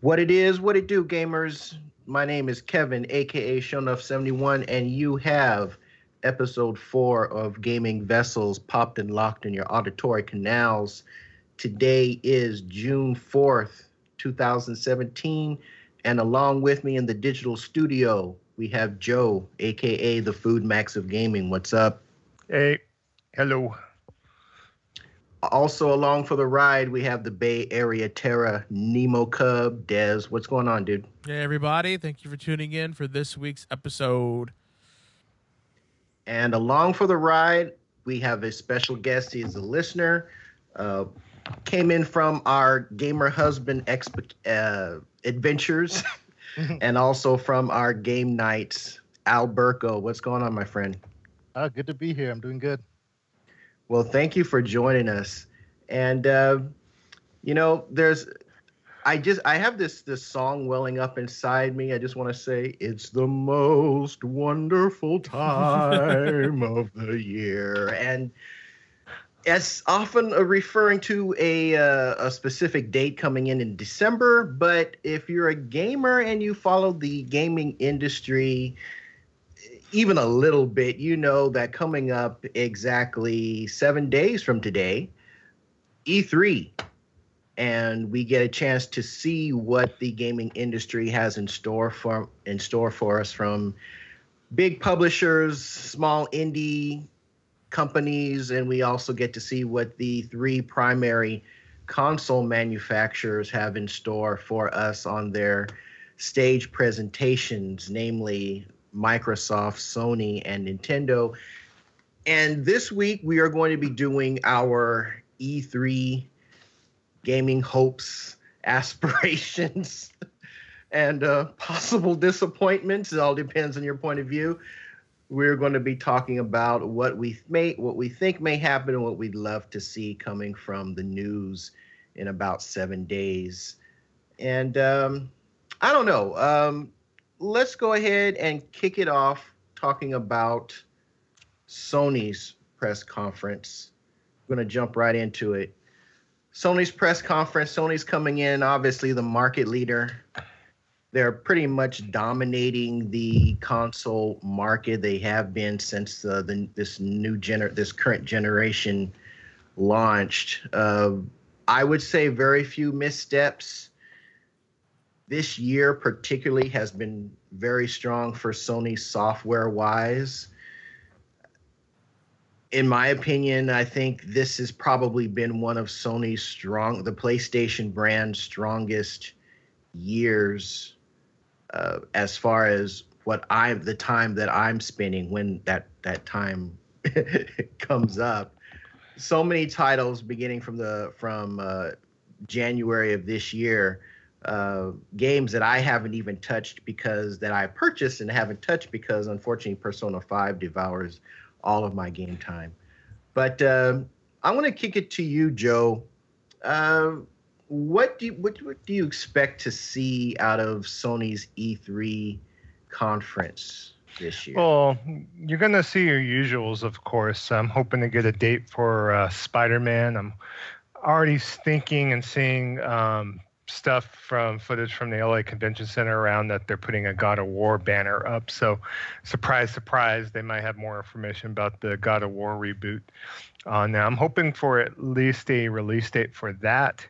What it is, what it do, gamers. My name is Kevin, aka Shownuff71, and you have episode four of Gaming Vessels popped and locked in your auditory canals. Today is June 4th, 2017, and along with me in the digital studio, we have Joe, aka the Food Max of Gaming. What's up? Hey, hello. Also along for the ride, we have the Bay Area Terra Nemo Cub, Des. What's going on, dude? Hey, everybody. Thank you for tuning in for this week's episode. And along for the ride, we have a special guest. He is a listener. Uh, came in from our gamer husband exp- uh, adventures and also from our game nights. Alberto, what's going on, my friend? Uh, good to be here. I'm doing good. Well, thank you for joining us. And uh, you know, there's I just I have this this song welling up inside me. I just want to say it's the most wonderful time of the year. And it's often uh, referring to a uh, a specific date coming in in December, but if you're a gamer and you follow the gaming industry, even a little bit, you know that coming up exactly seven days from today, E3, and we get a chance to see what the gaming industry has in store for in store for us from big publishers, small indie companies, and we also get to see what the three primary console manufacturers have in store for us on their stage presentations, namely Microsoft, Sony, and Nintendo. And this week we are going to be doing our E3 gaming hopes, aspirations, and uh, possible disappointments. It all depends on your point of view. We're going to be talking about what we may, what we think may happen, and what we'd love to see coming from the news in about seven days. And um, I don't know. Um, let's go ahead and kick it off talking about Sony's press conference. I'm going to jump right into it. Sony's press conference, Sony's coming in, obviously the market leader. They're pretty much dominating the console market. They have been since uh, the this new gener this current generation launched. Uh, I would say very few missteps this year particularly has been very strong for Sony software wise. In my opinion, I think this has probably been one of Sony's strong, the PlayStation brand's strongest years uh, as far as what I the time that I'm spending when that that time comes up. So many titles beginning from the from uh, January of this year uh, games that I haven't even touched because that I purchased and haven't touched because unfortunately Persona 5 devours all of my game time. But uh, I want to kick it to you, Joe. Uh, what do you, what, what do you expect to see out of Sony's E3 conference this year? Well, you're going to see your usuals, of course. I'm hoping to get a date for uh, Spider Man. I'm already thinking and seeing um, stuff from footage from the LA Convention Center around that they're putting a God of War banner up. So, surprise, surprise, they might have more information about the God of War reboot on that. I'm hoping for at least a release date for that.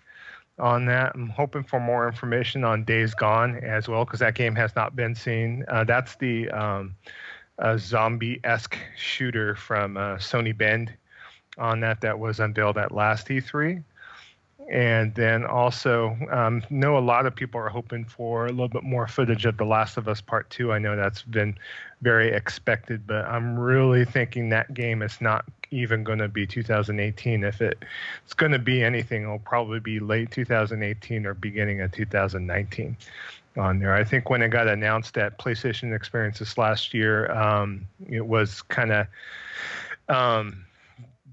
On that, I'm hoping for more information on Days Gone as well, because that game has not been seen. Uh, that's the um, zombie esque shooter from uh, Sony Bend on that that was unveiled at last E3 and then also um, know a lot of people are hoping for a little bit more footage of the last of us part two. I know that's been very expected but i'm really thinking that game is not even going to be 2018 if it, it's going to be anything it'll probably be late 2018 or beginning of 2019 on there. I think when it got announced at playstation experiences last year um, it was kind of um,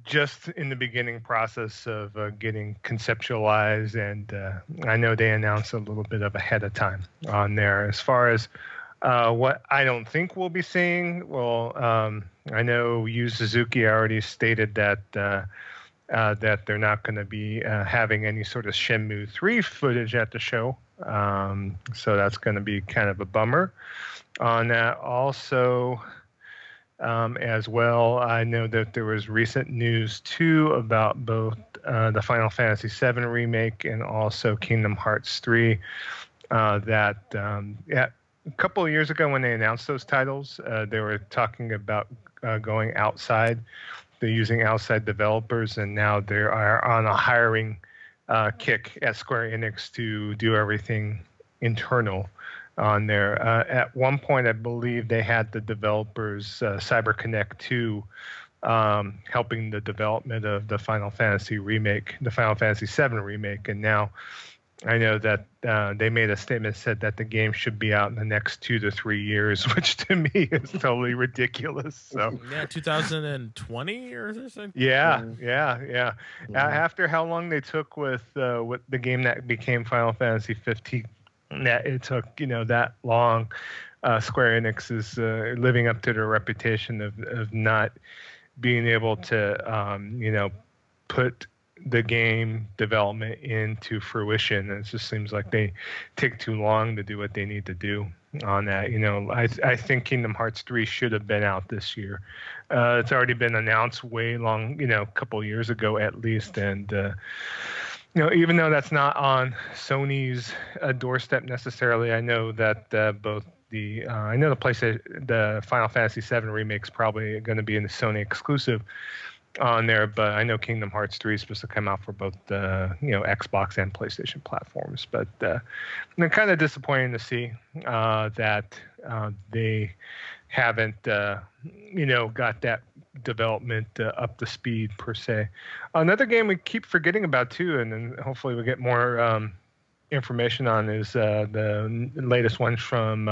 just in the beginning process of uh, getting conceptualized, and uh, I know they announced a little bit of ahead of time on there. As far as uh, what I don't think we'll be seeing, well, um, I know Yu Suzuki already stated that uh, uh, that they're not going to be uh, having any sort of Shenmue 3 footage at the show Um, so that's going to be kind of a bummer. On that, also, um, as well, I know that there was recent news too about both uh, the Final Fantasy VII remake and also Kingdom Hearts 3. Uh, that um, yeah, a couple of years ago when they announced those titles, uh, they were talking about uh, going outside. They're using outside developers, and now they are on a hiring uh, kick at Square Enix to do everything internal on there. Uh, at one point, I believe they had the developers uh, CyberConnect 2 um, helping the development of the Final Fantasy remake, the Final Fantasy VII remake, and now I know that uh, they made a statement said that the game should be out in the next two to three years, which to me is totally ridiculous. So yeah, 2020 or something. Yeah, yeah, yeah. Mm-hmm. After how long they took with uh, with the game that became Final Fantasy 15, that it took you know that long. Uh, Square Enix is uh, living up to their reputation of of not being able to um, you know put the game development into fruition. It just seems like they take too long to do what they need to do on that. You know, I I think Kingdom Hearts three should have been out this year. Uh, it's already been announced way long, you know, a couple years ago at least, and. Uh, you know, even though that's not on Sony's uh, doorstep necessarily, I know that uh, both the uh, I know the PlayStation, the Final Fantasy VII remake is probably going to be in the Sony exclusive on there, but I know Kingdom Hearts 3 is supposed to come out for both the you know Xbox and PlayStation platforms. But uh, kind of disappointing to see uh, that uh, they haven't uh, you know got that development uh, up to speed per se. Another game we keep forgetting about too, and then hopefully we get more. Um, information on is uh, the latest one from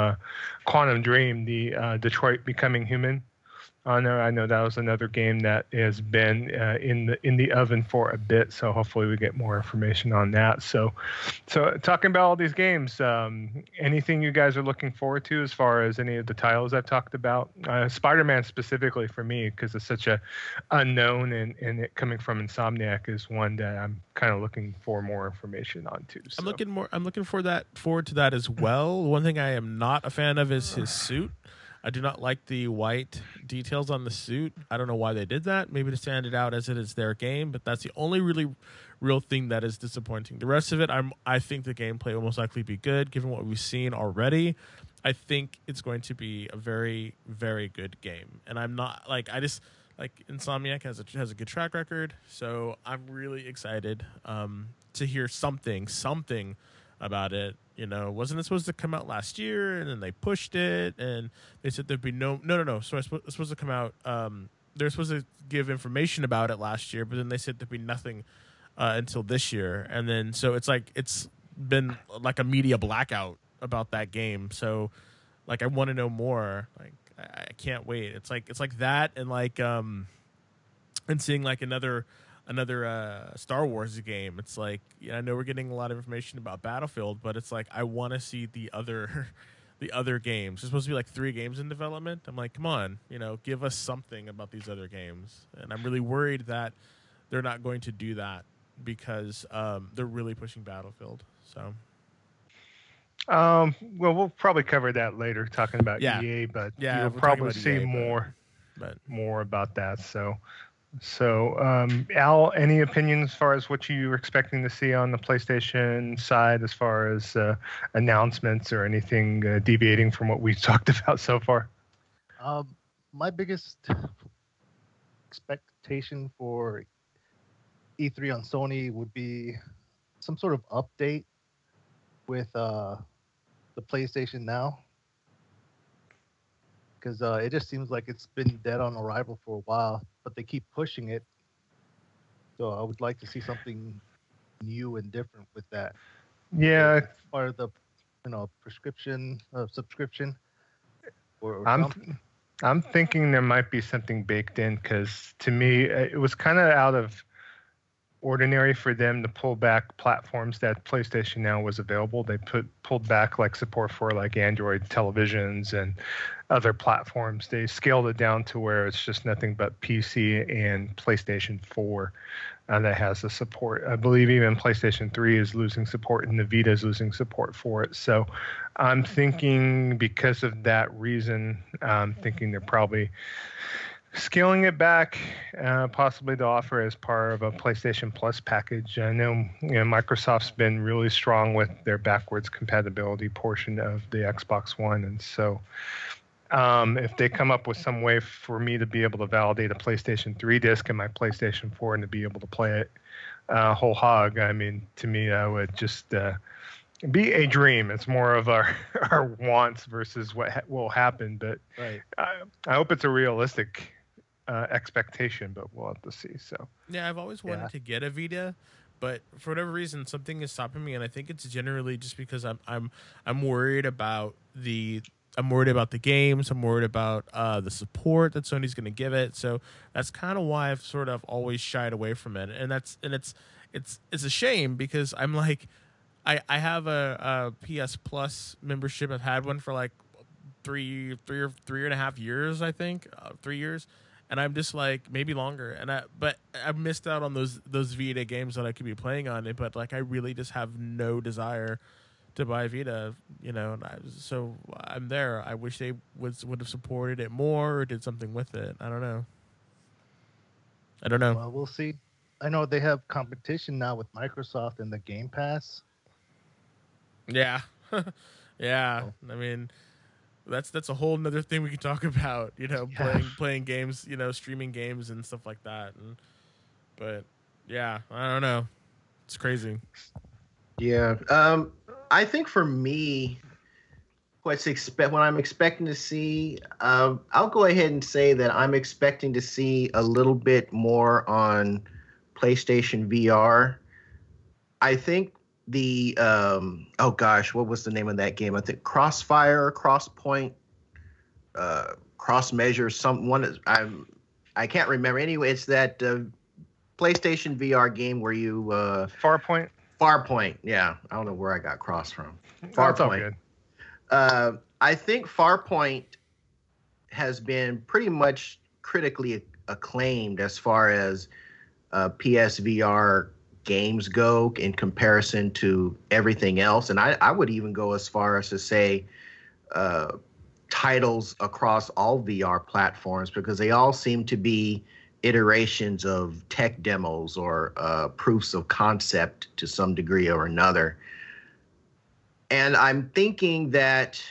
Quantic Dream, the Detroit Becoming Human on there. I know that was another game that has been uh, in the in the oven for a bit, so hopefully we get more information on that. So, so talking about all these games, um, anything you guys are looking forward to as far as any of the titles I've talked about? Uh, Spider-Man specifically for me because it's such a unknown, and and it coming from Insomniac is one that I'm kind of looking for more information on too. So. I'm looking more. I'm looking for that forward to that as well. One thing I am not a fan of is his suit. I do not like the white details on the suit. I don't know why they did that. Maybe to stand it out as it is their game, but that's the only really real thing that is disappointing. The rest of it, I'm I think the gameplay will most likely be good given what we've seen already. I think it's going to be a very very good game, and I'm not like I just like Insomniac has a has a good track record, so I'm really excited um, to hear something something about it. You know, wasn't it supposed to come out last year, and then they pushed it, and they said there'd be no, no, no, no. So it's supposed to come out. Um, they're supposed to give information about it last year, but then they said there'd be nothing uh, until this year, and then so it's like it's been like a media blackout about that game. So, like, I want to know more. Like, I, I can't wait. It's like it's like that, and like um, and seeing like another another uh, Star Wars game. It's like yeah, I know we're getting a lot of information about Battlefield, but it's like I want to see the other the other games. There's supposed to be like three games in development. I'm like, come on, you know, give us something about these other games. And I'm really worried that they're not going to do that because um, they're really pushing Battlefield. So. Um, well, we'll probably cover that later, talking about yeah. EA, but yeah, you'll probably see EA, more, but, but more about that. So, so, um, Al, any opinions as far as what you were expecting to see on the PlayStation side, as far as uh, announcements or anything uh, deviating from what we've talked about so far? Um, my biggest expectation for E3 on Sony would be some sort of update with uh, the PlayStation Now because uh, it just seems like it's been dead on arrival for a while, but they keep pushing it. So I would like to see something new and different with that. Yeah, part of the you know prescription uh, subscription. Or, or I'm something. I'm thinking there might be something baked in because to me it was kind of out of ordinary for them to pull back platforms that PlayStation Now was available. They put pulled back like support for like Android televisions and other platforms. They scaled it down to where it's just nothing but PC and PlayStation 4 uh, that has the support. I believe even PlayStation 3 is losing support and the Vita is losing support for it. So I'm thinking because of that reason, I'm thinking they're probably scaling it back, uh, possibly to offer as part of a PlayStation Plus package. I know, you know Microsoft's been really strong with their backwards compatibility portion of the Xbox One, and so um, if they come up with some way for me to be able to validate a PlayStation 3 disc in my PlayStation 4 and to be able to play it uh, whole hog, I mean, to me, I would just. Uh, be a dream. It's more of our our wants versus what ha- will happen. But right. I, I hope it's a realistic uh, expectation, but we'll have to see. So yeah, I've always wanted yeah. to get a Vita, but for whatever reason, something is stopping me, and I think it's generally just because I'm I'm I'm worried about the I'm worried about the games. I'm worried about uh, the support that Sony's going to give it. So that's kind of why I've sort of always shied away from it, and that's and it's it's it's a shame because I'm like. I, I have a, a PS Plus membership. I've had one for like three three or three and a half years, I think, uh, three years and I'm just like maybe longer. And I but I missed out on those those Vita games that I could be playing on it. But like I really just have no desire to buy Vita, you know. And I, so I'm there. I wish they would would have supported it more or did something with it. I don't know. I don't know. Well, we'll see. I know they have competition now with Microsoft and the Game Pass. Yeah, yeah. Oh. I mean that's that's a whole nother thing we can talk about. You know, yeah. playing playing games, you know, streaming games and stuff like that. And but yeah, I don't know. It's crazy. Yeah. Um I think for me what's expect what I'm expecting to see, um, I'll go ahead and say that I'm expecting to see a little bit more on PlayStation VR. I think the um oh gosh, what was the name of that game? I think Crossfire, Crosspoint, uh, Cross Measure. Some one I'm I can't remember. Anyway, it's that uh, PlayStation VR game where you uh, Farpoint. Farpoint, yeah. I don't know where I got Cross from. Farpoint. Uh, I think Farpoint has been pretty much critically acclaimed as far as uh, PSVR games go in comparison to everything else. And I, I would even go as far as to say uh, titles across all VR platforms because they all seem to be iterations of tech demos or uh, proofs of concept to some degree or another. And I'm thinking that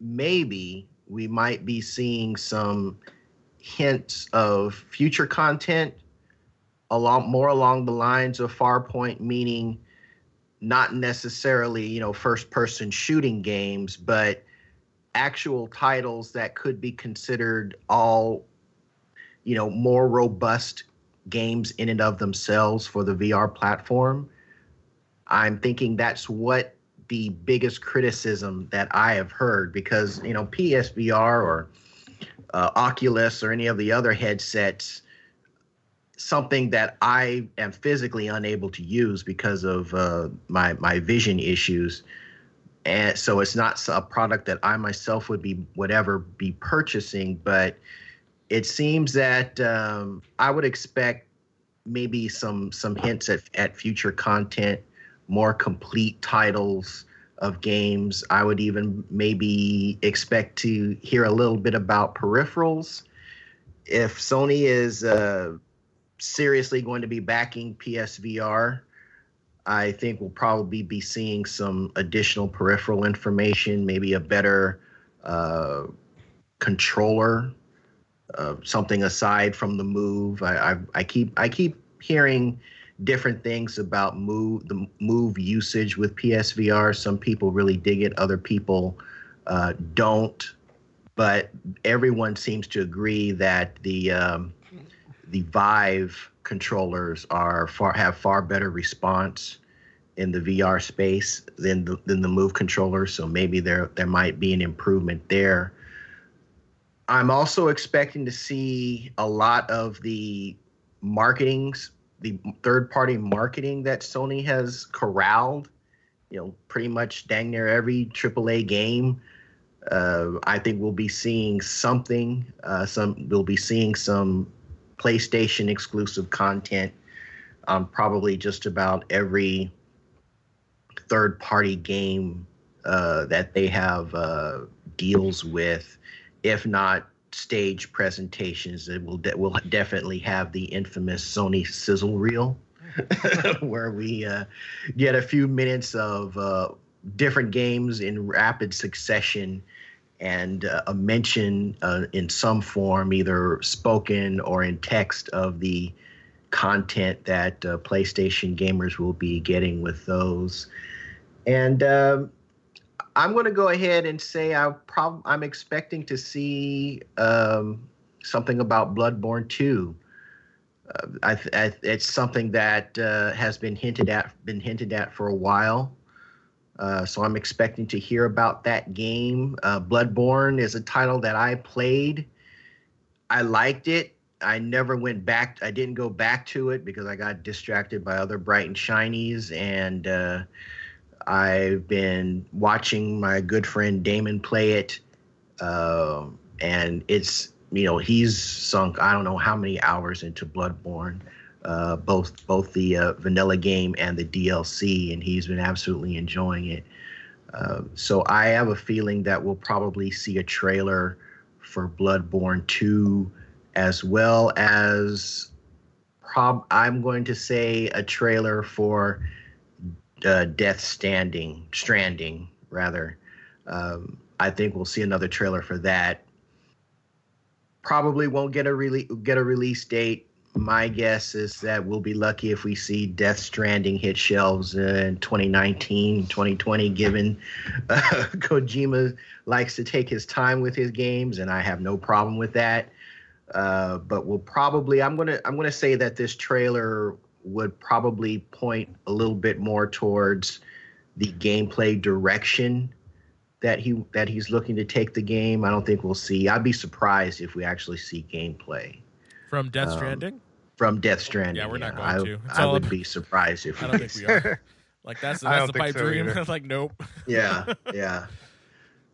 maybe we might be seeing some hints of future content along more along the lines of Farpoint, meaning not necessarily you know first person shooting games, but actual titles that could be considered all you know more robust games in and of themselves for the VR platform. I'm thinking that's what the biggest criticism that I have heard because you know PSVR or uh, Oculus or any of the other headsets something that I am physically unable to use because of uh, my my vision issues, and so it's not a product that I myself would be would ever be purchasing. But it seems that um, I would expect maybe some some hints at at future content, more complete titles of games. I would even maybe expect to hear a little bit about peripherals. If Sony is uh, seriously going to be backing PSVR, I think we'll probably be seeing some additional peripheral information, maybe a better uh, controller, something aside from the Move. I, I, I keep I keep hearing different things about move the move usage with PSVR. Some people really dig it, other people uh, don't. But everyone seems to agree that the um, the Vive controllers are far have far better response in the VR space than the, than the Move controllers. So maybe there there might be an improvement there. I'm also expecting to see a lot of the marketing the third party marketing that Sony has corralled. You know, pretty much dang near every AAA game. Uh, I think we'll be seeing something. Uh, some we'll be seeing some PlayStation exclusive content on probably just about every third party game uh, that they have uh, deals with, if not stage presentations. It will will definitely have the infamous Sony sizzle reel, where we uh, get a few minutes of uh, different games in rapid succession. And uh, a mention uh, in some form, either spoken or in text, of the content that PlayStation gamers will be getting with those. And um, I'm going to go ahead and say I prob- I'm expecting to see um, something about Bloodborne 2. Uh, I, I, it's something that uh, has been hinted at been hinted at for a while. Uh, so I'm expecting to hear about that game. Uh, Bloodborne is a title that I played. I liked it. I never went back. I didn't go back to it because I got distracted by other bright and shinies and uh, I've been watching my good friend Damon play it, uh, and it's you know he's sunk I don't know how many hours into Bloodborne, uh, both both the uh, vanilla game and the DLC, and he's been absolutely enjoying it. Uh, so I have a feeling that we'll probably see a trailer for Bloodborne 2, as well as prob I'm going to say a trailer for uh, Death Standing, Stranding rather. Um, I think we'll see another trailer for that. Probably won't get a rele- get a release date. My guess is that we'll be lucky if we see Death Stranding hit shelves in 2019, 2020, given uh, Kojima likes to take his time with his games, and I have no problem with that. Uh, but we'll probably I'm gonna I'm gonna say that this trailer would probably point a little bit more towards the gameplay direction that he that he's looking to take the game. I don't think we'll see. I'd be surprised if we actually see gameplay from Death um, Stranding. From Death Stranding, yeah, we're not going I, to. It's I would be surprised if I don't think we are. Like that's that's the pipe so dream. like nope. yeah, yeah.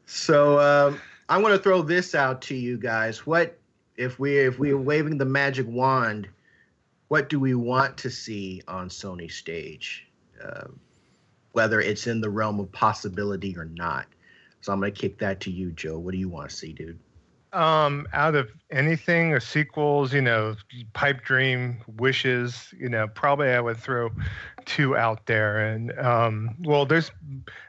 So um, I'm going to throw this out to you guys. What if we if we are waving the magic wand? What do we want to see on Sony stage, uh, whether it's in the realm of possibility or not. So I'm going to kick that to you, Joe. What do you want to see, dude? Um, out of anything or sequels, you know, pipe dream, wishes, you know, probably I would throw two out there. And um, well, there's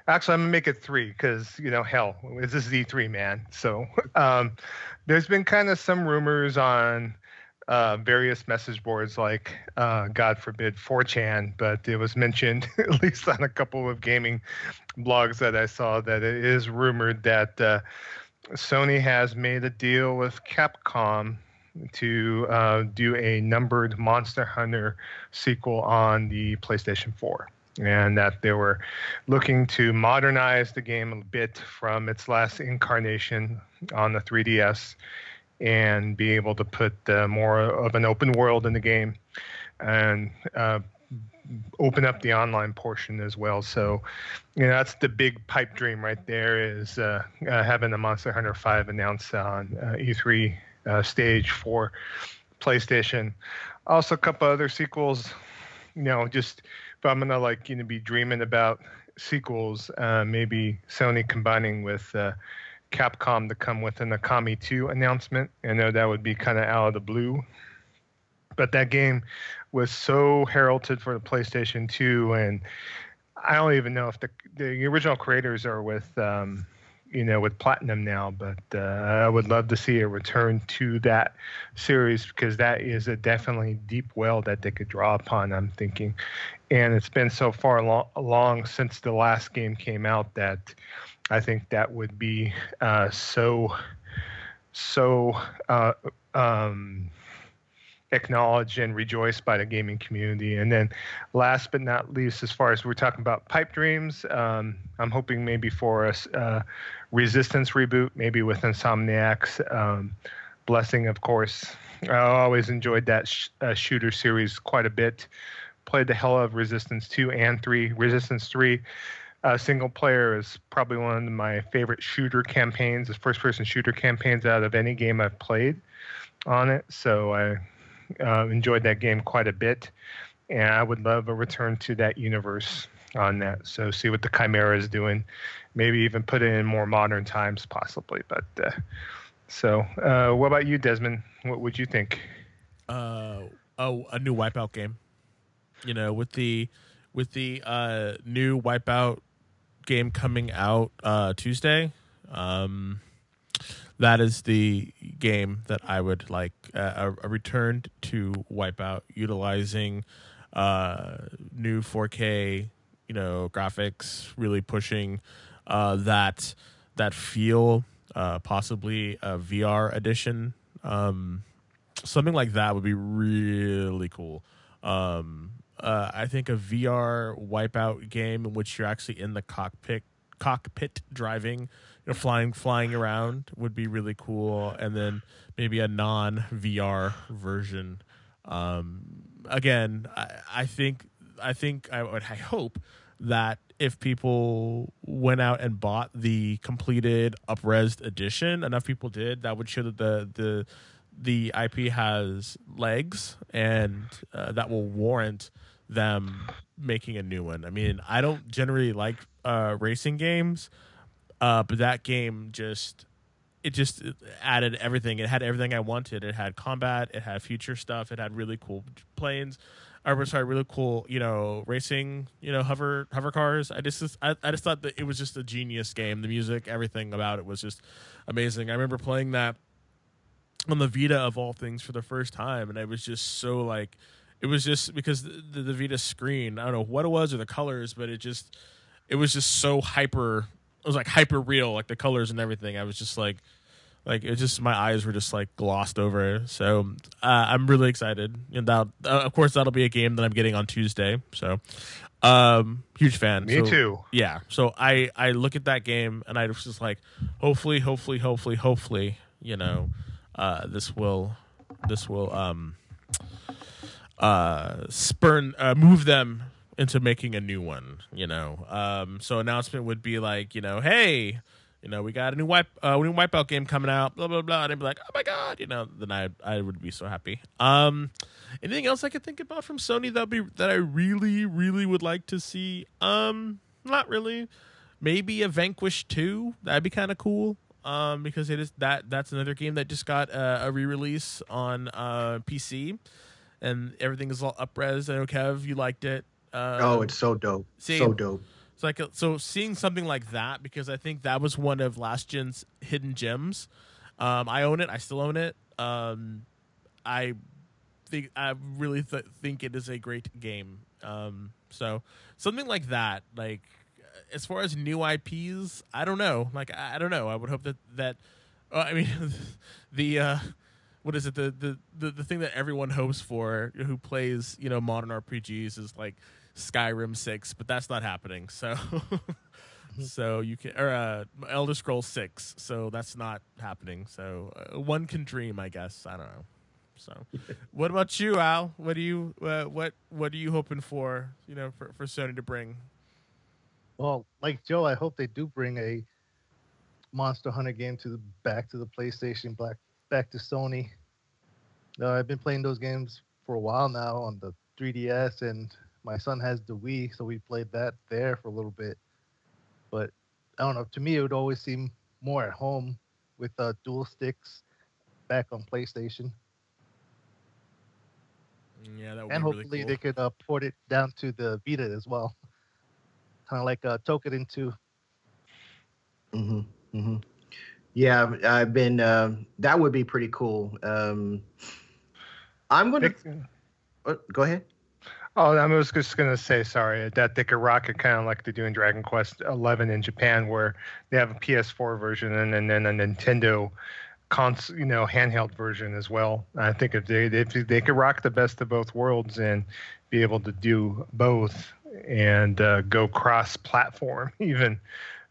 actually I'm gonna make it three because you know, hell, this is E3, man. So um, there's been kind of some rumors on uh, various message boards like, uh, God forbid, 4chan, but it was mentioned, at least on a couple of gaming blogs that I saw, that it is rumored that uh, Sony has made a deal with Capcom to uh, do a numbered Monster Hunter sequel on the PlayStation 4 and that they were looking to modernize the game a bit from its last incarnation on the 3DS and be able to put uh, more of an open world in the game and uh, open up the online portion as well. So, you know, that's the big pipe dream right there is uh, uh having the Monster Hunter 5 announced on uh, E3 uh, stage for PlayStation. Also, a couple other sequels, you know, just if I'm going to like, you know, be dreaming about sequels, maybe Sony combining with Capcom to come with an Okami 2 announcement. I know that would be kind of out of the blue. But that game was so heralded for the PlayStation 2, and I don't even know if the the original creators are with um, you know with Platinum now, but uh, I would love to see a return to that series because that is a definitely deep well that they could draw upon. I'm thinking, and it's been so far long, long since the last game came out that I think that would be uh, so so uh, um, acknowledged and rejoiced by the gaming community. And then, last but not least, as far as we're talking about pipe dreams, um, I'm hoping maybe for a uh, Resistance reboot, maybe with Insomniac's um, blessing, of course. I always enjoyed that sh- uh, shooter series quite a bit. Played the hell of Resistance 2 and 3. Resistance 3 uh, single player is probably one of my favorite shooter campaigns, the first person shooter campaigns out of any game I've played on it. So I uh, enjoyed that game quite a bit. And I would love a return to that universe on that. So see what the Chimera is doing. Maybe even put it in more modern times, possibly. But uh, so, uh, what about you, Desmond? What would you think? Uh, oh, a new Wipeout game. You know, with the with the uh, new Wipeout game coming out uh, Tuesday. Um, that is the game that I would like uh, a, a return to Wipeout, utilizing uh, new 4K, you know, graphics, really pushing uh, that that feel, uh, possibly a VR edition. Um, something like that would be really cool. Um, uh, I think a VR wipeout game in which you're actually in the cockpit cockpit driving, you know, flying flying around would be really cool. And then maybe a non VR version. Um, again, I, I think I think I would I hope that if people went out and bought the completed upresed edition, enough people did, that would show that the the the IP has legs and uh, that will warrant them making a new one. I mean, I don't generally like uh, racing games, uh, but that game just it just added everything. It had everything I wanted. It had combat. It had future stuff. It had really cool planes. Or sorry, really cool, you know, racing, you know, hover hover cars. I just, I, I just thought that it was just a genius game. The music, everything about it was just amazing. I remember playing that on the Vita of all things for the first time, and I was just so like it was just because the, the, Vita screen, I don't know what it was or the colors, but it just it was just so hyper. It was like hyper real, like the colors and everything. I was just like, like it just my eyes were just like glossed over. So uh, I'm really excited, and that uh, of course that'll be a game that I'm getting on Tuesday. So um huge fan me so, too yeah so i i look at that game and i was just like hopefully hopefully hopefully hopefully you know uh this will this will um uh, spurn uh, move them into making a new one. You know, um, so announcement would be like, you know, hey, you know, we got a new wipe, uh, new wipeout game coming out, blah blah blah, and I'd be like, oh my god, you know, then I I would be so happy. Um, anything else I could think about from Sony that be that I really really would like to see? Um, not really. Maybe a Vanquish two. That'd be kind of cool. Um, because it is that that's another game that just got uh, a re-release on uh PC and everything is all upres. I know Kev, you liked it. Uh, oh, it's so dope. See, so dope. It's like a, so seeing something like that because I think that was one of last gen's hidden gems. Um, I own it. I still own it. Um, I think I really th- think it is a great game. Um, so something like that, like as far as new IPs, I don't know. Like I, I don't know. I would hope that that. Uh, I mean, the uh, what is it the, the the the thing that everyone hopes for who plays you know modern RPGs is like Skyrim six, but that's not happening. So. so you can or uh, Elder Scrolls six. So that's not happening. So uh, one can dream, I guess. I don't know. So, what about you, Al? What do you uh, what what are you hoping for? You know, for for Sony to bring. Well, like Joe, I hope they do bring a Monster Hunter game to the back to the PlayStation, back back to Sony. Uh, I've been playing those games for a while now on the 3DS, and my son has the Wii, so we played that there for a little bit. But I don't know. To me, it would always seem more at home with uh, dual sticks back on PlayStation. Yeah, that would and hopefully really cool. they could uh, port it down to the Vita as well, kind of like uh, Toukiden two. Mm-hmm. Mm-hmm. Yeah, I've been. Uh, that would be pretty cool. Um, I'm gonna. Uh, go ahead. Oh, I was just gonna say, sorry, that they could rock it kind of like they do in Dragon Quest Eleven in Japan, where they have a PS4 version and, and then a Nintendo cons, you know, handheld version as well. I think if they if they could rock the best of both worlds and be able to do both and uh, go cross-platform, even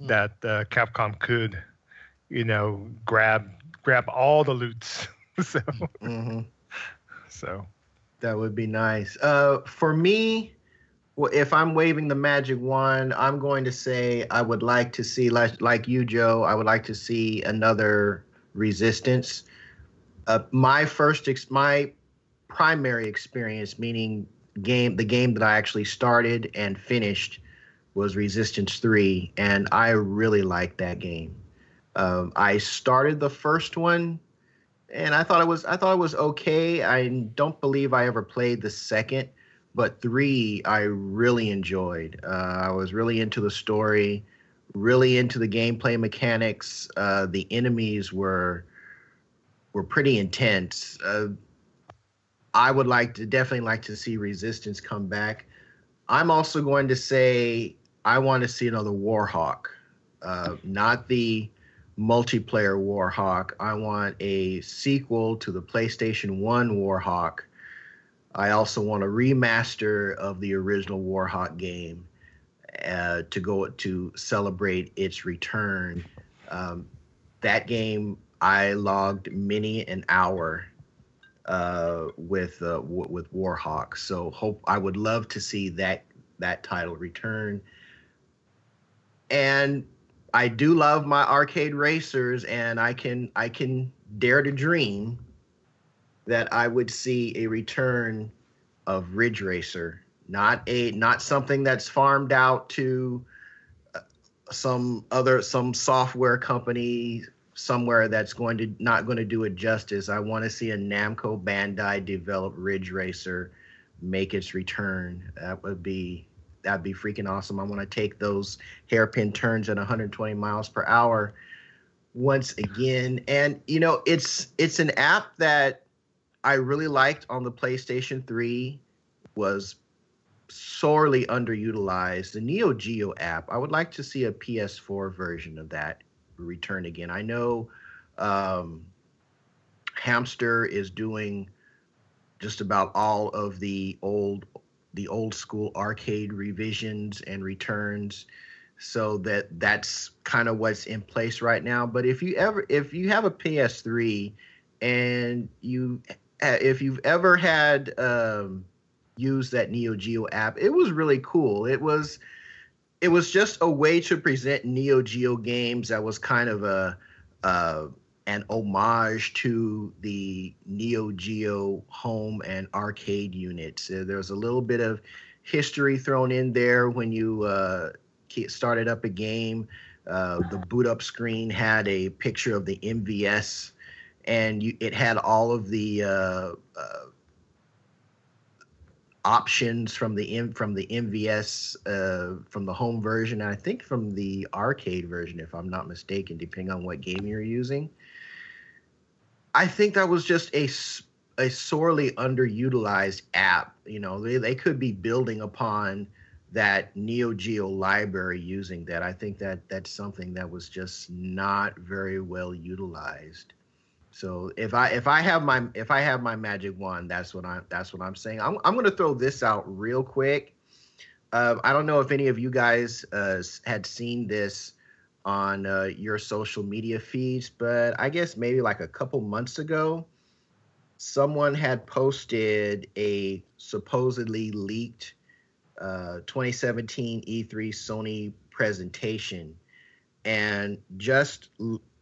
mm. that uh, Capcom could you know, grab grab all the loots so, hmm so That would be nice. Uh, for me, well, if I'm waving the magic wand, I'm going to say I would like to see, like, like you, Joe, I would like to see another Resistance. Uh, my first, ex- my primary experience, meaning game, the game that I actually started and finished, was Resistance Three, and I really liked that game. Um, I started the first one and I thought it was I thought it was okay. I don't believe I ever played the second, but three I really enjoyed. Uh, I was really into the story, really into the gameplay mechanics. Uh, the enemies were were pretty intense. Uh, I would like to definitely like to see Resistance come back. I'm also going to say I want to see another Warhawk, uh, not the multiplayer Warhawk. I want a sequel to the PlayStation 1 Warhawk. I also want a remaster of the original Warhawk game uh, to go to celebrate its return. Um, that game, I logged many an hour uh, with uh, w- with Warhawk. So hope I would love to see that that title return. And I do love my arcade racers, and I can I can dare to dream that I would see a return of Ridge Racer, not a not something that's farmed out to uh, some other some software company somewhere that's going to not going to do it justice. I want to see a Namco Bandai developed Ridge Racer make its return. That would be that'd be freaking awesome. I want to take those hairpin turns at 120 miles per hour once again. And you know, it's it's an app that I really liked on the PlayStation 3 was sorely underutilized. The Neo Geo app, I would like to see a PS4 version of that return again. I know um, Hamster is doing just about all of the old the old school arcade revisions and returns. So that that's kind of what's in place right now. But if you ever if you have a ps3 and you if you've ever had um used that neo geo app it was really cool. It was it was just a way to present neo geo games that was kind of a uh an homage to the Neo Geo home and arcade units. Uh, there's a little bit of history thrown in there when you uh, started up a game. Uh, the boot up screen had a picture of the MVS, and you, it had all of the uh, uh, options from the M, from the MVS uh, from the home version, and I think from the arcade version, if I'm not mistaken, depending on what game you're using. I think that was just a a sorely underutilized app. You know, they they could be building upon that Neo Geo library using that. I think that that's something that was just not very well utilized. So if I if I have my if I have my magic wand, that's what I'm that's what I'm saying. I'm I'm gonna throw this out real quick. Uh, I don't know if any of you guys uh, had seen this on uh, your social media feeds, but I guess maybe like a couple months ago, someone had posted a supposedly leaked uh, 2017 E3 Sony presentation, and just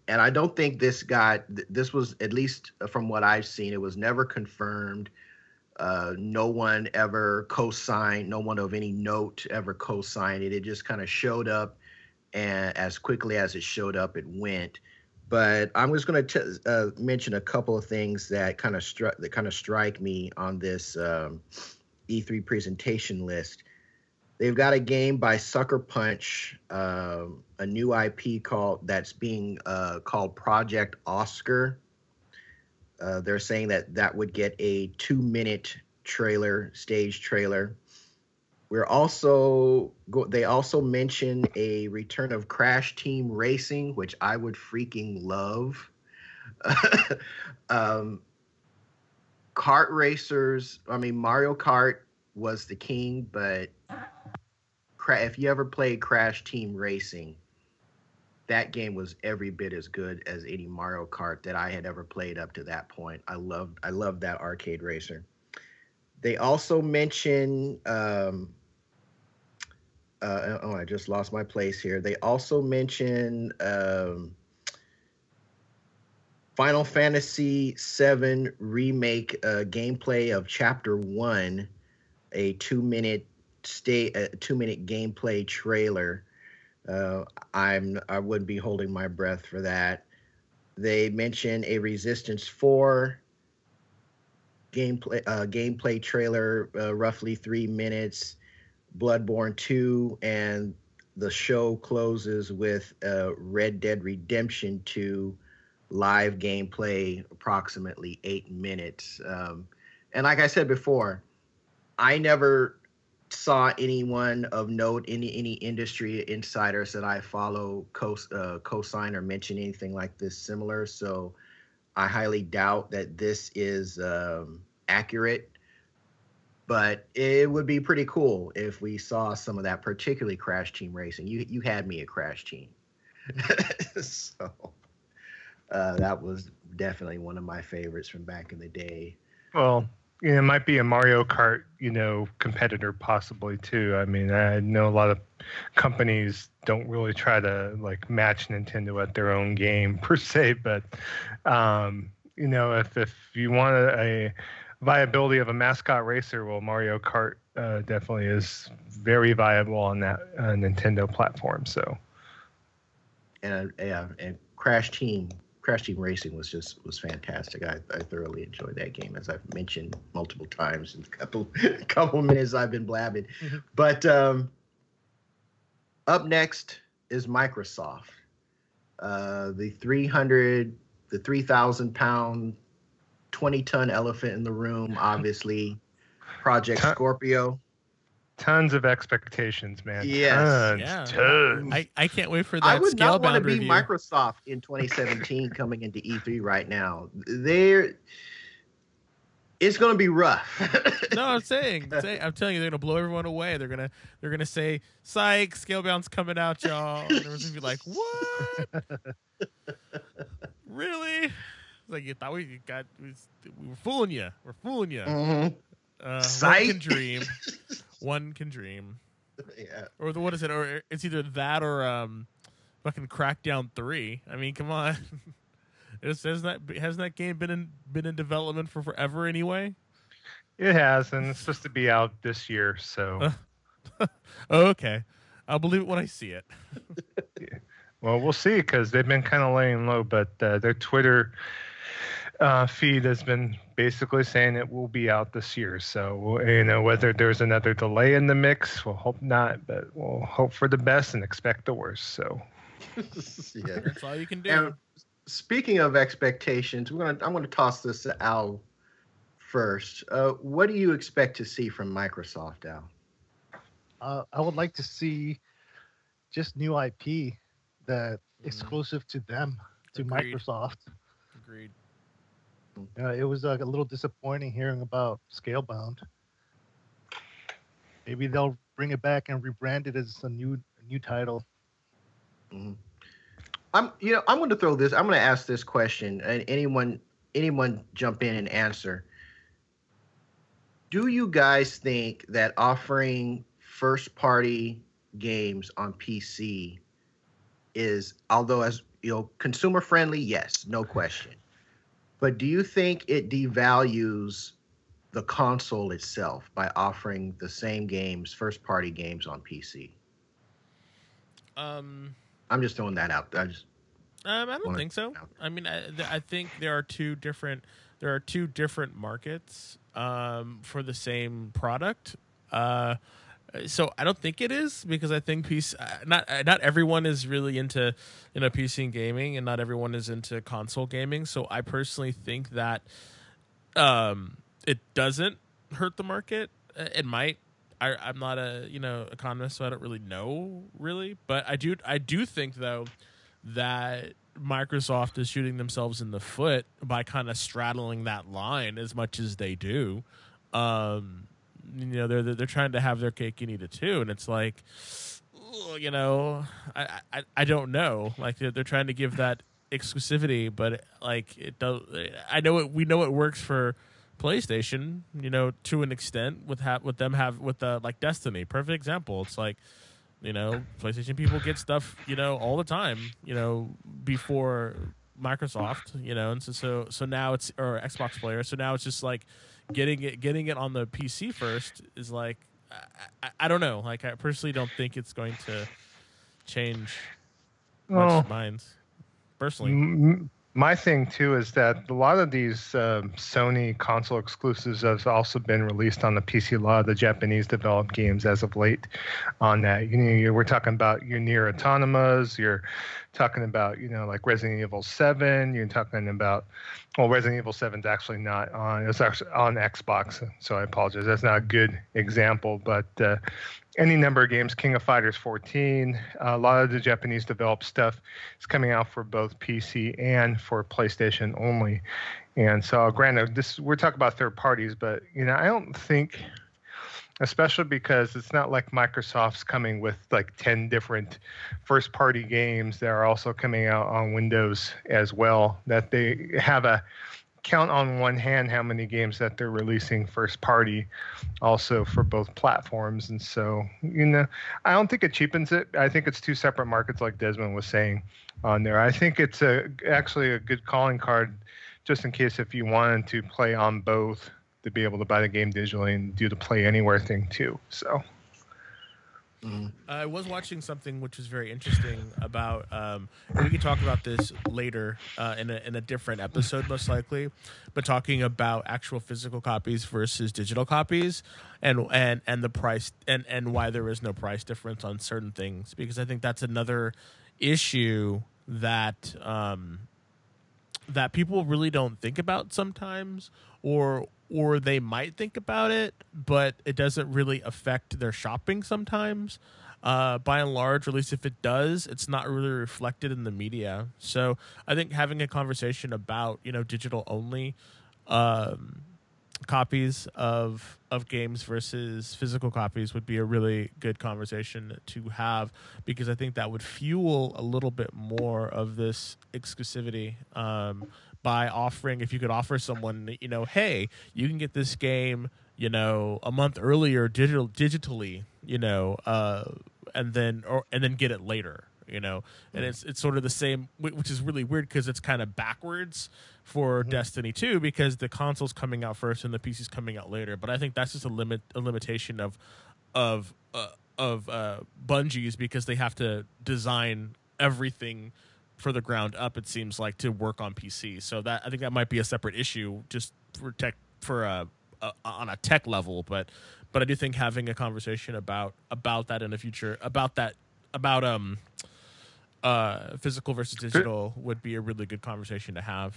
and I don't think this got this was at least from what I've seen, it was never confirmed. Uh, no one ever co-signed. No one of any note ever co-signed it. It just kind of showed up and as quickly as it showed up, it went. But I'm just going to uh, mention a couple of things that kind of struck that kind of strike me on this um, E3 presentation list. They've got a game by Sucker Punch, um, a new IP called that's being uh, called Project Oscar. Uh, they're saying that that would get a two-minute trailer, stage trailer. We're also go, they also mention a return of Crash Team Racing, which I would freaking love. um, kart racers, I mean Mario Kart was the king, but if you ever played Crash Team Racing, that game was every bit as good as any Mario Kart that I had ever played up to that point. I loved I loved that arcade racer. They also mention um, uh, oh, I just lost my place here. They also mention um, Final Fantasy VII remake uh, gameplay of Chapter One, a two-minute stay, a two-minute gameplay trailer. Uh, I'm I wouldn't be holding my breath for that. They mention a Resistance Four gameplay uh, gameplay trailer, uh, roughly three minutes. Bloodborne 2, and the show closes with uh, Red Dead Redemption 2 live gameplay, approximately eight minutes. Um, and like I said before, I never saw anyone of note, any any industry insiders that I follow co uh, co-sign or mention anything like this similar. So I highly doubt that this is um, accurate but it would be pretty cool if we saw some of that, particularly Crash Team Racing. You you had me a Crash Team, so uh, that was definitely one of my favorites from back in the day. Well, you know, it might be a Mario Kart, you know, competitor possibly too. I mean, I know a lot of companies don't really try to like match Nintendo at their own game per se, but um, you know, if if you want a, a viability of a mascot racer, well, Mario Kart uh, definitely is very viable on that uh, Nintendo platform. So, and yeah, and Crash Team, Crash Team Racing was just was fantastic. I, I thoroughly enjoyed that game, as I've mentioned multiple times in a couple couple minutes I've been blabbing. Mm-hmm. But um, up next is Microsoft, uh, the three hundred, the three thousand pound 20 ton elephant in the room, obviously. Project Ton- Scorpio. Tons of expectations, man. Yes. Tons. Yeah. Tons. I, I can't wait for that. I would not want to be review. Microsoft in 2017 coming into E3 right now. They're it's going to be rough. no, I'm saying, say, I'm telling you, they're going to blow everyone away. They're gonna, they're gonna say, "Psych, Scalebound's coming out, y'all." And everyone's gonna be like, "What? really?" Like you thought we got we, we were fooling you. We're fooling you. Mm-hmm. Uh, one can dream. one can dream. Yeah. Or the what is it? Or it's either that or um, fucking Crackdown three. I mean, come on. It hasn't that hasn't that game been in been in development for forever anyway? It has, and it's supposed to be out this year. So. oh, okay, I'll believe it when I see it. yeah. Well, we'll see because they've been kind of laying low, but uh, their Twitter uh, feed has been basically saying it will be out this year. So you know whether there's another delay in the mix, we'll hope not, but we'll hope for the best and expect the worst. So yeah, that's all you can do. And speaking of expectations, we're gonna I'm gonna toss this to Al first. Uh, what do you expect to see from Microsoft, Al? Uh, I would like to see just new IP that mm. exclusive to them to Agreed. Microsoft. Agreed. It was uh, a little disappointing hearing about Scalebound. Maybe they'll bring it back and rebrand it as a new a new title. Mm-hmm. I'm, you know, I'm going to throw this. I'm going to ask this question, and anyone, anyone, jump in and answer. Do you guys think that offering first-party games on PC is, although as you know, consumer friendly? Yes, no question but do you think it devalues the console itself by offering the same games, first party games on PC? Um, I'm just throwing that out. I just. Um, I don't think so. I mean, I, I think there are two different there are two different markets um, for the same product. Uh, so I don't think it is because I think PC uh, not uh, not everyone is really into you know PC and gaming, and not everyone is into console gaming. So I personally think that um, it doesn't hurt the market. Uh, it might. I, I'm not a you know economist, so I don't really know really, but I do I do think though that Microsoft is shooting themselves in the foot by kind of straddling that line as much as they do. Um, you know they're they're trying to have their cake and eat it too and it's like you know, I, I I don't know. Like they're, they're trying to give that exclusivity, but like it does. I know it. We know it works for PlayStation. You know, to an extent with ha- with them have with the like Destiny. Perfect example. It's like you know, PlayStation people get stuff you know all the time. You know, before Microsoft. You know, and so so so now it's or Xbox player. So now it's just like getting it getting it on the PC first is like I, I, don't know. Like I personally don't think it's going to change much Well, minds. Personally, my thing too is that a lot of these um Sony console exclusives have also been released on the PC. A lot of the Japanese developed games as of late on that. You know, you we're talking about your NieR: Automatas. You're talking about you know like Resident Evil Seven. You're talking about well, Resident Evil Seven is actually not on. It's actually on Xbox, so I apologize. That's not a good example, but. Uh, any number of games, King of Fighters 14, uh, a lot of the Japanese developed stuff is coming out for both PC and for PlayStation only. And so, granted, this we're talking about third parties, but you know, I don't think, especially because it's not like Microsoft's coming with like 10 different first-party games that are also coming out on Windows as well. That they have a count on one hand how many games that they're releasing first party also for both platforms. And so you know i don't think it cheapens it. I think it's two separate markets like desmond was saying on there. I think it's a actually a good calling card just in case if you wanted to play on both to be able to buy the game digitally and do the play anywhere thing too. So Mhm. I was watching something which was very interesting about. Um, we can talk about this later uh, in a in a different episode, most likely. But talking about actual physical copies versus digital copies, and and and the price and and why there is no price difference on certain things, because I think that's another issue that um, that people really don't think about sometimes or or they might think about it but it doesn't really affect their shopping sometimes. Uh, by and large or at least if it does it's not really reflected in the media. So i think having a conversation about you know digital only um, copies of of games versus physical copies would be a really good conversation to have because I think that would fuel a little bit more of this exclusivity um, by offering if you could offer someone you know hey you can get this game you know a month earlier digital digitally you know uh, and then or and then get it later you know? And it's it's sort of the same which is really weird because it's kind of backwards for destiny 2 because the console's coming out first and the pc's coming out later. But i think that's just a limit a limitation of of uh, of uh bungie's because they have to design everything for the ground up it seems like to work on pc so that i think that might be a separate issue just for tech for a, a on a tech level but but i do think having a conversation about about that in the future about that about um uh physical versus digital would be a really good conversation to have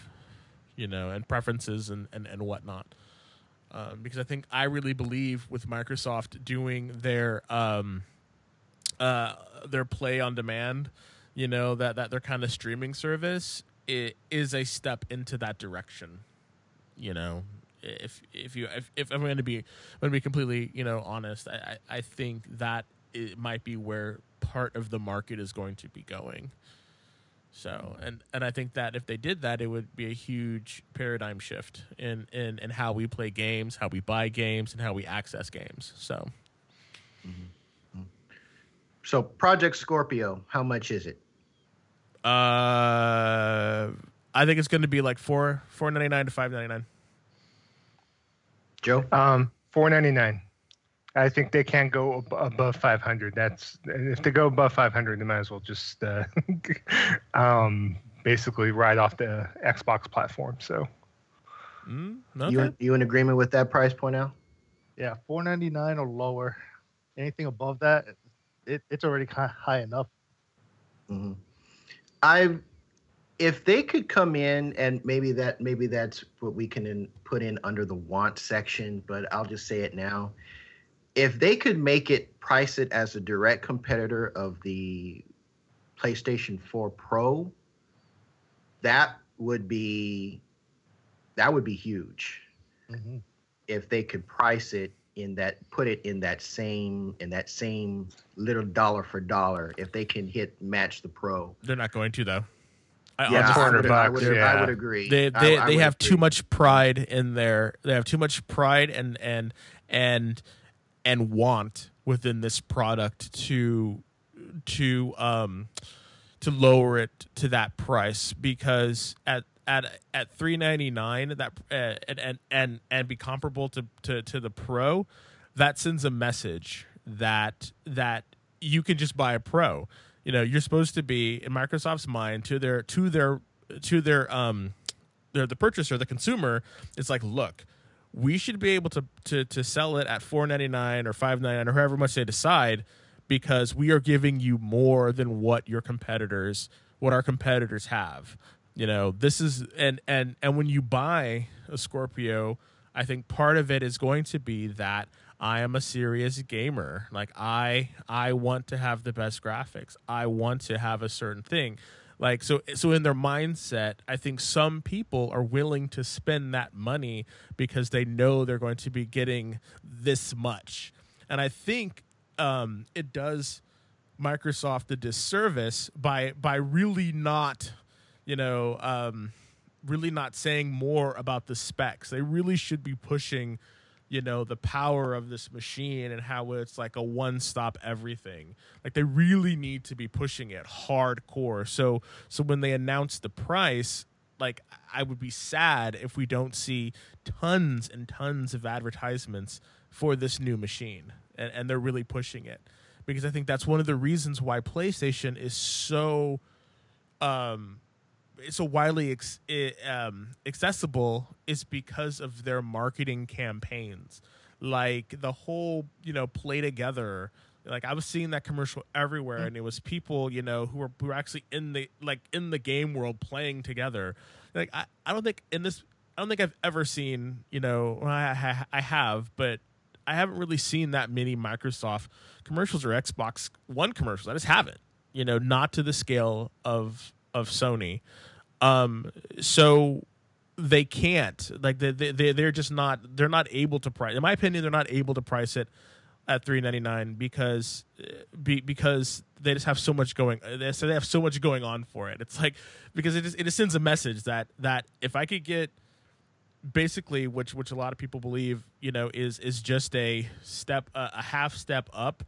you know and preferences and and, and whatnot. Um, because i think i really believe with microsoft doing their um uh their play on demand you know that that their kind of streaming service it is a step into that direction you know? If if you if, if i'm going to be i'm going to be completely you know honest i i, I think that it might be where part of the market is going to be going. So and and i think that if they did that it would be a huge paradigm shift in in in how we play games how we buy games and how we access games so. Mm-hmm. Mm-hmm. So Project Scorpio, how much is it? Uh i think it's going to be like 4 499 to 599 Joe? um 499 I think they can't go ab- above 500. That's if they go above 500, they might as well just uh, um, basically ride off the Xbox platform. So mm, You okay. you in agreement with that price point now? Yeah, four ninety nine or lower. Anything above that, it, it's already kind of high enough. hmm I, if they could come in and maybe that maybe that's what we can in, put in under the want section, but I'll just say it now. If they could make it price it as a direct competitor of the PlayStation 4 Pro, that would be that would be huge hmm if they could price it in that put it in that same in that same little dollar for dollar if they can hit match the pro. They're not going to though. I Yeah, honestly- I would, I bucks, would, I would agree. they they, I they would have too much pride in their they have too much pride and and and and want within this product to to um to lower it to that price because at at at 399 that uh, and, and and and be comparable to, to to the pro that sends a message that that you can just buy a pro. You know you're supposed to be in microsoft's mind to their to their to their um their the purchaser the consumer it's like look we should be able to to to sell it at 4.99 or 5.99 or however much they decide because we are giving you more than what your competitors what our competitors have you know this is and and and when you buy a scorpio i think part of it is going to be that i am a serious gamer. Like i i want to have the best graphics. I want to have a certain thing. Like so so in their mindset i think some people are willing to spend that money because they know they're going to be getting this much. And i think um, it does microsoft a disservice by by really not you know um, really not saying more about the specs. They really should be pushing you know the power of this machine and how it's like a one-stop everything. Like they really need to be pushing it hardcore. So so when they announce the price like i would be sad if we don't see tons and tons of advertisements for this new machine and, and they're really pushing it. Because i think that's one of the reasons why playstation is so um so widely ex- um, accessible is because of their marketing campaigns. Like the whole you know play together. Like i was seeing that commercial everywhere and it was people you know who were who were actually in the like in the game world playing together. Like i, I don't think in this i don't think i've ever seen you know I, I have but i haven't really seen that many microsoft commercials or xbox one commercials. I just haven't you know not to the scale of of sony um so they can't like they, they they- they're just not they're not able to price in my opinion they're not able to price it at 399 because uh, be, because they just have so much going uh, they, so they have so much going on for it it's like because it just, it just sends a message that that if i could get basically which which a lot of people believe you know is is just a step a, a half step up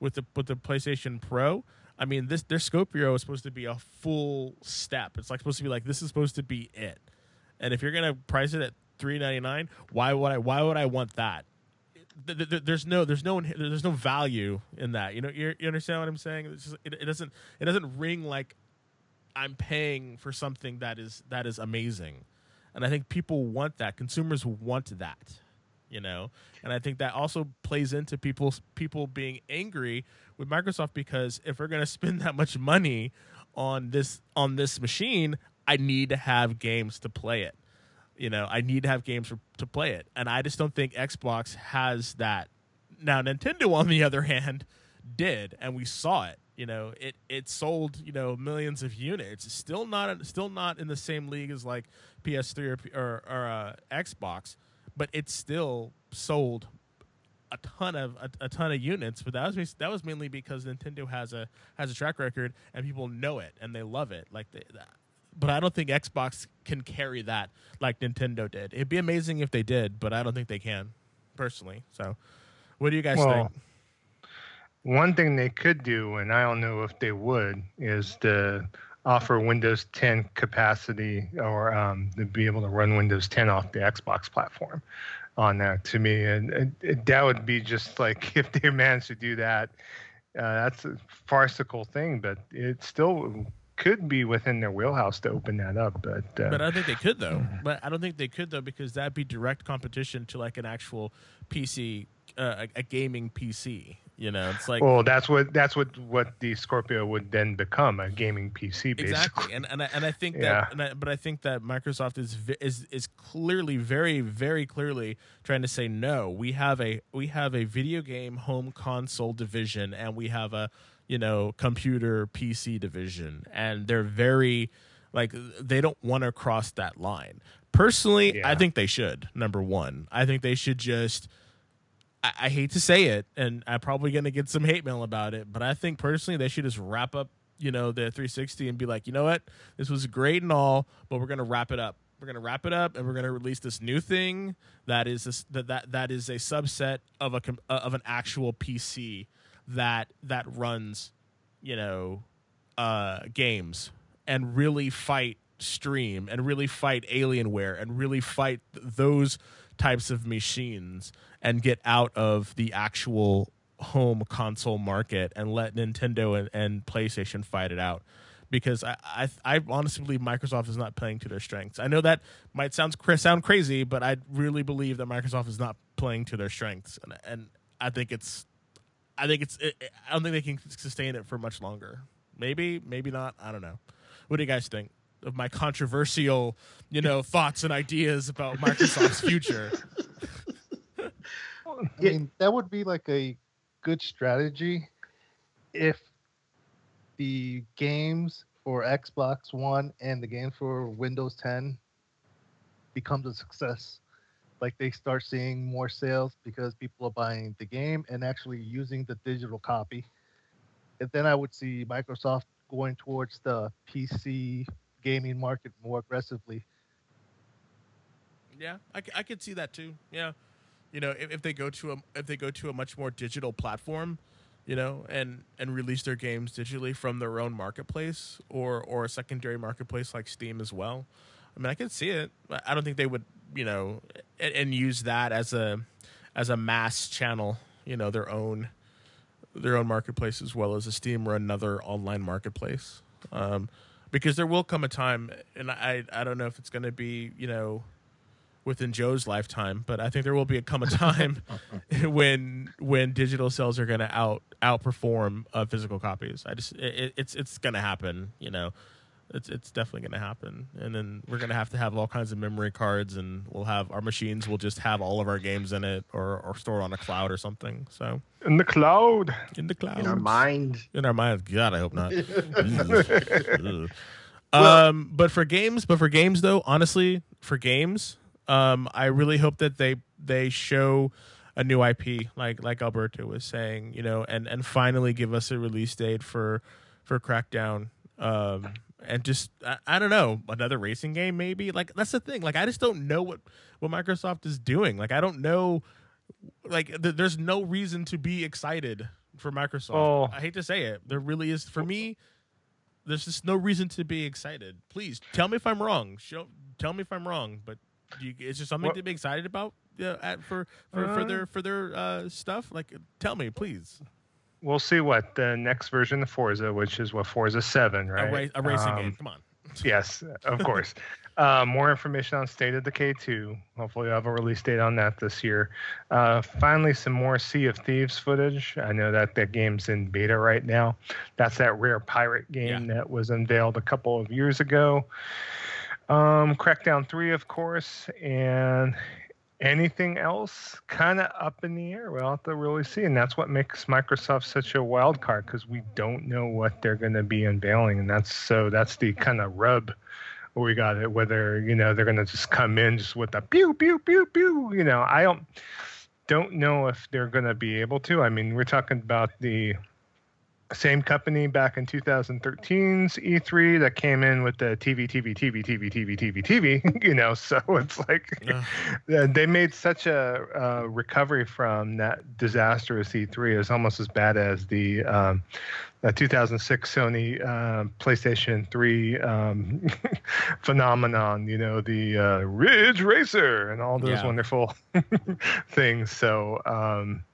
with the with the PlayStation Pro. I mean, this their Scorpio is supposed to be a full step. It's like supposed to be like this is supposed to be it. And if you're gonna price it at three ninety nine, why would I? Why would I want that? Th- th- th- There's no, there's no, there's no value in that. You know, you understand what I'm saying? Just, it, it doesn't, it doesn't ring like I'm paying for something that is that is amazing. And I think people want that. Consumers want that you know? And i think that also plays into people people being angry with microsoft because if we're going to spend that much money on this on this machine i need to have games to play it. You know i need to have games for, to play it. And i just don't think xbox has that. Now nintendo on the other hand did and we saw it. You know it it sold you know millions of units. It's still not still not in the same league as like ps3 or or, or uh, xbox but it still sold a ton of a, a ton of units. But that was that was mainly because Nintendo has a has a track record and people know it and they love it. Like they. But I don't think Xbox can carry that like Nintendo did. It'd be amazing if they did, but I don't think they can, personally. So, what do you guys Well, think? One thing they could do, and I don't know if they would, is to offer Windows 10 capacity or um, to be able to run Windows 10 off the Xbox platform on that to me. And it, that would be just like if they managed to do that, uh, that's a farcical thing, but it still could be within their wheelhouse to open that up. But, uh, But I think they could though. But I don't think they could though because that'd be direct competition to like an actual PC, uh, a, a gaming PC. You know, it's like well, that's what that's what what the Scorpio would then become a gaming PC, basically. exactly. And and I, and I think that Yeah. and I, but I think that Microsoft is is is clearly very very clearly trying to say no we have a we have a video game home console division and we have a you know computer PC division. And they're very like they don't want to cross that line. Personally I think they should number 1 I think they should just I, I hate to say it, and I'm probably gonna get some hate mail about it, but I think personally they should just wrap up, you know, the 360 and be like, you know what, this was great and all, but we're gonna wrap it up. We're gonna wrap it up, and we're gonna release this new thing that is this, that that that is a subset of a uh, of an actual PC that that runs, you know, uh, games and really fight Steam and really fight Alienware and really fight th- those types of machines and get out of the actual home console market and let Nintendo and, and PlayStation fight it out. Because I, I, I honestly believe Microsoft is not playing to their strengths. I know that might sound sound crazy, but I really believe that Microsoft is not playing to their strengths, and and I think it's, I think it's, it, I don't think they can sustain it for much longer. Maybe, maybe not. I don't know. What do you guys think of my controversial, you know, thoughts and ideas about Microsoft's future? I mean, that would be like a good strategy if the games for Xbox One and the game for Windows 10 becomes a success. Like they start seeing more sales because people are buying the game and actually using the digital copy. And then I would see Microsoft going towards the PC gaming market more aggressively. Yeah, I, I could see that too. Yeah, you know, if, if they go to a if they go to a much more digital platform, you know, and and release their games digitally from their own marketplace or or a secondary marketplace like Steam as well. I mean, I could see it. I don't think they would, you know, and, and use that as a as a mass channel. You know, their own their own marketplace as well as a Steam or another online marketplace. Um, because there will come a time, and I I don't know if it's going to be you know within Joe's lifetime, but I think there will be a come a time when when digital sales are going to out outperform uh, physical copies. I just it, it's it's going to happen, you know. It's it's definitely going to happen, and then we're going to have to have all kinds of memory cards, and we'll have our machines will just have all of our games in it, or or store on a cloud or something. So In the cloud. in the cloud, in our mind. in our mind. God, I hope not. um, but for games, but for games though, honestly, for games, um, I really hope that they they show a new IP, like like Alberto was saying, you know, and and finally give us a release date for for Crackdown. Um, and just I, I don't know another racing game maybe like that's the thing like I just don't know what what Microsoft is doing like I don't know like th- there's no reason to be excited for Microsoft. Oh. I hate to say it, there really is for me. There's just no reason to be excited. Please tell me if I'm wrong. Show, tell me if I'm wrong. But do you, is there something What- to be excited about uh, at, for for, for Uh, their for their uh, stuff? Like, tell me, please. We'll see what the next version of Forza, which is what Forza Seven, right? A, ra- a racing Um, game. Come on. yes, of course. uh, more information on State of Decay 2. Hopefully, we'll have a release date on that this year. Uh, finally, some more Sea of Thieves footage. I know that that game's in beta right now. That's that rare pirate game that was unveiled a couple of years ago. Um, Crackdown 3, of course, and anything else kind of up in the air. We'll have to really see. And that's what makes Microsoft such a wild card because we don't know what they're going to be unveiling. And that's so that's the kind of rub we got it, whether, you know, they're going to just come in just with a pew, pew, pew, pew. You know, I don't. Don't know if they're going to be able to. I mean, we're talking about the same company back in 2013's E3 that came in with the TV, TV, TV, TV, TV, TV, TV. You know, so it's like Ugh. uh, they made such a uh, recovery from that disastrous E3. It's almost as bad as the um, the 2006 Sony uh, PlayStation 3 um, phenomenon. You know, the uh, Ridge Racer and all those Yeah. wonderful things. So. Um,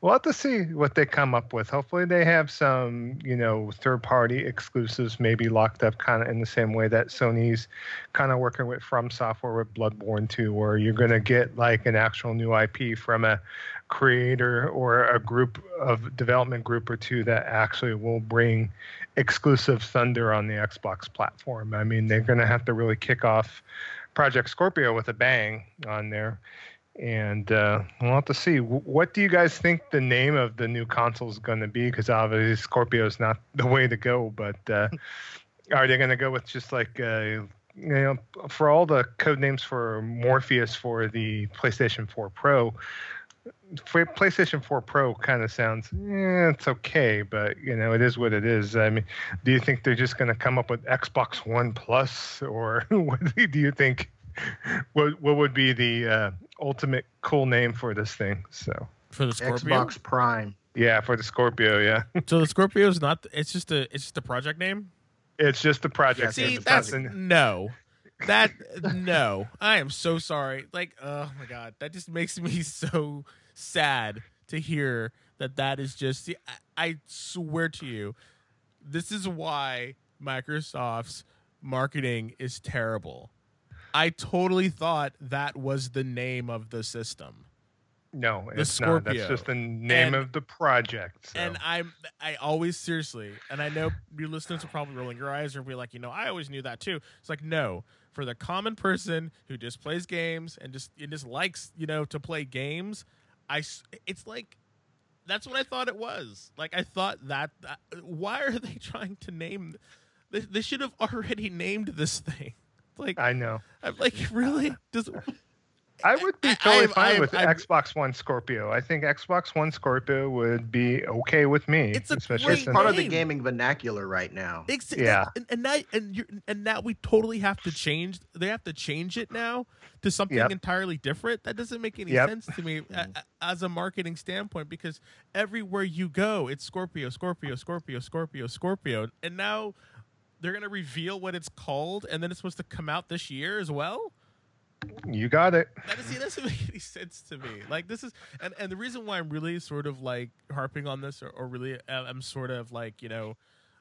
We'll have to see what they come up with. Hopefully, they have some, you know, third-party exclusives, maybe locked up, kind of in the same way that Sony's kind of working with From Software with Bloodborne 2, where you're going to get like an actual new IP from a creator or a group of development group or two that actually will bring exclusive Thunder on the Xbox platform. I mean, they're going to have to really kick off Project Scorpio with a bang on there and uh, we'll have to see. What do you guys think the name of the new console is going to be? Because obviously Scorpio is not the way to go, but uh, are they going to go with just like uh, you know for all the code names for Morpheus for the PlayStation 4 Pro? PlayStation 4 Pro kind of sounds, eh, it's okay, but you know, it is what it is. I mean, do you think they're just going to come up with Xbox One Plus, or what do you think? What what would be the uh, ultimate cool name for this thing? So for the Scorpio. Xbox Prime. Yeah, for the Scorpio. Yeah. so the Scorpio is not. It's just a. It's just a project name. It's just the project. See, that's no. That no, I am so sorry. Like, oh my god, that just makes me so sad to hear that that is just. See, I, I swear to you, this is why Microsoft's marketing is terrible. I totally thought that was the name of the system. No, the it's Scorpio. not. That's just the name and, of the project. So. And I'm I always seriously, and I know your listeners are probably rolling your eyes or be like, you know, I always knew that too. It's like no, for the common person who just plays games and just and just likes you know to play games, I it's like that's what I thought it was. Like I thought that, that why are they trying to name? They, they should have already named this thing. Like I know. I'm like really does I would be totally I, fine I, with I, Xbox One Scorpio. I think Xbox One Scorpio would be okay with me. It's a especially great part of the gaming vernacular right now. It's, yeah, and, and now and and now we totally have to change. They have to change it now to something yep. entirely different. That doesn't make any yep. sense to me as a marketing standpoint because everywhere you go, it's Scorpio, Scorpio, Scorpio, Scorpio, Scorpio, and now they're gonna reveal what it's called, and then it's supposed to come out this year as well. You got it. That, see, that doesn't make any sense to me. Like this is, and, and the reason why I'm really sort of like harping on this, or, or really uh, I'm sort of like you know,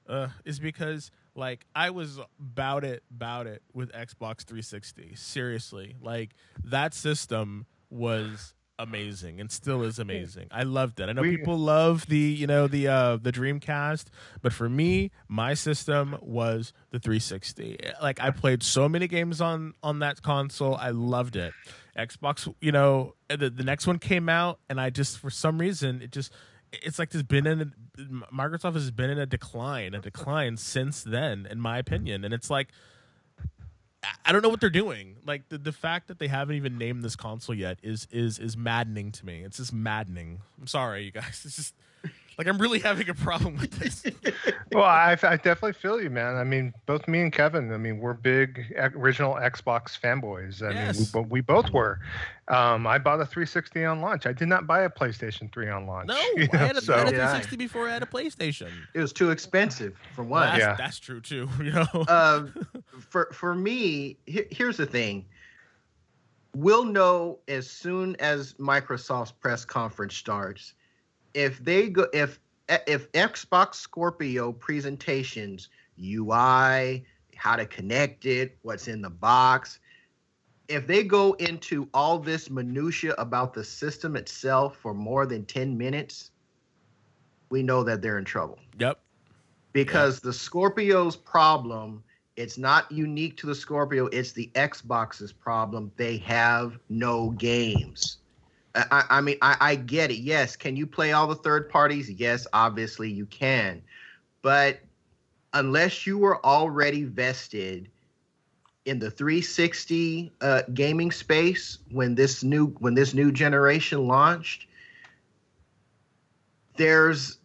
uh, is because like I was about it, about it with Xbox 360. Seriously, like that system was amazing and still is amazing. I loved it. I know we, people love the you know the uh the Dreamcast, but for me, my system was the 360. Like I played so many games on on that console. I loved it. Xbox, you know, the, the next one came out and I just for some reason it just it's like there's been in a, Microsoft has been in a decline, a decline since then in my opinion. And it's like I don't know what they're doing. Like the, the fact that they haven't even named this console yet is is is maddening to me. It's just maddening. I'm sorry, you guys. It's just like I'm really having a problem with this. well, I, I definitely feel you, man. I mean, both me and Kevin. I mean, we're big original Xbox fanboys. I yes. mean, we, we both were. Um, I bought a 360 on launch. I did not buy a PlayStation 3 on launch. No, I had, a, so, I had a 360 yeah. before I had a PlayStation. It was too expensive for one. Well, that's, yeah, that's true too. You know, uh, for for me, here's the thing. We'll know as soon as Microsoft's press conference starts if they go if if Xbox Scorpio presentations, UI, how to connect it, what's in the box, if they go into all this minutia about the system itself for more than 10 minutes, we know that they're in trouble. Yep. Because yep. the Scorpio's problem, it's not unique to the Scorpio, it's the Xbox's problem. They have no games. I, I mean, I, I get it. Yes. Can you play all the third parties? Yes, obviously you can. But unless you were already vested in the 360 uh, gaming space when this new when this new generation launched, there's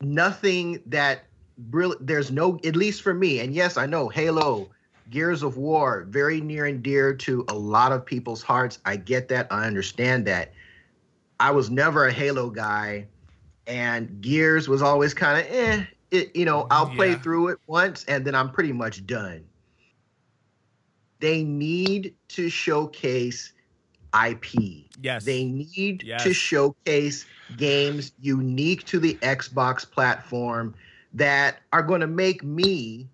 nothing that really there's no at least for me. And yes, I know Halo, Gears of War, very near and dear to a lot of people's hearts. I get that. I understand that. I was never a Halo guy, and Gears was always kind of eh. It, you know, I'll play yeah. through it once, and then I'm pretty much done. They need to showcase IP. Yes. They need yes. to showcase games unique to the Xbox platform that are going to make me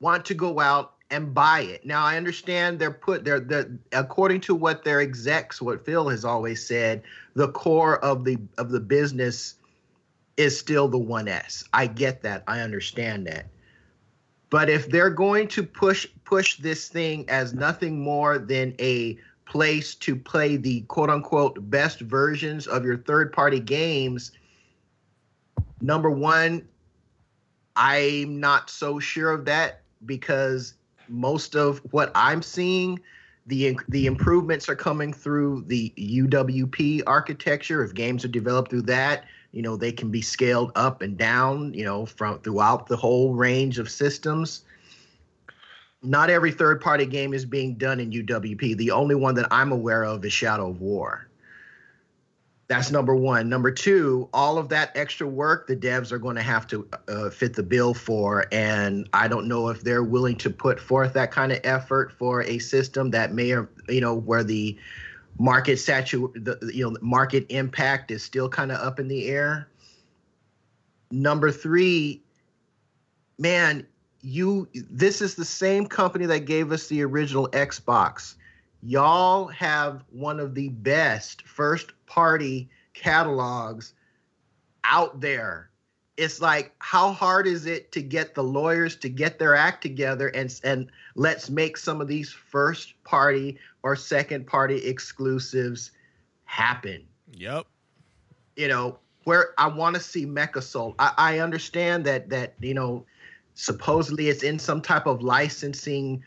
want to go out and buy it. Now I understand they're put they're the according to what their execs, what Phil has always said, the core of the of the business is still the 1S. I get that. I understand that. But if they're going to push push this thing as nothing more than a place to play the quote unquote best versions of your third party games, number one, I'm not so sure of that because most of what I'm seeing the the improvements are coming through the UWP architecture. If games are developed through that, you know they can be scaled up and down. You know from throughout the whole range of systems. Not every third party game is being done in UWP. The only one that I'm aware of is Shadow of War. That's number one. Number two, all of that extra work the devs are going to have to uh, fit the bill for. And I don't know if they're willing to put forth that kind of effort for a system that may have, you know, where the market satu- the you know market impact is still kind of up in the air. Number three, man, you this is the same company that gave us the original Xbox y'all have one of the best first party catalogs out there. It's like how hard is it to get the lawyers to get their act together and and let's make some of these first party or second party exclusives happen. Yep. You know, where I want to see MechAssault. I, I understand that that, you know, supposedly it's in some type of licensing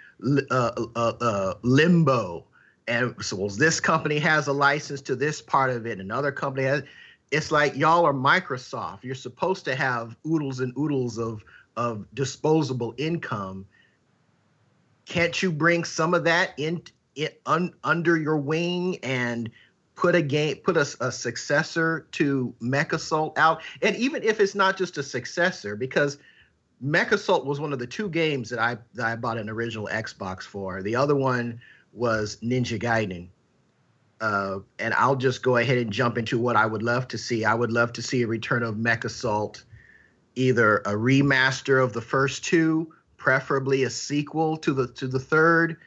uh, uh, uh, limbo well, this company has a license to this part of it another company has it's like y'all are microsoft. You're supposed to have oodles and oodles of of disposable income. Can't you bring some of that in, un, under your wing and put a game put a, a successor to MechAssault out? And even if it's not just a successor because MechAssault was one of the two games that I that I bought an original Xbox for. The other one was Ninja Gaiden. Uh, and I'll just go ahead and jump into what I would love to see. I would love to see a return of MechAssault, either a remaster of the first two, preferably a sequel to the to the third.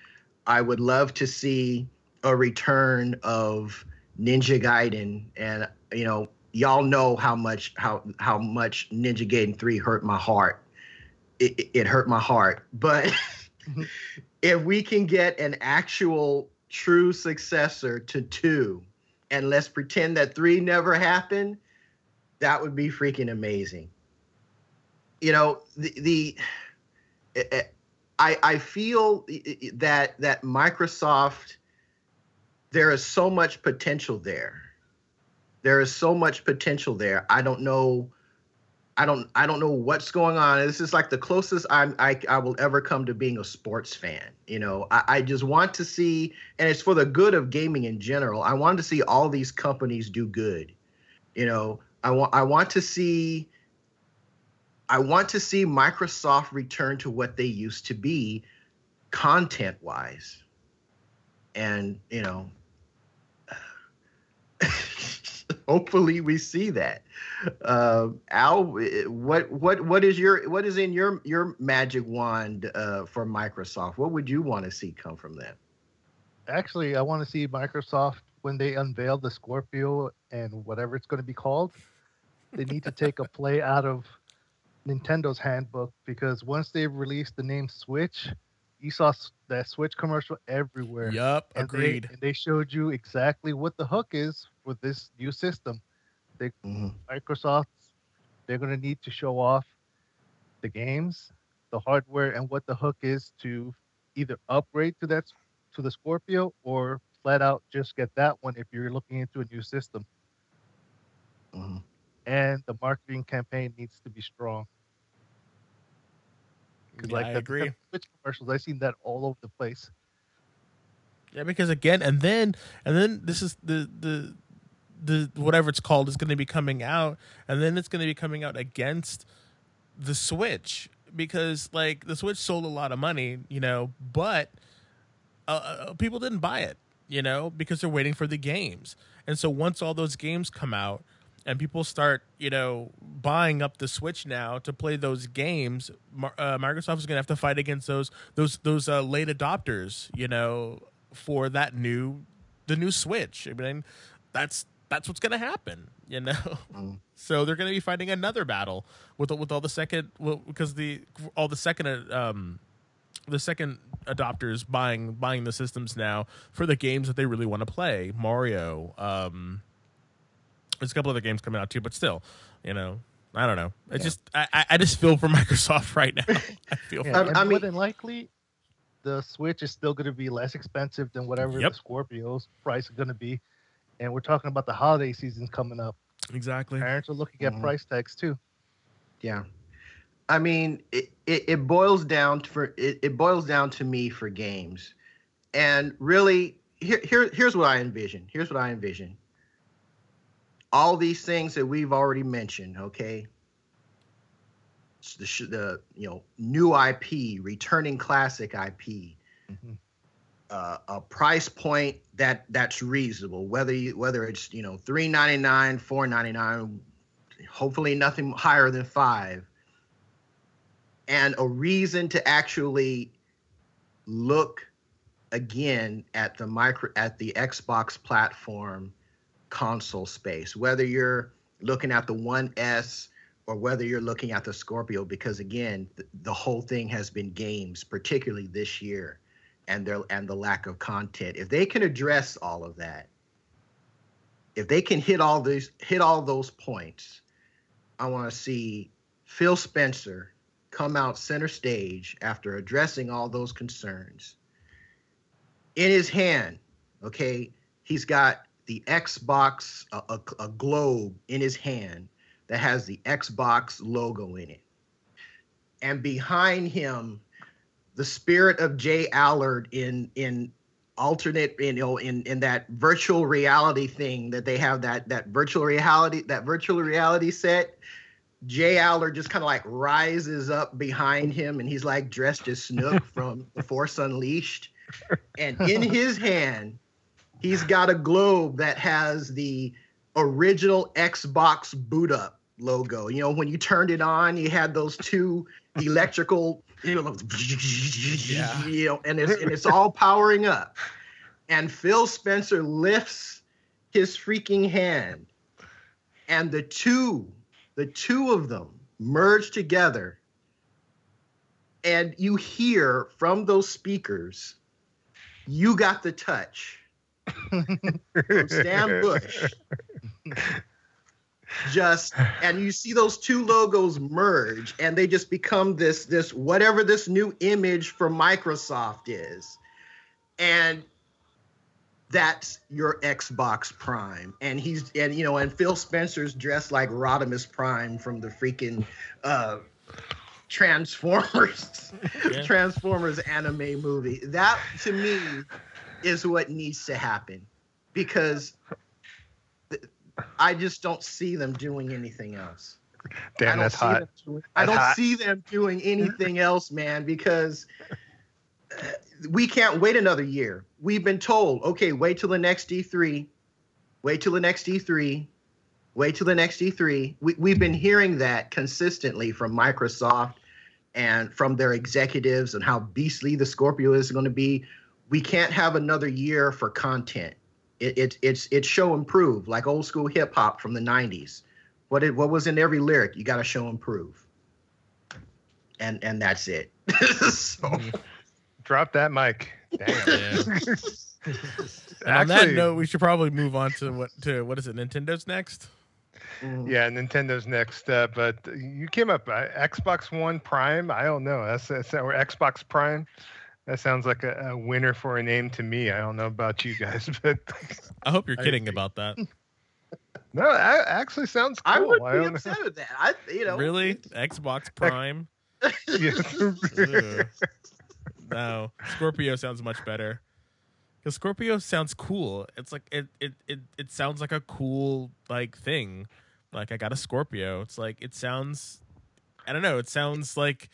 I would love to see a return of Ninja Gaiden, and you know, y'all know how much how how much Ninja Gaiden three hurt my heart. It, it hurt my heart, but if we can get an actual true successor to two, and let's pretend that three never happened, that would be freaking amazing. You know, the the eh, eh, I I feel that that Microsoft there is so much potential there. There is so much potential there. I don't know I don't I don't know what's going on. This is like the closest I'm I, I will ever come to being a sports fan. You know, I, I just want to see, and it's for the good of gaming in general. I want to see all these companies do good. You know, I want I want to see I want to see Microsoft return to what they used to be content wise. And, you know, hopefully we see that. Uh, Al, what what what is your what is in your your magic wand uh, for Microsoft? What would you want to see come from that? Actually, I want to see Microsoft when they unveil the Scorpio and whatever it's going to be called. They need to take a play out of Nintendo's handbook because once they've released the name Switch, you saw that Switch commercial everywhere. Yup, and agreed. They, and they showed you exactly what the hook is for this new system. They, mm-hmm. Microsoft, they're going to need to show off the games, the hardware, and what the hook is to either upgrade to that to the Scorpio or flat out just get that one if you're looking into a new system. Mm-hmm. And the marketing campaign needs to be strong. Because yeah, like I the, agree. Switch commercials, I've seen that all over the place. Yeah, because again, and then and then this is the the the whatever it's called is going to be coming out, and then it's going to be coming out against the Switch because like the Switch sold a lot of money, you know, but uh, uh people didn't buy it, you know, because they're waiting for the games, and so once all those games come out and people start, you know, buying up the Switch now to play those games, uh, Microsoft is going to have to fight against those those those uh, late adopters, you know, for that new the new Switch. I mean, that's that's what's going to happen, you know. Mm. So they're going to be fighting another battle with with all the second well, because the all the second um the second adopters buying buying the systems now for the games that they really want to play. Mario, um there's a couple other games coming out too, but still, you know, I don't know. I yeah. just I, I just feel for Microsoft right now. I feel. Yeah, I, I mean, more than likely, the Switch is still going to be less expensive than whatever Yep. the Scorpio's price is going to be, and we're talking about the holiday seasons coming up. Exactly. Parents are looking at Mhm. price tags too. Yeah. I mean, it, it, it boils down to, for it, it boils down to me for games. And really here, here here's what I envision. Here's what I envision. All these things that we've already mentioned, okay? The the you know, new IP, returning classic IP. Mhm. Uh, a price point that that's reasonable whether you whether it's you know 399 499 hopefully nothing higher than five, and a reason to actually look again at the micro at the Xbox platform console space, whether you're looking at the One S or whether you're looking at the Scorpio, because again, the, the whole thing has been games, particularly this year, and their and the lack of content. If they can address all of that, if they can hit all these hit all those points, I want to see Phil Spencer come out center stage after addressing all those concerns. In his hand, okay, he's got the Xbox, a, a, a globe in his hand that has the Xbox logo in it. And behind him, the spirit of J Allard in in alternate you know in in that virtual reality thing that they have that that virtual reality that virtual reality set J Allard just kind of like rises up behind him and he's like dressed as Snoke from The Force Unleashed. And in his hand, he's got a globe that has the original Xbox boot up logo. You know, when you turned it on, you had those two electrical, you know, Yeah. you know, and it's and it's all powering up. And Phil Spencer lifts his freaking hand, and the two, the two of them merge together, and you hear from those speakers, "You got the touch." From Stan Bush. Just and you see those two logos merge and they just become this this whatever this new image for Microsoft is. And that's your Xbox Prime. And he's and you know, and Phil Spencer's dressed like Rodimus Prime from the freaking uh Transformers Yeah. Transformers anime movie. That to me is what needs to happen because I just don't see them doing anything else. I Damn, don't that's see hot. them doing- I don't hot. see them doing anything else, man, because uh, we can't wait another year. We've been told, okay, wait till the next E3, wait till the next E3, wait till the next E3. We, we've been hearing that consistently from Microsoft and from their executives and how beastly the Scorpio is going to be. We can't have another year for content. It, it, it's it's show and prove, like old school hip hop from the '90s. What it, what was in every lyric? You got to show and prove, and and that's it. so, Mhm. Drop that mic. Damn. Yeah. And on that note, we should probably move on to what to what is it? Nintendo's next. mm. yeah, Nintendo's next. Uh, but you came up uh, Xbox One Prime. I don't know. That's, that's or Xbox Prime. That sounds like a, a winner for a name to me. I don't know about you guys, but I hope you're kidding about that. no, that actually sounds cool. I would I be don't know. upset with that. I you know Really? Xbox Prime? Yeah. Ugh. no, Scorpio sounds much better. Because Scorpio sounds cool. It's like it, it it it sounds like a cool like thing. Like I got a Scorpio. It's like it sounds. I don't know. It sounds like.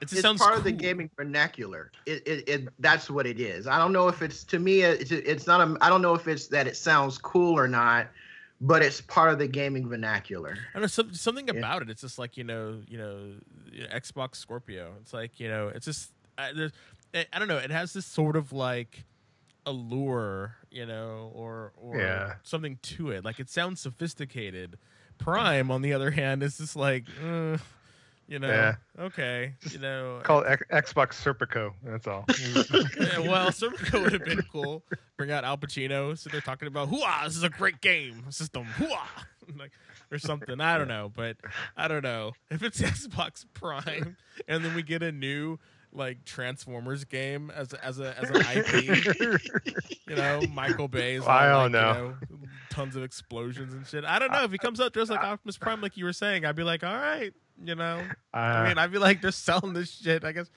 It it's sounds part of the gaming vernacular. It, it, it that's what it is. I don't know if it's to me. It's, it's not. A, I don't know if it's that it sounds cool or not, but it's part of the gaming vernacular. I don't know some, something Yeah. about it. It's just like you know, you know, Xbox Scorpio. It's like you know, it's just I, there's, I, I don't know. It has this sort of like allure, you know, or or Yeah. something to it. Like it sounds sophisticated. Prime, on the other hand, is just like, uh, you know, Yeah. okay, you know. Call it X- Xbox Serpico. That's all. Yeah, well, Serpico would have been cool. Bring out Al Pacino, so they're talking about hooah, this is a great game system, hooah, like or something. I don't know, but I don't know if it's Xbox Prime, and then we get a new like Transformers game as as a as an IP. you know, Michael Bay's. I all, don't like, know. You know, tons of explosions and shit. I don't know if he comes out dressed like Optimus Prime, like you were saying. I'd be like, all right, you know. I Uh, mean, I'd be like, they're selling this shit. I guess.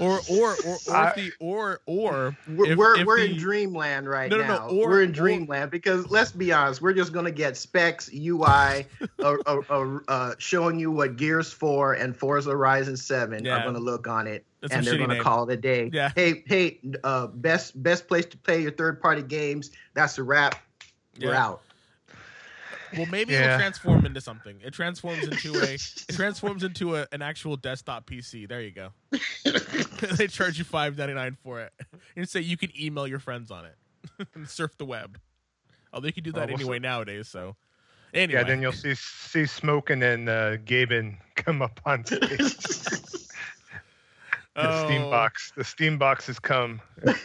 Or or or or I- if the or or We're if- we're, if we're the- in dreamland right No, no, no, now. or- we're in or- dreamland because let's be honest, we're just gonna get specs, UI, uh, uh, uh, uh, showing you what Gears Four and Forza Horizon Seven Yeah. are gonna look on it, That's and they're gonna name. call it a day. Yeah. Hey, hey, uh, best best place to play your third party games. That's a wrap. We're out. Well, maybe Yeah. it'll transform into something. It transforms into a. It transforms into a, an actual desktop PC. There you go. they charge you five ninety nine for it, and say you can email your friends on it and surf the web. Although you can do that Oh, we'll anyway nowadays. So anyway, Yeah, then you'll see see Smoking and uh, Gaben come up on stage. The oh, Steam box. The Steam box has come.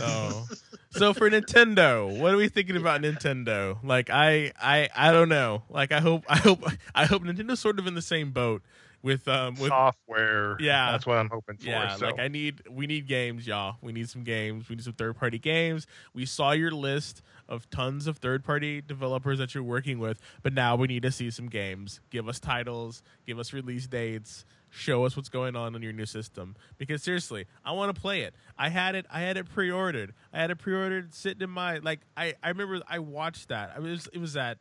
Oh. So for Nintendo, what are we thinking about Nintendo? Like I I I don't know. Like I hope I hope I hope Nintendo's sort of in the same boat with um with Software. Yeah. That's what I'm hoping for. Yeah, so. like I need we need games, y'all. We need some games. We need some third party games. We saw your list of tons of third party developers that you're working with, but now we need to see some games. Give us titles, give us release dates, show us what's going on in your new system. Because seriously, I want to play it. I had it I had it pre ordered. I had it pre ordered sitting in my like I, I remember I watched that. I was it was at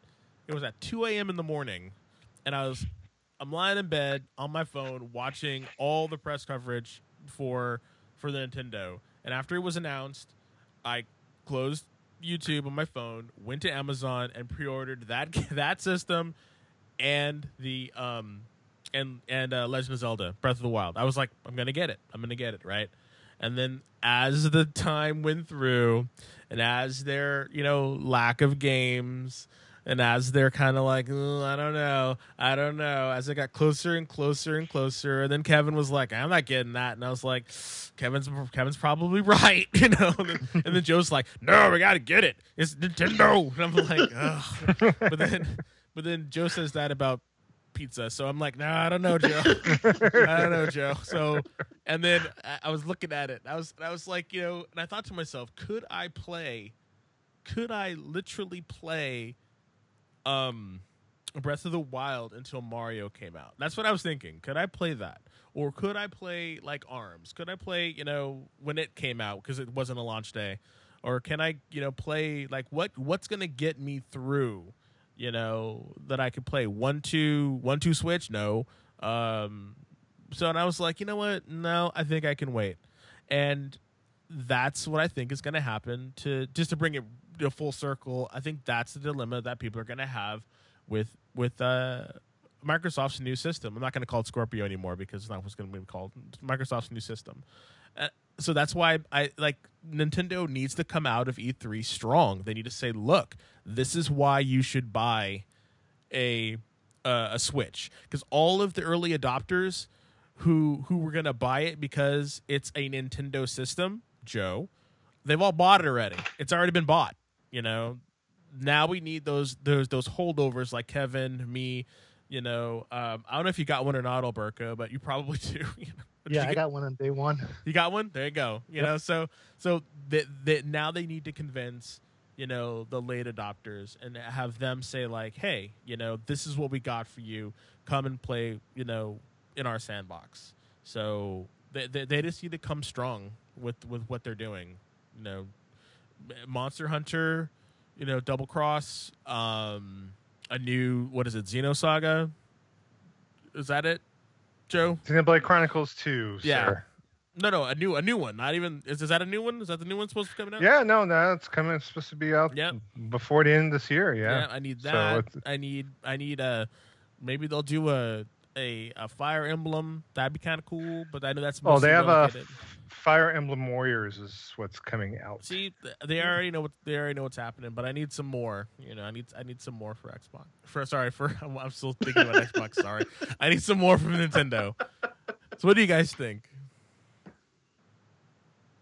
it was at two AM in the morning and I was I'm lying in bed on my phone watching all the press coverage for for the Nintendo. And after it was announced, I closed YouTube on my phone, went to Amazon and pre-ordered that that system and the um and and uh, Legend of Zelda Breath of the Wild. I was like, I'm gonna get it. I'm gonna get it right. And then as the time went through, and as their you know lack of games, and as they're kind of like, I don't know, I don't know, as it got closer and closer and closer, and then Kevin was like, I'm not getting that, and I was like, Kevin's Kevin's probably right, you know. And then, and then Joe's like, No, we gotta get it. It's Nintendo, and I'm like, Ugh. But then, but then Joe says that about pizza, so I'm like, No, I don't know, Joe. I don't know, Joe. So, and then I, I was looking at it. I was, I was like, you know, and I thought to myself, could I play? Could I literally play, um, Breath of the Wild until Mario came out? That's what I was thinking. Could I play that, or could I play like Arms? Could I play, you know, when it came out because it wasn't a launch day, or can I, you know, play like what? What's gonna get me through? You know that I could play one two one two switch. No, um, so and I was like, you know what? No, I think I can wait. And that's what I think is going to happen to just to bring it to full circle. I think that's the dilemma that people are going to have with with uh Microsoft's new system. I'm not going to call it Scorpio anymore because it's not what's going to be called Microsoft's new system. Uh, so that's why I like Nintendo needs to come out of E3 strong. They need to say, "Look, this is why you should buy a uh, a Switch because all of the early adopters who who were gonna buy it because it's a Nintendo system, Joe, they've all bought it already. It's already been bought. You know, now we need those those those holdovers like Kevin, me. You know, um, I don't know if you got one or not, Alberto, but you probably do. Did Yeah, you I get- got one on day one. you got one? There you go. You Yep. know, so so that that now they need to convince you know the late adopters and have them say like, hey, you know, this is what we got for you. Come and play, you know, in our sandbox. So they they, they just need to come strong with with what they're doing. You know, Monster Hunter, you know, Double Cross, um, a new what is it, Xenosaga? Is that it, Joe? Xenoblade Chronicles 2. Yeah. sir. No, no, a new a new one. Not even is, is that a new one? Is that the new one supposed to be coming out? Yeah, no, no, it's coming. It's supposed to be out Yep. before the end of this year. Yeah, Yeah. I need that. it's- I need I need a maybe they'll do a a, a fire emblem. That'd be kind of cool. But I know that's Oh, they have a. Fire Emblem Warriors is what's coming out. See, they already know what they already know what's happening. But I need some more. You know, I need I need some more for Xbox. For sorry for I'm, I'm still thinking about Xbox. Sorry, I need some more from Nintendo. So what do you guys think?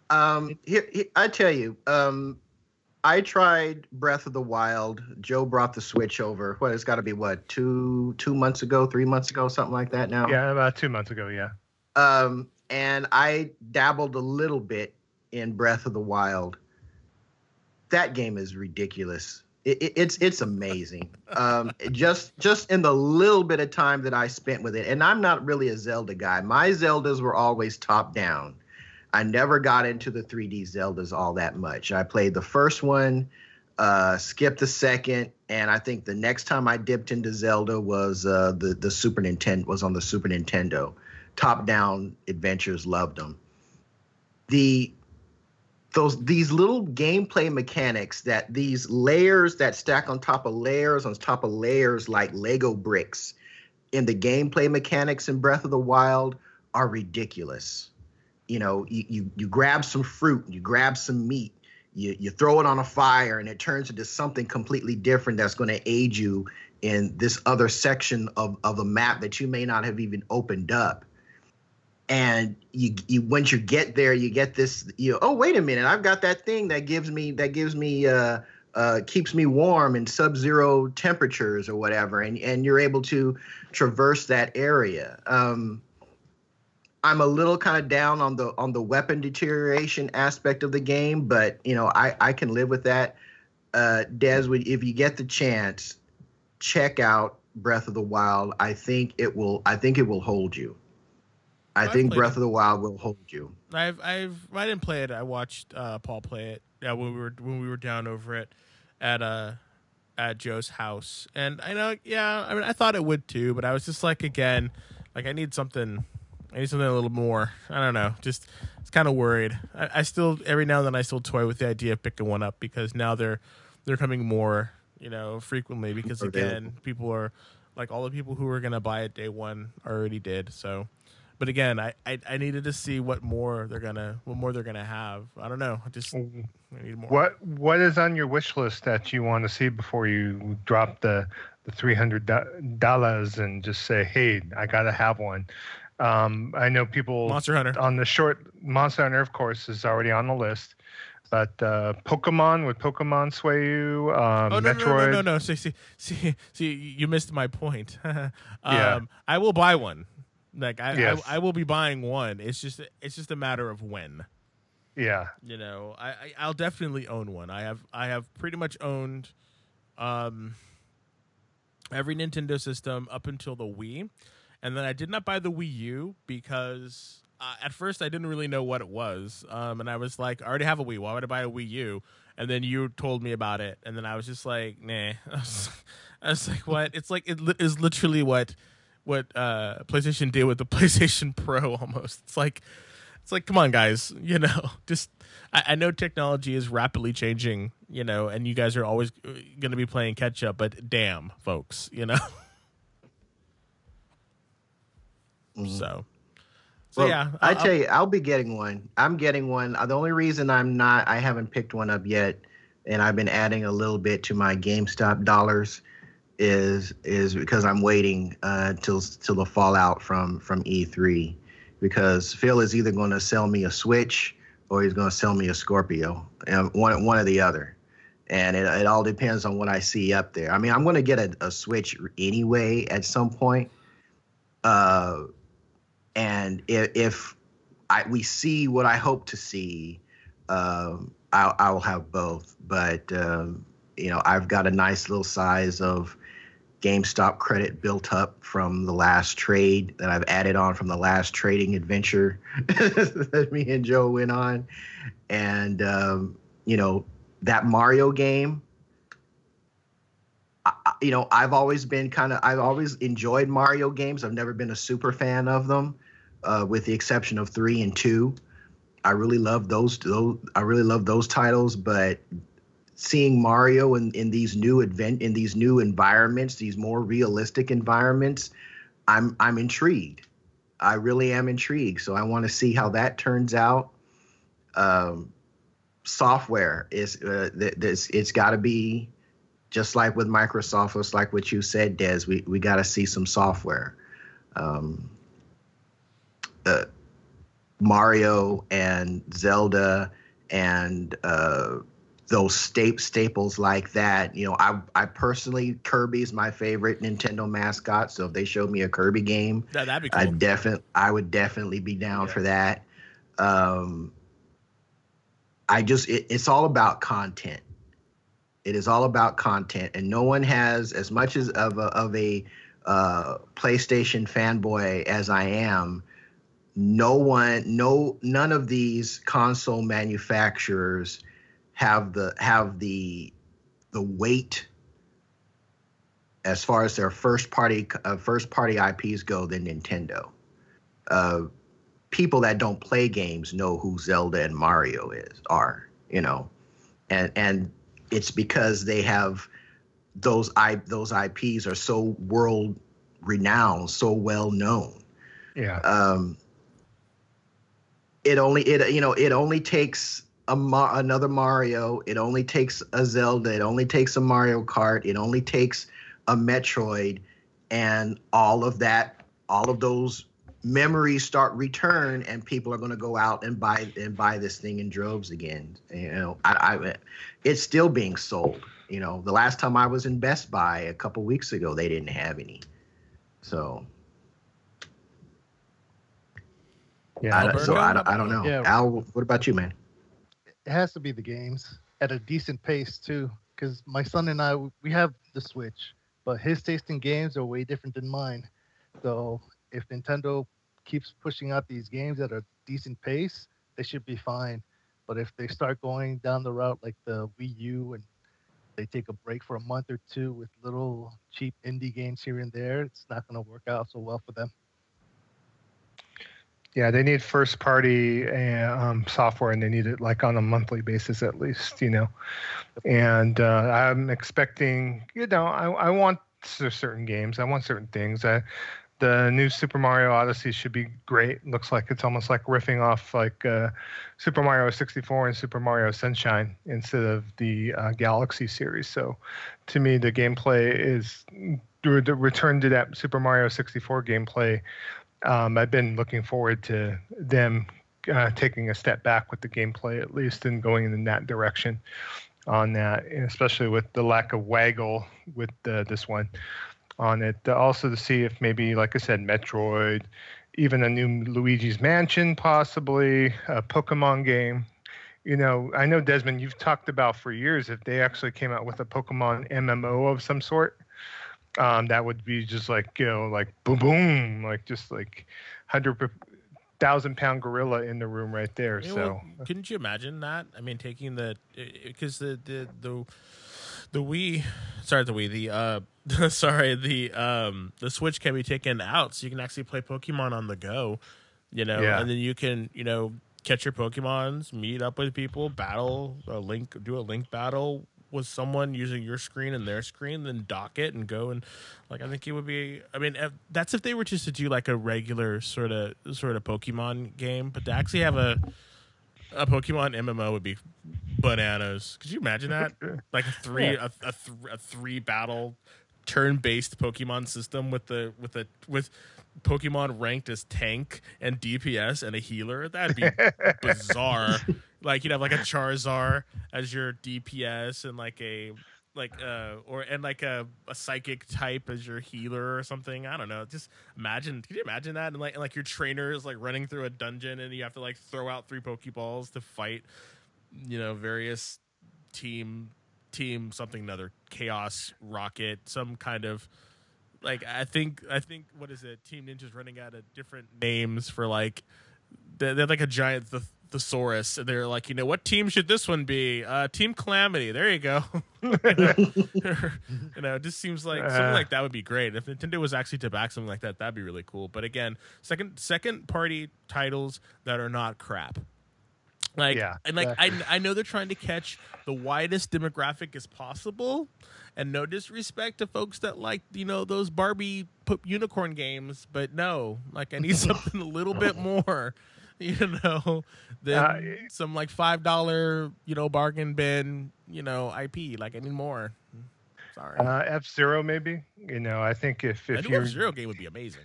Um, here, here- I tell you, um, I tried Breath of the Wild. Joe brought the Switch over. What it's got to be what two two months ago, three months ago, something like that now. Yeah, about two months ago. Yeah. Um, and I dabbled a little bit in Breath of the Wild. That game is ridiculous. It, it, it's it's amazing. Um, just just in the little bit of time that I spent with it, and I'm not really a Zelda guy. My Zeldas were always top down. I never got into the 3D Zeldas all that much. I played the first one, uh, skipped the second, and I think the next time I dipped into Zelda was uh, the the Super Nintendo was on the Super Nintendo. Top down adventures, loved them. The those these little gameplay mechanics that these layers that stack on top of layers on top of layers like Lego bricks in the gameplay mechanics in Breath of the Wild are ridiculous. You know, you you, you grab some fruit, you grab some meat, you you throw it on a fire, and it turns into something completely different that's going to aid you in this other section of of a map that you may not have even opened up and you you once you get there you get this you know oh wait a minute i've got that thing that gives me that gives me uh uh, keeps me warm in sub-zero temperatures or whatever, and and you're able to traverse that area. Um, I'm a little kind of down on the on the weapon deterioration aspect of the game, but you know I I can live with that. Uh, Des, if you get the chance, check out Breath of the Wild. I think it will I think it will hold you. I think Breath it. of the Wild will hold you. I've I've I didn't play it. I watched uh, Paul play it. Yeah, when we were when we were down over it at uh at Joe's house, and I know yeah. I mean, I thought it would too, but I was just like again, like I need something. I need something a little more. I don't know. Just it's kind of worried. I, I still every now and then I still toy with the idea of picking one up because now they're they're coming more you know frequently because again people are like all the people who were gonna buy it day one already did so but again, I, I I needed to see what more they're gonna what more they're gonna have. I don't know. I just I need more. What what is on your wish list that you want to see before you drop the the three hundred dollars and just say, hey, I gotta have one. Um, I know people Monster Hunter. on the short Monster Hunter, of course, is already on the list. But uh, Pokemon would Pokemon sway you? Um, Oh no, no no no no no! See see see see you missed my point. um, Yeah. I will buy one. Like I, Yes. I I will be buying one. It's just it's just a matter of when. Yeah, You know, I, I I'll definitely own one. I have I have pretty much owned um every Nintendo system up until the Wii, and then I did not buy the Wii U because uh, at first I didn't really know what it was, um, and I was like, I already have a Wii. Why would I buy a Wii U? And then you told me about it, and then I was just like, nah. I was, I was like, what? It's like it is literally what what uh, PlayStation did with the PlayStation Pro almost. It's like it's like come on guys you know just I, I know technology is rapidly changing you know and you guys are always going to be playing catch up but damn folks you know so so Well, yeah I I'll- tell you, I'll be getting one. I'm getting one. Uh, The only reason I'm not, I haven't picked one up yet, and I've been adding a little bit to my GameStop dollars, is is because I'm waiting uh, till till the fallout from from E3, because Phil is either going to sell me a Switch or he's going to sell me a Scorpio, and one one or the other. And it, it all depends on what I see up there. I mean, I'm going to get a, a Switch anyway at some point. Uh, and if, if I we see what I hope to see, um, I'll, I'll have both. But um, you know, I've got a nice little size of GameStop credit built up from the last trade that I've added on from the last trading adventure that me and Joe went on, and um, you know that Mario game. I- You know, I've always been kind of, I've always enjoyed Mario games. I've never been a super fan of them uh, with the exception of three and two. I really love those. Those I really love those titles, but seeing Mario in, in these new advent in these new environments, these more realistic environments, I'm I'm intrigued. I really am intrigued. So I want to see how that turns out. Um, software is uh, th- this it's got to be just like with Microsoft. It's like what you said, Des. We we got to see some software. Um, uh, Mario and Zelda and uh, those sta- staples like that. You know, I I personally Kirby's my favorite Nintendo mascot. So if they showed me a Kirby game, That, that'd be cool. I definitely I would definitely be down Yeah. for that. Um, I just it, it's all about content. It is all about content, and no one has as much as of a, of a uh, PlayStation fanboy as I am. No one, no, none of these console manufacturers have the have the the weight as far as their first party uh, first party IPs go than Nintendo. Uh, people that don't play games know who Zelda and Mario is are, you know, and and it's because they have those i those IPs are so world renowned, so well known. Yeah. Um, it only it you know it only takes a Ma- another Mario. It only takes a Zelda. It only takes a Mario Kart. It only takes a Metroid, and all of that, all of those memories start return, and people are going to go out and buy and buy this thing in droves again. You know, I, I it's still being sold. You know, the last time I was in Best Buy a couple weeks ago, they didn't have any. So Yeah. I, don't- so I, don't- I don't know. Yeah. Al, what about you, man? It has to be the games at a decent pace too because my son and i we have the switch but his taste in games are way different than mine. So if nintendo keeps pushing out these games at a decent pace they should be fine. But if they start going down the route like the wii u and they take a break for a month or two with little cheap indie games here and there it's not going to work out so well for them Yeah, they need first party uh, um, software, and they need it like on a monthly basis at least, you know. And uh, I'm expecting, you know, I, I want certain games, I want certain things. I, the new Super Mario Odyssey should be great. Looks like it's almost like riffing off like uh, Super Mario 64 and Super Mario Sunshine instead of the uh, Galaxy series. So, to me, the gameplay is the the return to that Super Mario 64 gameplay um, I've been looking forward to them uh, taking a step back with the gameplay at least and going in that direction on that, and especially with the lack of waggle with the, this one on it. Also to see if maybe, like I said, Metroid, even a new Luigi's Mansion, possibly a Pokemon game. You know, I know Desmond, you've talked about for years if they actually came out with a Pokemon MMO of some sort um, that would be just like you know like boom boom like just like hundred thousand pound gorilla in the room right there so couldn't you imagine that? I mean, taking the because the the the the Wii, sorry, the Wii, the uh, sorry, the um, the Switch can be taken out, so you can actually play Pokemon on the go, you know, Yeah. and then you can you know catch your Pokemons, meet up with people, battle, a link, do a link battle with someone using your screen and their screen, then dock it and go and like I think it would be. I mean, if, that's if they were just to do like a regular sort of sort of Pokemon game, but to actually have a a Pokemon MMO would be bananas. Could you imagine that? Like a three a, a, th- a three battle turn based Pokemon system with the with a with Pokemon ranked as tank and DPS and a healer. That'd be bizarre. Like you'd have like a Charizard as your DPS and like a like uh or and like a, a psychic type as your healer or something. I don't know. Just imagine can you imagine that? And like and like your trainer is like running through a dungeon and you have to like throw out three Pokeballs to fight, you know, various team team something another chaos rocket, some kind of like I think I think what is it? Team Ninja's running out of different names for like they're, they're like a giant th- thesaurus. And they're like, you know, what team should this one be? Uh, team Calamity. There you go. you know, it just seems like something Uh. like that would be great. If Nintendo was actually to back something like that, that'd be really cool. But again, second second party titles that are not crap. Like Yeah. and like I I know they're trying to catch the widest demographic as possible, and no disrespect to folks that like you know those Barbie unicorn games, but no, like I need something a little bit more, you know, than Uh, some like five dollar you know bargain bin you know IP. Like I need more. Sorry, uh, F Zero maybe you know I think if if new you're F-Zero game would be amazing.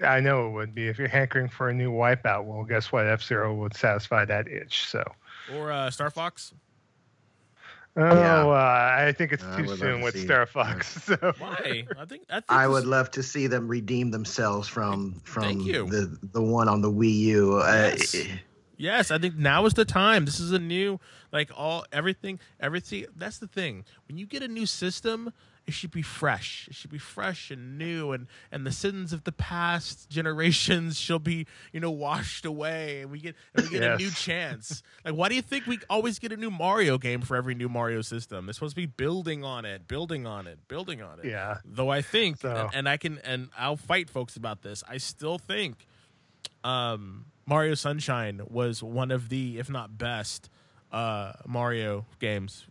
I know it would be if you're hankering for a new Wipeout well guess what F Zero would satisfy that itch so Or uh, Star Fox. Oh, Yeah. uh, I think it's too soon to with see it. Star Fox. So. Why? I think I think I this- would love to see them redeem themselves from from you. the the one on the Wii U. Uh, Yes. Yes, I think now is the time. This is a new, like all everything, everything. That's the thing. When you get a new system, it should be fresh. It should be fresh and new, and and the sins of the past generations shall be, you know, washed away, and we get and we get a new chance. Like, why do you think we always get a new Mario game for every new Mario system? It's supposed to be building on it, building on it, building on it. Yeah. Though I think, So- and, and I can, and I'll fight folks about this. I still think um, Mario Sunshine was one of the, if not best, uh, Mario games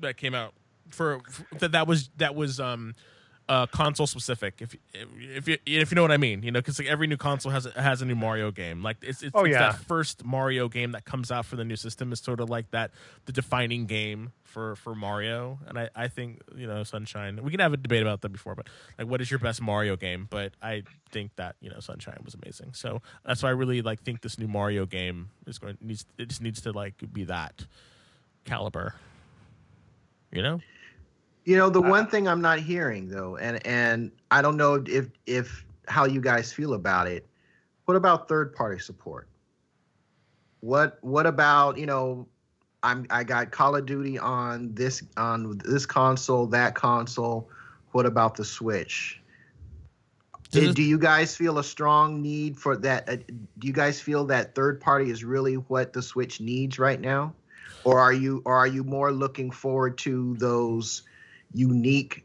that came out for, for that. That was that was um, uh, console specific. If if you if you know what I mean, you know, because like every new console has a, has a new Mario game. Like it's it's, Oh, it's yeah. that first Mario game that comes out for the new system is sort of like that the defining game for for Mario. And I I think you know Sunshine. We can have a debate about that before, but like what is your best Mario game? But I think that you know Sunshine was amazing. So that's why I really like think this new Mario game is going needs it just needs to like be that caliber. You know. You know, the Uh, one thing I'm not hearing though, and and I don't know if if how you guys feel about it. What about third party support? What what about you know? I'm I got Call of Duty on this on this console, that console. What about the Switch? Uh, do you guys feel a strong need for that? Uh, do you guys feel that third party is really what the Switch needs right now, or are you or are you more looking forward to those unique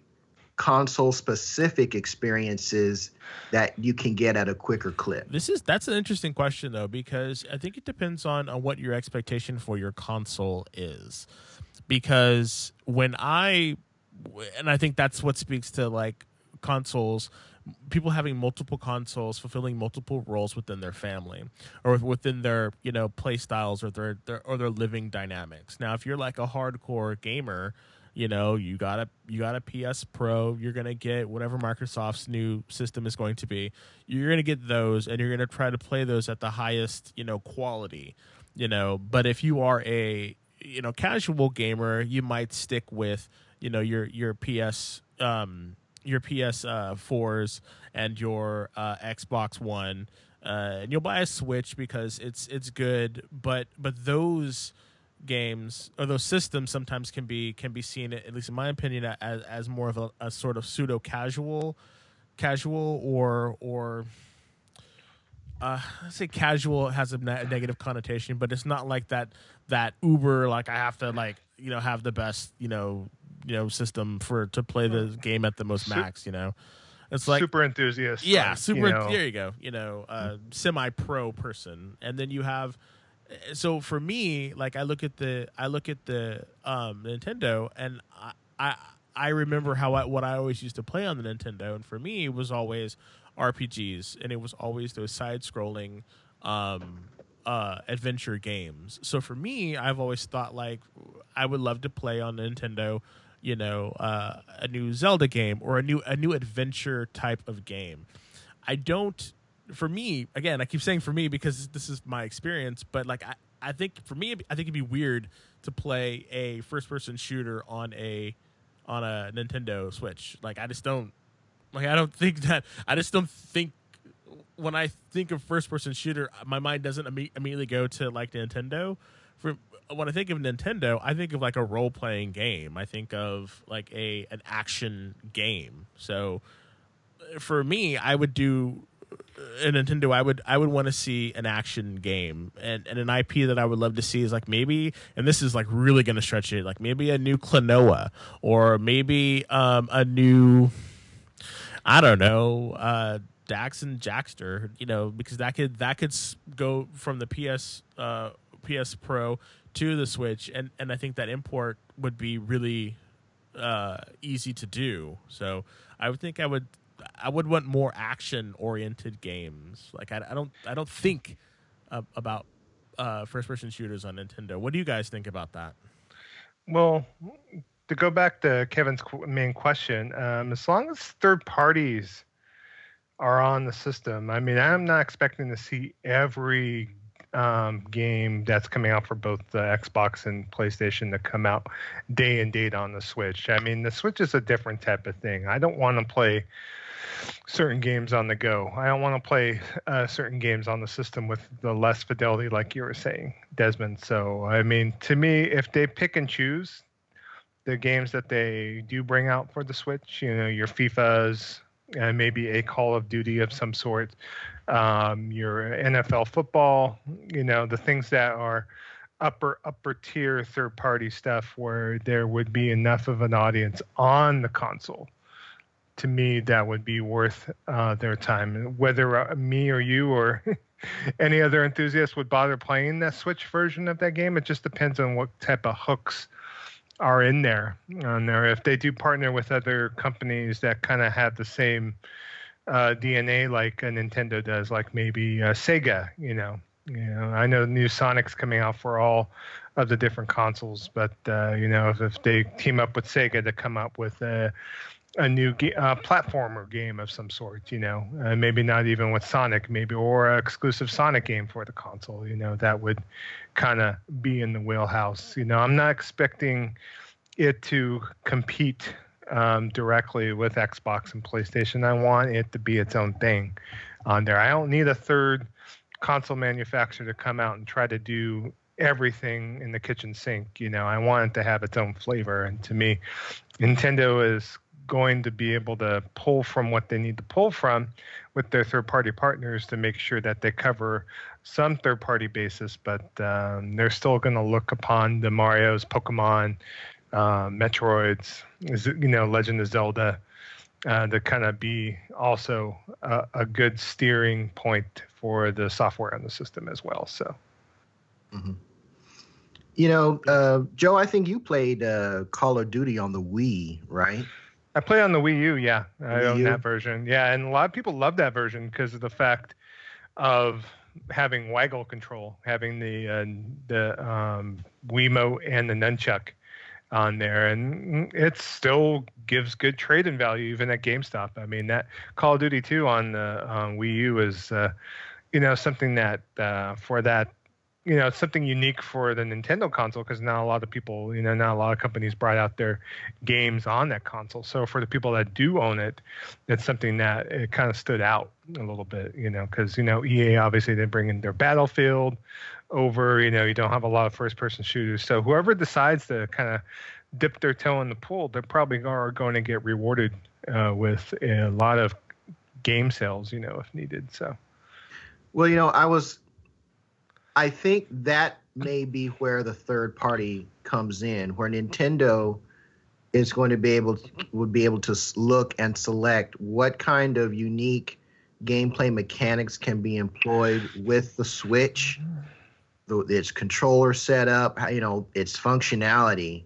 console specific experiences that you can get at a quicker clip? This is that's an interesting question though because I think it depends on on what your expectation for your console is. Because when I and I think that's what speaks to like consoles people having multiple consoles fulfilling multiple roles within their family or within their you know play styles or their, their or their living dynamics now if you're like a hardcore gamer you know you got a you got a ps pro you're going to get whatever microsoft's new system is going to be. You're going to get those and you're going to try to play those at the highest you know quality you know. But if you are a you know casual gamer you might stick with you know your your ps um your ps uh, 4s and your uh, xbox one uh, and you'll buy a switch because it's it's good. But but those games or those systems sometimes can be can be seen at least in my opinion as as more of a, a sort of pseudo casual casual or or uh I say casual has a ne- negative connotation but it's not like that that uber like i have to like you know have the best you know you know system for to play the game at the most max you know? It's like super enthusiast. yeah like, super You know, there you go you know uh semi pro person. And then you have so for me like i look at the i look at the um nintendo and i i, I remember how I, what i always used to play on the nintendo and for me it was always rpgs and it was always those side scrolling um uh adventure games so for me i've always thought like i would love to play on nintendo you know uh, a new zelda game or a new a new adventure type of game I don't. For me, again, I keep saying for me because this is my experience. But like, I, I think for me, I think it'd be weird to play a first-person shooter on a on a Nintendo Switch. Like, I just don't. Like, I don't think that. I just don't think when I think of first-person shooter, my mind doesn't imme- immediately go to like Nintendo. For when I think of Nintendo, I think of like a role-playing game. I think of like a an action game. So for me, I would do a Nintendo. I would I would want to see an action game and, and an IP that I would love to see is like maybe and this is like really going to stretch it like maybe a new Klonoa or maybe um, a new I don't know uh, Dax and Jackster. You know because that could that could go from the PS uh, PS Pro to the Switch and and I think that import would be really uh, easy to do. So I would think I would I would want more action oriented games. Like I, I don't I don't think uh, about uh, first person shooters on Nintendo. What do you guys think about that? Well, to go back to Kevin's main question, um, as long as third parties are on the system, I mean, I'm not expecting to see every um, game that's coming out for both the Xbox and PlayStation to come out day and date on the Switch. I mean, the Switch is a different type of thing. I don't want to play certain games on the go. I don't want to play uh, certain games on the system with the less fidelity, like you were saying, Desmond. So, I mean, to me, if they pick and choose the games that they do bring out for the Switch, you know, your FIFA's, uh, maybe a Call of Duty of some sort, um, your NFL football, you know, the things that are upper upper tier third party stuff where there would be enough of an audience on the console to me that would be worth uh, their time whether uh, me or you or any other enthusiast would bother playing that switch version of that game it just depends on what type of hooks are in there on there if they do partner with other companies that kind of have the same uh, DNA like a Nintendo does, like maybe uh, Sega. You know, you know, I know new Sonic's coming out for all of the different consoles, but uh, you know, if, if they team up with Sega to come up with a a new uh, platformer game of some sort, you know, uh, maybe not even with Sonic, maybe or an exclusive Sonic game for the console, you know, that would kind of be in the wheelhouse. You know, I'm not expecting it to compete um, directly with Xbox and PlayStation. I want it to be its own thing on there. I don't need a third console manufacturer to come out and try to do everything in the kitchen sink. You know, I want it to have its own flavor. And to me, Nintendo is going to be able to pull from what they need to pull from with their third party partners to make sure that they cover some third party basis, but um, they're still going to look upon the Mario's, Pokemon, uh, Metroids, you know, Legend of Zelda, uh, to kind of be also a, a, good steering point for the software on the system as well. So, mm-hmm. you know, uh, Joe, I think you played uh, Call of Duty on the Wii, right? I play on the Wii U. Yeah, I Wii own U? that version. Yeah, and a lot of people love that version because of the fact of having waggle control, having the uh, the um, Wiimote and the nunchuck on there, and it still gives good trading value even at GameStop. I mean, that Call of Duty 2 on the um, Wii U is, uh, you know, something that uh, for that, you know, something unique for the Nintendo console because not a lot of people, you know, not a lot of companies brought out their games on that console. So for the people that do own it, it's something that it kind of stood out a little bit, you know, because you know EA obviously they bring in their Battlefield over. You know, you don't have a lot of first person shooters. So whoever decides to kind of dip their toe in the pool, they're probably are going to get rewarded uh, with a lot of game sales, you know, if needed. So, well, you know, I was, I think that may be where the third party comes in, where Nintendo is going to be able to, would be able to look and select what kind of unique gameplay mechanics can be employed with the Switch the, its controller setup, you know, its functionality,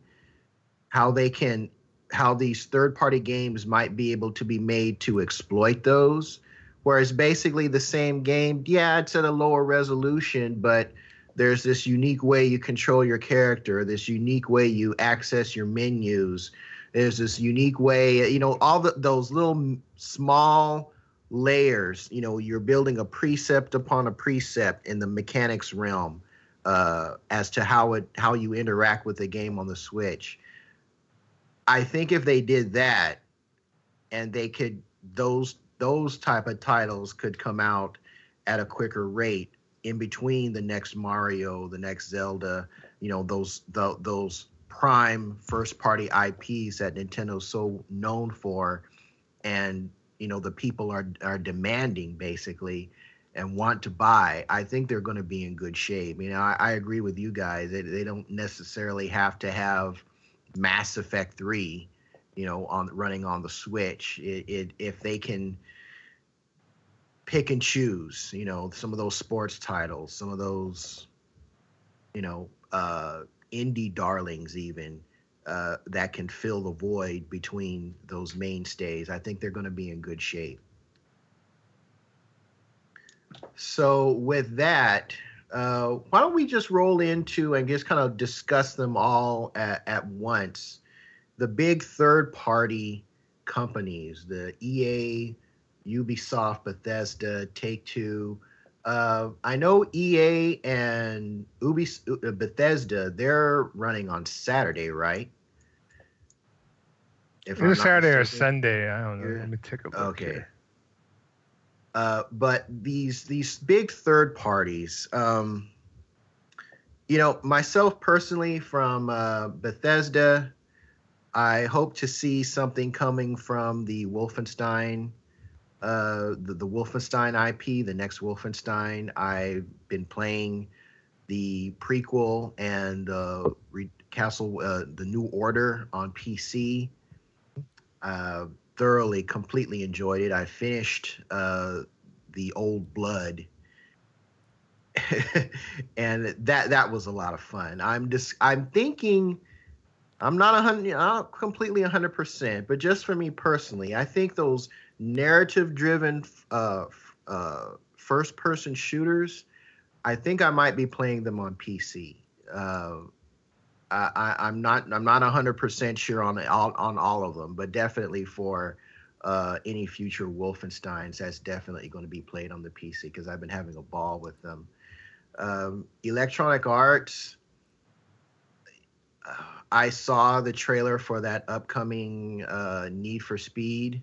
how they can, how these third party games might be able to be made to exploit those. Whereas basically the same game, yeah, it's at a lower resolution, but there's this unique way you control your character, this unique way you access your menus. There's this unique way, you know, all the, those little small layers. You know, you're building a precept upon a precept in the mechanics realm uh, as to how it how you interact with the game on the Switch. I think if they did that, and they could those those type of titles could come out at a quicker rate in between the next Mario, the next Zelda, you know those the, those prime first party IPs that Nintendo's so known for, and you know the people are are demanding basically and want to buy, I think they're going to be in good shape. You know, I, I agree with you guys. They, they don't necessarily have to have Mass Effect 3, you know, on running on the Switch. It, it if they can pick and choose, you know, some of those sports titles, some of those, you know, uh, indie darlings even uh, that can fill the void between those mainstays. I think they're going to be in good shape. So with that, uh, why don't we just roll into and just kind of discuss them all at, at once? The big third party companies, the EA, Ubisoft, Bethesda, Take Two, Uh, I know EA and Ubi uh, Bethesda they're running on Saturday, right? If Either Saturday mistaken. or Sunday. I don't know. Yeah. Let me take a look. Okay. Here. Uh, but these these big third parties, um, you know, myself personally from uh, Bethesda, I hope to see something coming from the Wolfenstein, uh, the, the Wolfenstein IP, the next Wolfenstein. I've been playing the prequel and uh, Re- Castle, uh, the New Order on PC. Uh, thoroughly, completely enjoyed it. I finished uh, the Old Blood, and that that was a lot of fun. I'm just I'm thinking. I'm not a hundred, not completely hundred percent, but just for me personally, I think those narrative-driven uh, uh, first-person shooters, I think I might be playing them on PC. Uh, I, am not I'm not 100% sure on all on all of them, but definitely for uh, any future Wolfensteins, that's definitely going to be played on the PC because I've been having a ball with them. Um, Electronic Arts. Uh, I saw the trailer for that upcoming uh, Need for Speed.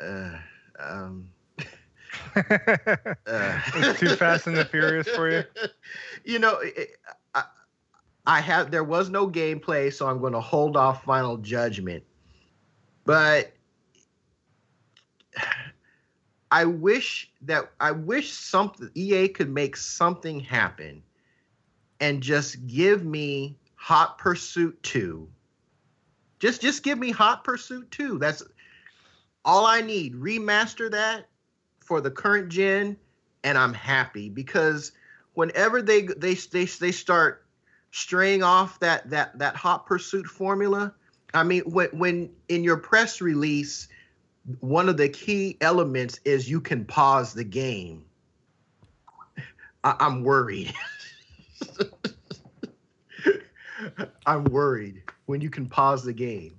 Uh, um, it's too fast and the furious for you. You know, it, I have there was no gameplay, so I'm going to hold off final judgment. But I wish that I wish something EA could make something happen and just give me Hot Pursuit 2. Just just give me Hot Pursuit 2. That's all I need. Remaster that for the current gen and I'm happy because whenever they they they, they start straying off that that that hot pursuit formula. I mean, when when in your press release, one of the key elements is you can pause the game. I, I'm worried. I'm worried when you can pause the game.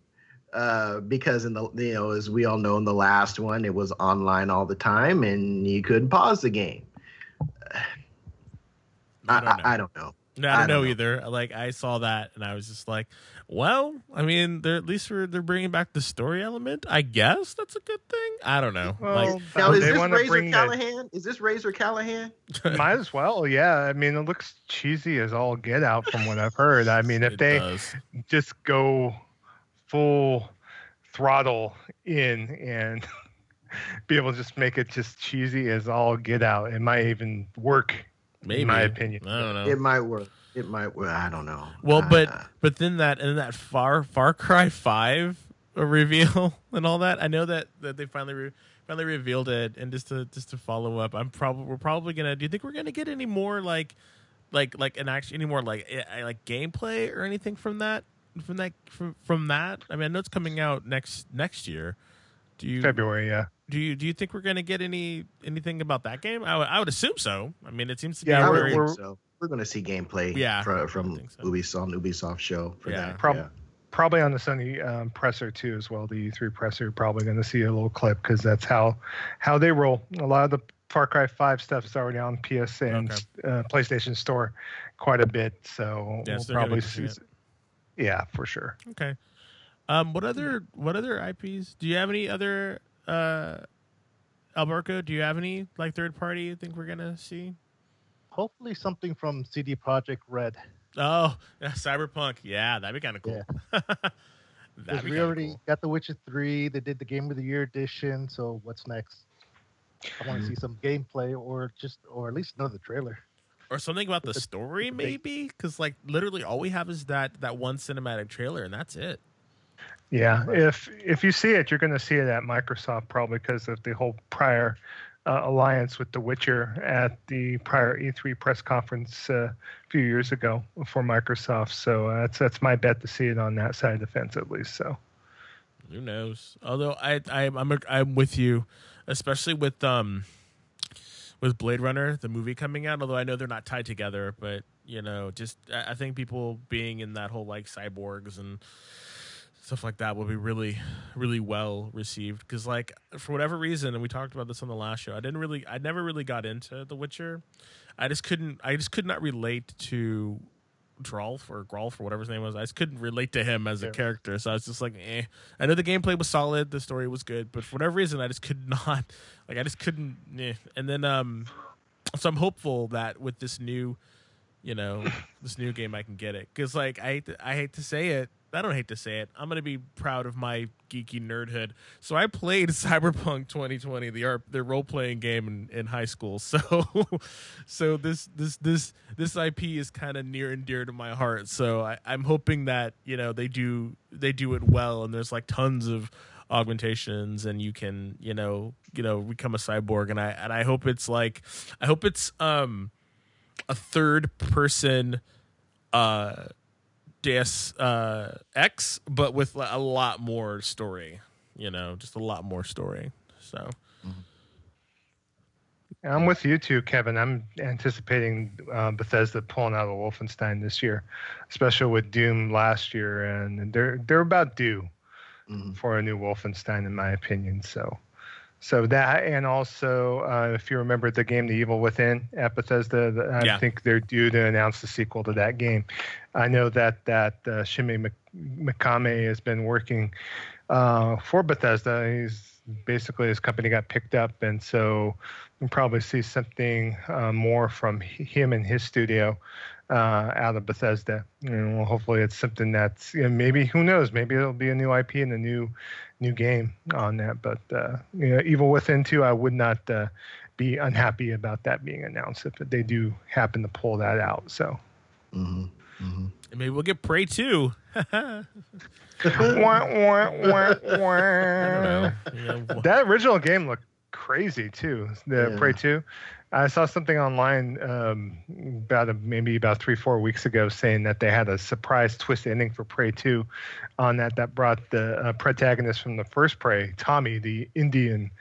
Uh, because in the you know as we all know in the last one it was online all the time and you couldn't pause the game. I, I, I, don't know. No, I don't, I don't know, know, either. Like I saw that and I was just like, well, I mean, they're at least for, they're bringing back the story element. I guess that's a good thing. I don't know. Well, like, now is this Razor Callahan? The... Is this Razor Callahan? Might as well. Yeah. I mean, it looks cheesy as all get out from what I've heard. I mean, if they does. just go full throttle in and be able to just make it just cheesy as all get out, it might even work Maybe. In my opinion, I don't know. It might work. It might. Well, I don't know. Well, uh, but but then that and that Far Far Cry Five reveal and all that. I know that that they finally re- finally revealed it, and just to just to follow up, I'm probably we're probably gonna. Do you think we're gonna get any more like like like an action any more like like gameplay or anything from that from that from from that? I mean, I know it's coming out next next year. Do you February? Yeah. Do you do you think we're going to get any anything about that game? I, w- I would assume so. I mean, it seems to yeah, be. we're, we're, so. we're going to see gameplay. Yeah, from, from so. Ubisoft Ubisoft show for yeah. that. Prob- yeah. Probably on the Sony um, presser too, as well. The E3 presser, probably going to see a little clip because that's how how they roll. A lot of the Far Cry Five stuff is already on PS and okay. uh, PlayStation Store quite a bit, so yeah, we'll probably see. Yeah, for sure. Okay. Um, what other what other IPs? Do you have any other uh, Alberto? Do you have any like third party you think we're gonna see? Hopefully, something from CD Projekt Red. Oh, yeah, Cyberpunk. Yeah, that'd be kind of cool. Yeah. Because we already cool. got The Witcher 3. They did the Game of the Year edition. So what's next? I want to see some gameplay or just, or at least another trailer. Or something about the story, maybe? Because like literally all we have is that that one cinematic trailer, and that's it. Yeah, if if you see it, you're going to see it at Microsoft probably because of the whole prior uh, alliance with The Witcher at the prior E3 press conference uh, a few years ago for Microsoft. So uh, that's that's my bet to see it on that side of the fence at least. So who knows? Although I, I I'm I'm with you, especially with um with Blade Runner the movie coming out. Although I know they're not tied together, but you know, just I think people being in that whole like cyborgs and stuff like that will be really really well received because like for whatever reason and we talked about this on the last show i didn't really i never really got into the witcher i just couldn't i just could not relate to Drolf or Grolf or whatever his name was. I just couldn't relate to him as a Yeah. character, so I was just like, eh. I know the gameplay was solid, the story was good, but for whatever reason, I just could not, like, I just couldn't. Eh. And then, um, so I'm hopeful that with this new, you know, this new game, I can get it. Because like, I I hate to say it. I don't hate to say it. I'm gonna be proud of my geeky nerdhood. So I played Cyberpunk 2020, the art, the role playing game in, in high school. So, so this this this this IP is kind of near and dear to my heart. So I, I'm hoping that you know they do they do it well, and there's like tons of augmentations and you can you know you know become a cyborg and i and i hope it's like i hope it's um a third person uh Deus uh, Ex, but with a lot more story. You know, just a lot more story. So I'm with you too, Kevin. I'm anticipating uh, Bethesda pulling out of Wolfenstein this year, especially with Doom last year, and they're they're about due Mhm. for a new Wolfenstein, in my opinion. So, so that, and also, uh, if you remember the game The Evil Within at Bethesda, the- I Yeah. think they're due to announce the sequel to that game. I know that that uh, Shinji Mik- Mikami has been working uh, for Bethesda. He's basically his company got picked up, and so we'll probably see something uh, more from him and his studio uh, out of Bethesda. You know, hopefully it's something that's you know, maybe who knows, maybe it'll be a new IP and a new new game on that. But uh, you know, Evil Within two, I would not uh, be unhappy about that being announced if they do happen to pull that out. So. Mhm. Mhm. and maybe we'll get Prey too. That original game looked crazy too. The Yeah. Prey 2. I saw something online um, about a, maybe about three, four weeks ago saying that they had a surprise twist ending for Prey 2 on that that brought the uh, protagonist from the first Prey, Tommy, the Indian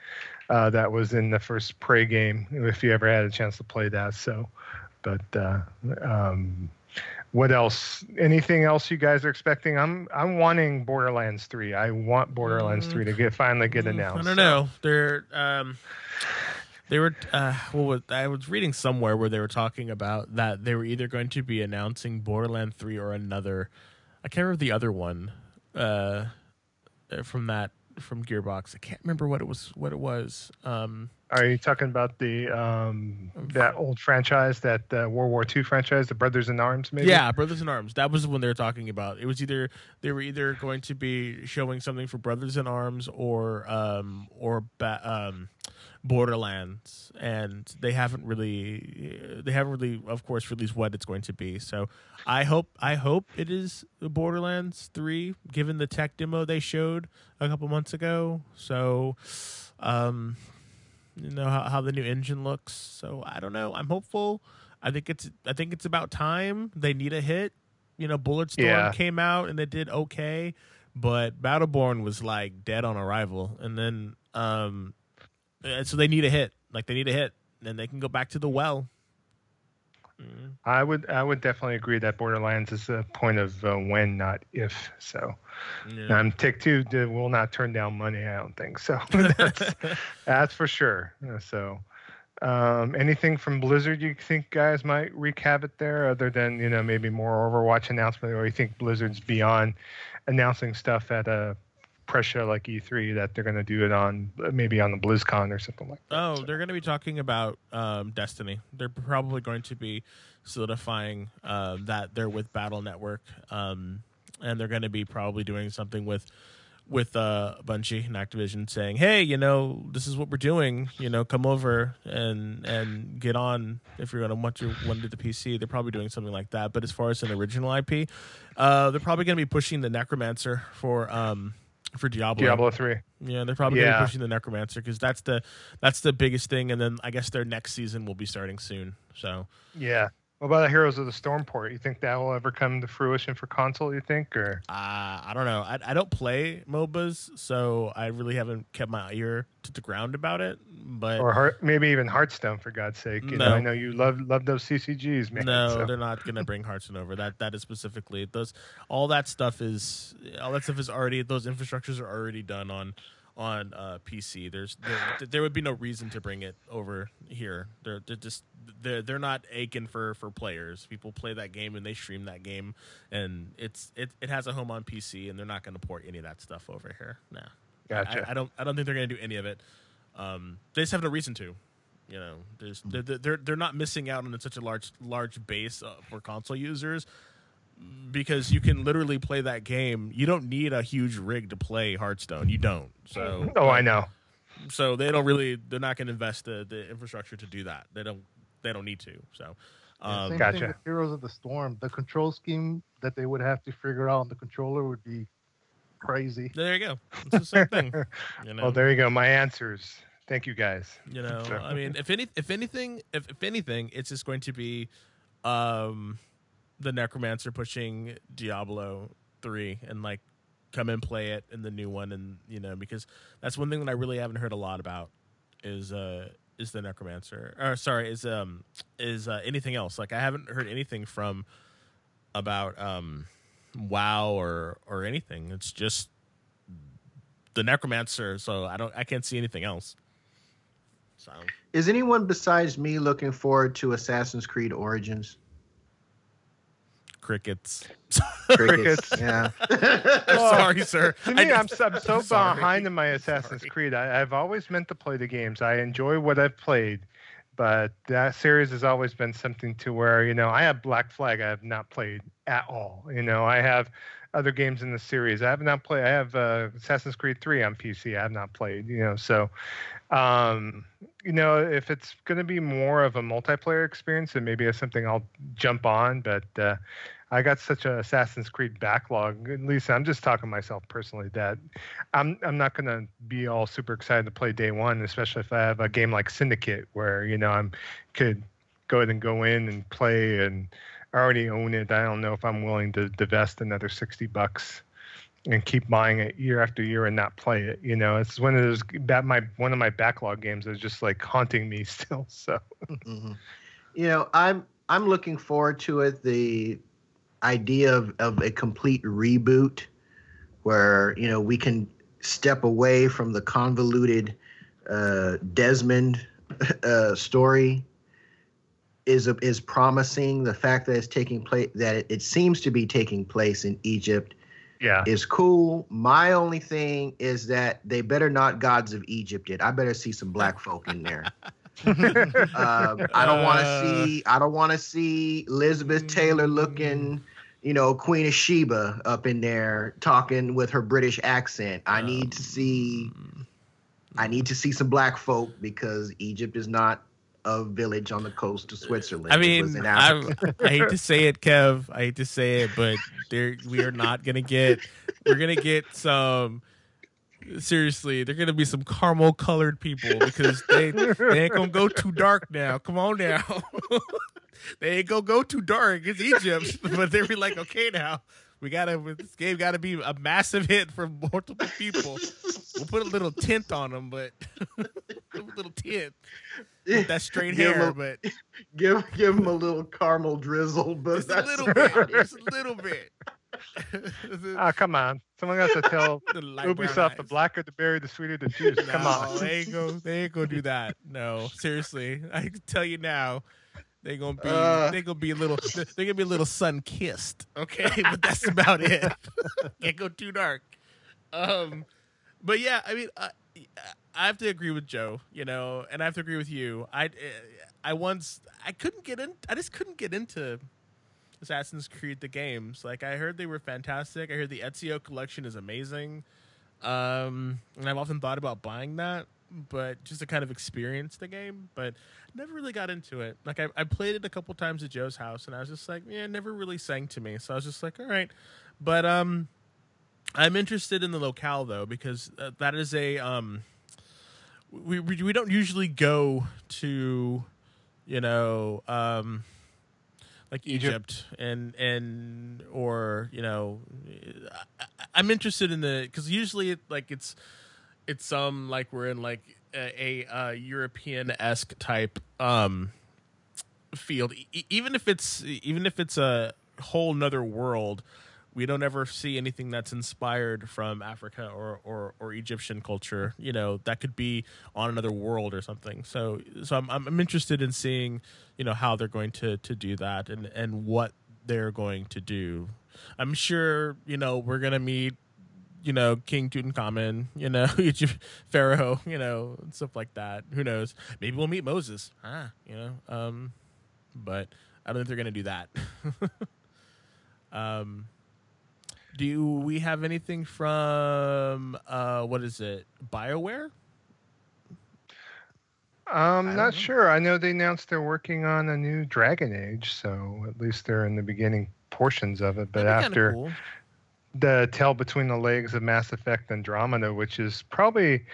uh, that was in the first Prey game, if you ever had a chance to play that. So, but uh, um, what else? Anything else you guys are expecting? I'm I'm wanting Borderlands 3. I want Borderlands Mm. 3 to get finally get Mm, announced. I don't know. They're um, they were. Uh, was I was reading somewhere where they were talking about that they were either going to be announcing Borderland Three or another. I can't remember the other one. Uh, uh, from that from Gearbox. I can't remember what it was. What it was. Um, Are you talking about the um that old franchise, that uh, World War II franchise, the Brothers in Arms? Maybe. Yeah, Brothers in Arms. That was the one they were talking about. It was either they were either going to be showing something for Brothers in Arms or um or ba- um Borderlands, and they haven't really they haven't really, of course, released what it's going to be. So I hope I hope it is Borderlands three, given the tech demo they showed a couple months ago. So. um you know how, how the new engine looks. So I don't know. I'm hopeful. I think it's I think it's about time they need a hit. You know, Bulletstorm Yeah. came out and they did okay, but Battleborn was like dead on arrival, and then um, and so they need a hit. Like they need a hit, and they can go back to the well. Mm. I would I would definitely agree that Borderlands is a point of uh, when, not if. So Yeah. um, Take Two did, will not turn down money. I don't think so. that's that's for sure. Uh, So. Um, anything from Blizzard you think guys might wreak havoc there, other than you know maybe more Overwatch announcement, or you think Blizzard's beyond announcing stuff at a press show like E3 that they're going to do it on maybe on the BlizzCon or something like that. Oh, So- they're going to be talking about um, Destiny. They're probably going to be solidifying uh, that they're with Battle Network, um, and they're going to be probably doing something with with uh, Bungie and Activision, saying, "Hey, you know, this is what we're doing. You know, come over and and get on if you're going to want to want to do the PC." They're probably doing something like that. But as far as an original IP, uh, they're probably going to be pushing the Necromancer for. Um, for Diablo, Diablo 3. yeah, they're probably gonna Yeah. be pushing the Necromancer because that's the that's the biggest thing, and then I guess their next season will be starting soon. So Yeah. What about the Heroes of the Storm port? You think that will ever come to fruition for console? You think, or Uh, I don't know. I, I don't play MOBAs, so I really haven't kept my ear to the ground about it. But or Heart, maybe even Hearthstone for God's sake? You know, No. I know you love love those CCGs, man. no, so- they're not going to bring Hearthstone over. That that is specifically those. All that stuff is all that stuff is already those infrastructures are already done on on uh, PC. There's there, there would be no reason to bring it over here. They're, they're just they're they're not aching for for players. People play that game and they stream that game, and it's it it has a home on PC, and they're not going to port any of that stuff over here. No, Gotcha. I, I don't I don't think they're going to do any of it. Um, they just have no reason to. You know, there's they're, they're they're not missing out on such a large large base uh, for console users because you can literally play that game. You don't need a huge rig to play Hearthstone. You don't. So oh, I know. So they don't really. They're not going to invest the, the infrastructure to do that. They don't. They don't need to. So. Yeah, Um, same Gotcha. thing Heroes of the Storm. The control scheme that they would have to figure out on the controller would be crazy. there you go. It's the same thing. You know. Well, there you go. My answers. Thank you, guys. You know, So- I mean, if any, if anything, if, if anything, it's just going to be, um, the Necromancer pushing Diablo three and like come and play it in the new one, and you know, because that's one thing that I really haven't heard a lot about is uh is the Necromancer, or sorry, is um is uh, anything else? Like I haven't heard anything from about um WoW or or anything. It's just the Necromancer, so I don't, I can't see anything else. So Is anyone besides me looking forward to Assassin's Creed Origins? Crickets. Crickets. yeah. I'm sorry, sir. To me, I- I'm, so- I'm so sorry. behind in my Assassin's Sorry. Creed. I, I've always meant to play the games. I enjoy what I've played, but that series has always been something to where you know I have Black Flag. I have not played at all. You know, I have other games in the series. I have not played. I have uh, Assassin's Creed 3 on PC. I have not played. You know, so um, you know if it's going to be more of a multiplayer experience, then maybe it's something I'll jump on. But uh, I got such an Assassin's Creed backlog. At least I'm just talking myself personally that I'm I'm not gonna be all super excited to play day one, especially if I have a game like Syndicate where you know I'm could go ahead and go in and play and already own it. I don't know if I'm willing to divest another sixty bucks and keep buying it year after year and not play it. You know, it's one of those that my one of my backlog games is just like haunting me still. So Mhm. You know, I'm I'm looking forward to it. The idea of, of a complete reboot where, you know, we can step away from the convoluted uh, Desmond uh, story is is promising. The fact that it's taking place that it, it seems to be taking place in Egypt yeah, is cool. My only thing is that they better not gods of Egypt it. I better see some black folk in there. Um, I don't want to Uh. see. I don't want to see Elizabeth Taylor looking, you know, Queen of Sheba up in there talking with her British accent. I need to see. Um, I need to see some black folk because Egypt is not a village on the coast of Switzerland. I mean, I hate to say it, Kev. I hate to say it, but there we are not gonna get. We're gonna get some. Seriously, they're gonna be some caramel colored people because they they ain't gonna go too dark now. Come on now, they ain't gonna go too dark. It's Egypt, but they'll be like, okay, now we gotta this game got to be a massive hit for multiple people. We'll put a little tint on them, but a little tint. With that straight Give 'em hair, a- but give give him a little caramel drizzle, but just a little bit, just a little bit. oh come on, someone got to tell The Ubisoft the blacker the berry, the sweeter the juice. Come no, on. they ain't go. They ain't gonna do that. No, seriously, I can tell you now. They gonna be. Uh. they gonna be a little. They gonna be a little sun kissed. Okay, but that's about it. Can't go too dark. Um, but yeah, I mean, I, I have to agree with Joe. You know, and I have to agree with you. I, I once I couldn't get in. I just couldn't get into Assassin's Creed the games. Like I heard they were fantastic. I heard the Ezio collection is amazing. Um, and I've often thought about buying that, but just to kind of experience the game. But never really got into it. Like I, I played it a couple times at Joe's house, and I was just like, yeah, it never really sang to me. So I was just like, all right. But um, I'm interested in the locale though because uh, that is a um, we, we we don't usually go to, you know um like Egypt. Egypt, and and or you know, I, I'm interested in the because usually it, like it's it's some like we're in like a, a uh, European esque type um field, E- even if it's even if it's a whole nother world. We don't ever see anything that's inspired from Africa or, or, or Egyptian culture. You know that could be on another world or something. So so I'm I'm interested in seeing you know how they're going to to do that and and what they're going to do. I'm sure you know we're gonna meet you know King Tutankhamun, you know Egypt, Pharaoh, you know stuff like that. Who knows? Maybe we'll meet Moses. Ah, you know. Um, but I don't think they're gonna do that. um, do we have anything from uh what is it? Bioware? I'm don't know. sure. I know they announced they're working on a new Dragon Age, so at least they're in the beginning portions of it. But That'd be kinda after cool. The tail between the legs of Mass Effect Andromeda, which is probably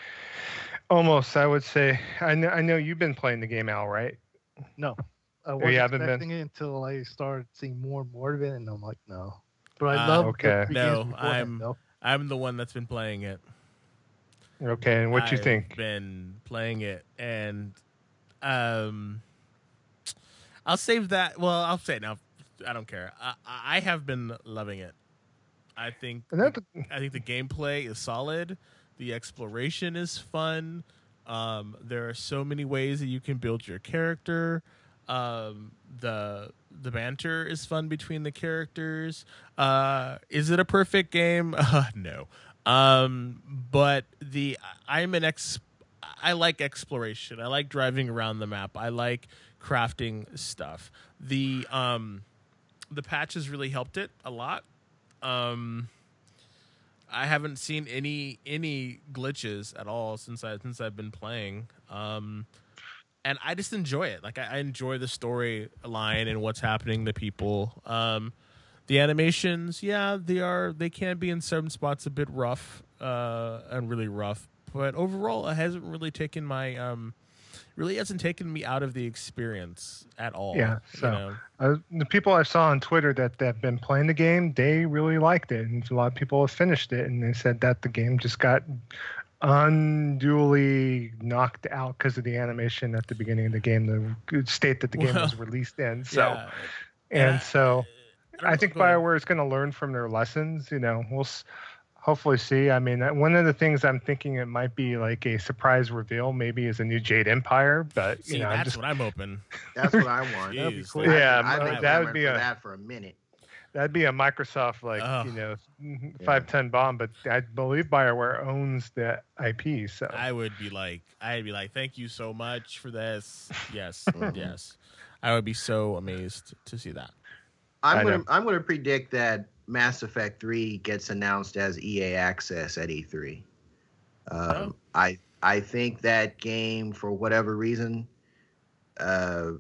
almost, I would say, I know, I know you've been playing the game, Al, right? No, I wasn't haven't been? it until I started seeing more and more of it, and I'm like, no. But I Ah, love okay. the No, I'm- though. I'm the one that's been playing it. Okay, and what you I've think? Been playing it, and um, I'll save that. Well, I'll say it now. I don't care. I, I have been loving it. I think that, I think the gameplay is solid. The exploration is fun. Um, there are so many ways that you can build your character. Um, the the banter is fun between the characters. Uh, is it a perfect game? Uh, no. Um, but the I'm an ex. I like exploration. I like driving around the map. I like crafting stuff. The um, the patch has really helped it a lot. Um, I haven't seen any any glitches at all since I since I've been playing. Um, and I just enjoy it. Like I, I enjoy the storyline and what's happening to people. Um, the animations, yeah, they are they can be in some spots a bit rough uh, and really rough, but overall, it hasn't really taken my um, really hasn't taken me out of the experience at all. Yeah, you so- know? uh, the people I saw on Twitter that that have been playing the game, they really liked it, and a lot of people have finished it, and they said that the game just got unduly knocked out because of the animation at the beginning of the game, the state that the game was released in. So, Yeah. and I- so I think Bioware is going to learn from their lessons. You know, we'll hopefully see. I mean, one of the things I'm thinking it might be like a surprise reveal, maybe is a new Jade Empire. But you See, know, I'm that's just what I'm hoping. That's what I want. That'd be cool. Yeah, I've been that would be for a- that for a minute. that'd be a Microsoft like Ugh. you know five ten bomb. But I believe Bioware owns the IP. So I would be like, I'd be like, thank you so much for this. Yes, Mhm. yes. I would be so amazed to see that. I'm I gonna know. I'm gonna predict that Mass Effect 3 gets announced as EA Access at E3. Um, Oh. I I think that game for whatever reason, uh,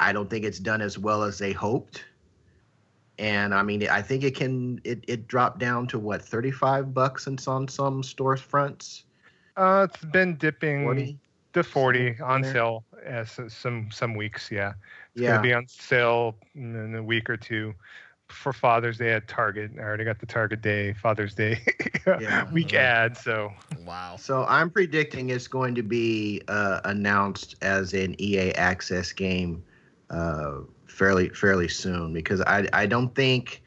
I don't think it's done as well as they hoped. And I mean, I think it can. It, it dropped down to what 35 bucks and on some storefronts. uh, it's been dipping 40. to forty on there. sale as some some weeks. Yeah. It's Yeah. gonna be on sale in a week or two for Father's Day at Target. I already got the Target Day Father's Day Yeah. week ad, so Wow. So I'm predicting it's going to be uh, announced as an EA Access game uh, fairly fairly soon because I I don't think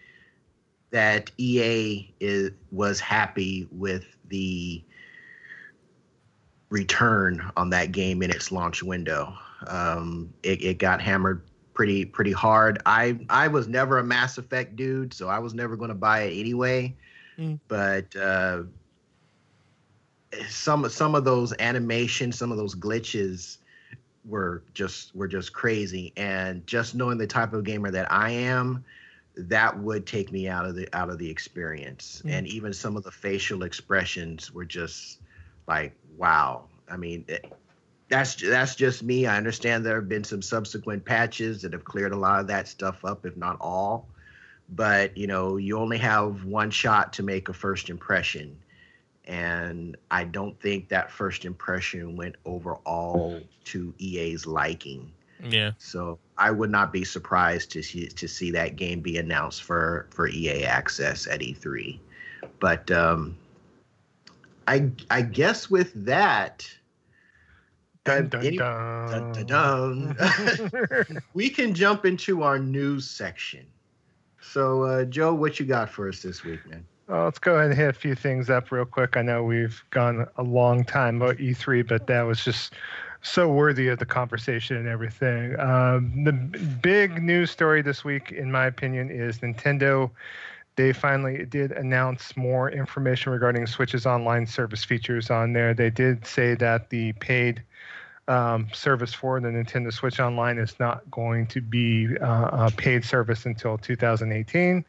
that EA is was happy with the return on that game in its launch window. Um, it, it got hammered pretty pretty hard. I I was never a Mass Effect dude, so I was never going to buy it anyway. Mm. But uh, some some of those animations, some of those glitches were just were just crazy. And just knowing the type of gamer that I am, that would take me out of the out of the experience. Mm. And even some of the facial expressions were just like, wow. I mean, it, that's that's just me. I understand there have been some subsequent patches that have cleared a lot of that stuff up, if not all. But you know, you only have one shot to make a first impression, and I don't think that first impression went overall to EA's liking. Yeah. So I would not be surprised to see to see that game be announced for for EA Access at E3. But um, I I guess with that, Dun, uh, dun, any- dun. dun, dun, dun. we can jump into our news section. So, uh, Joe, what you got for us this week, man? Well, let's go ahead and hit a few things up real quick. I know we've gone a long time about E3, but that was just so worthy of the conversation and everything. Um, the big news story this week, in my opinion, is Nintendo. They finally did announce more information regarding Switch's online service features on there. They did say that the paid um, service for the Nintendo Switch Online is not going to be uh, a paid service until 2018.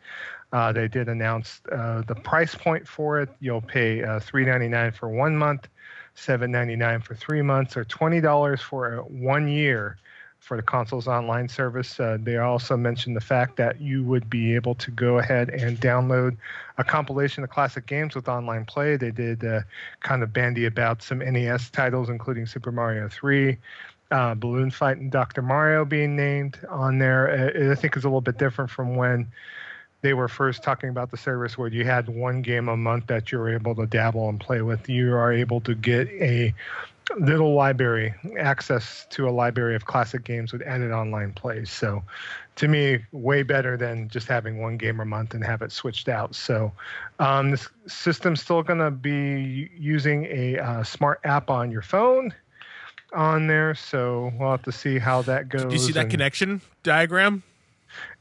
Uh, they did announce uh, the price point for it. You'll pay uh, $3.99 for one month, $7.99 for three months, or $20 for one year for the console's online service. Uh, they also mentioned the fact that you would be able to go ahead and download a compilation of classic games with online play. They did uh, kind of bandy about some NES titles, including Super Mario 3. Uh, Balloon Fight and Dr. Mario being named on there. Uh, I think is a little bit different from when they were first talking about the service where you had one game a month that you were able to dabble and play with. You are able to get a little library, access to a library of classic games with added online plays. So, to me, way better than just having one game a month and have it switched out. So, um, this system's still going to be using a uh, smart app on your phone on there. So, we'll have to see how that goes. Did you see that and- connection diagram?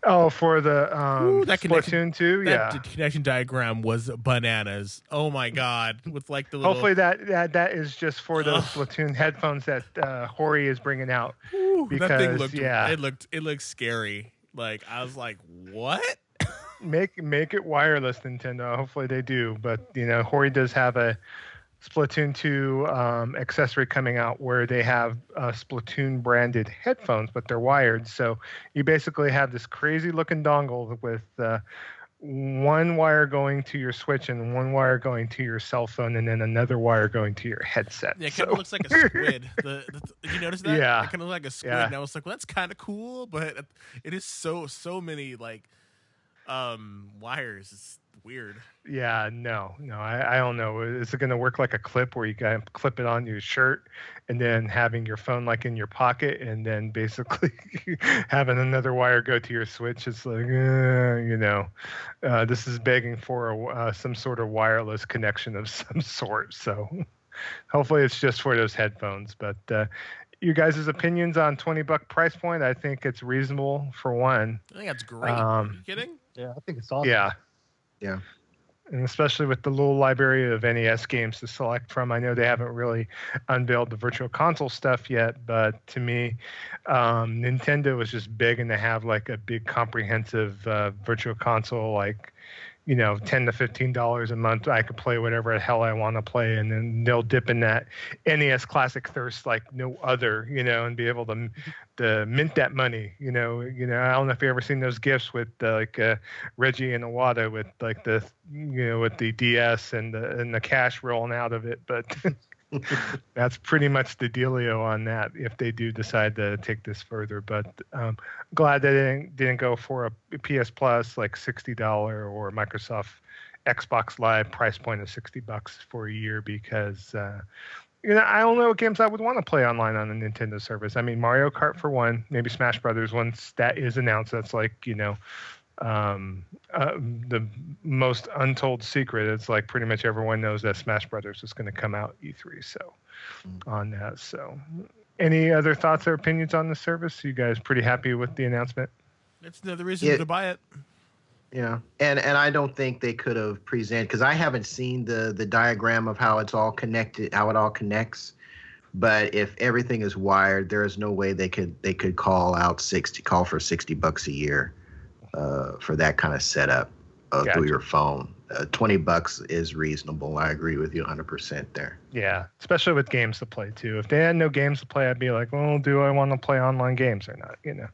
Oh, for the um, Ooh, that connection- Splatoon 2? Yeah. That d- connection diagram was bananas. Oh my god! With like the little. Hopefully that, that that is just for those Ugh. Splatoon headphones that uh, Hori is bringing out. Ooh, that thing because, looked. yeah. It looked. It looked scary. Like I was like, what? Make make it wireless, Nintendo. Hopefully they do. But you know, Hori does have a Splatoon 2 um, accessory coming out where they have uh, Splatoon branded headphones, but they're wired. So you basically have this crazy looking dongle with uh, one wire going to your Switch and one wire going to your cell phone, and then another wire going to your headset. Yeah, it So- kind of looks like a squid. The, the, you notice that? Yeah. it kind of like a squid. Yeah. And I was like, well, that's kind of cool, but it is so so many like um wires. It's weird. Yeah, no, no, I, I don't know. Is it going to work like a clip where you can clip it on your shirt and then having your phone like in your pocket and then basically having another wire go to your switch? It's like, uh, you know, uh, this is begging for a, uh, some sort of wireless connection of some sort. So hopefully it's just for those headphones. But uh, you guys' opinions on 20 buck price point? I think it's reasonable for one. I think that's great. Um, Are you kidding? Yeah, I think it's awesome. Yeah. Yeah. And especially with the little library of NES games to select from. I know they haven't really unveiled the virtual console stuff yet, but to me, um, Nintendo was just begging to have like a big comprehensive uh, virtual console, like, you know, 10 to $15 a month. I could play whatever the hell I want to play. And then they'll dip in that NES classic thirst like no other, you know, and be able to, to mint that money, you know, you know, I don't know if you ever seen those gifts with uh, like uh, Reggie and Iwata with like the, you know, with the DS and the, and the cash rolling out of it. But that's pretty much the dealio on that if they do decide to take this further. But um, glad they didn't, didn't go for a PS Plus like $60 or Microsoft Xbox Live price point of 60 bucks for a year because uh, you know I don't know what games I would want to play online on a Nintendo service. I mean Mario Kart for one, maybe Smash Brothers once that is announced. That's like you know um, uh, the most untold secret. It's like pretty much everyone knows that Smash Brothers is going to come out E3. So on that. So any other thoughts or opinions on the service? You guys pretty happy with the announcement? It's another reason Yeah. to buy it. Yeah, and and I don't think they could have presented because I haven't seen the the diagram of how it's all connected, how it all connects. But if everything is wired, there is no way they could they could call out sixty call for sixty bucks a year uh, for that kind of setup uh, Gotcha. through your phone. Uh, Twenty bucks is reasonable. I agree with you 100 percent there. Yeah, especially with games to play too. If they had no games to play, I'd be like, well, do I want to play online games or not? You know.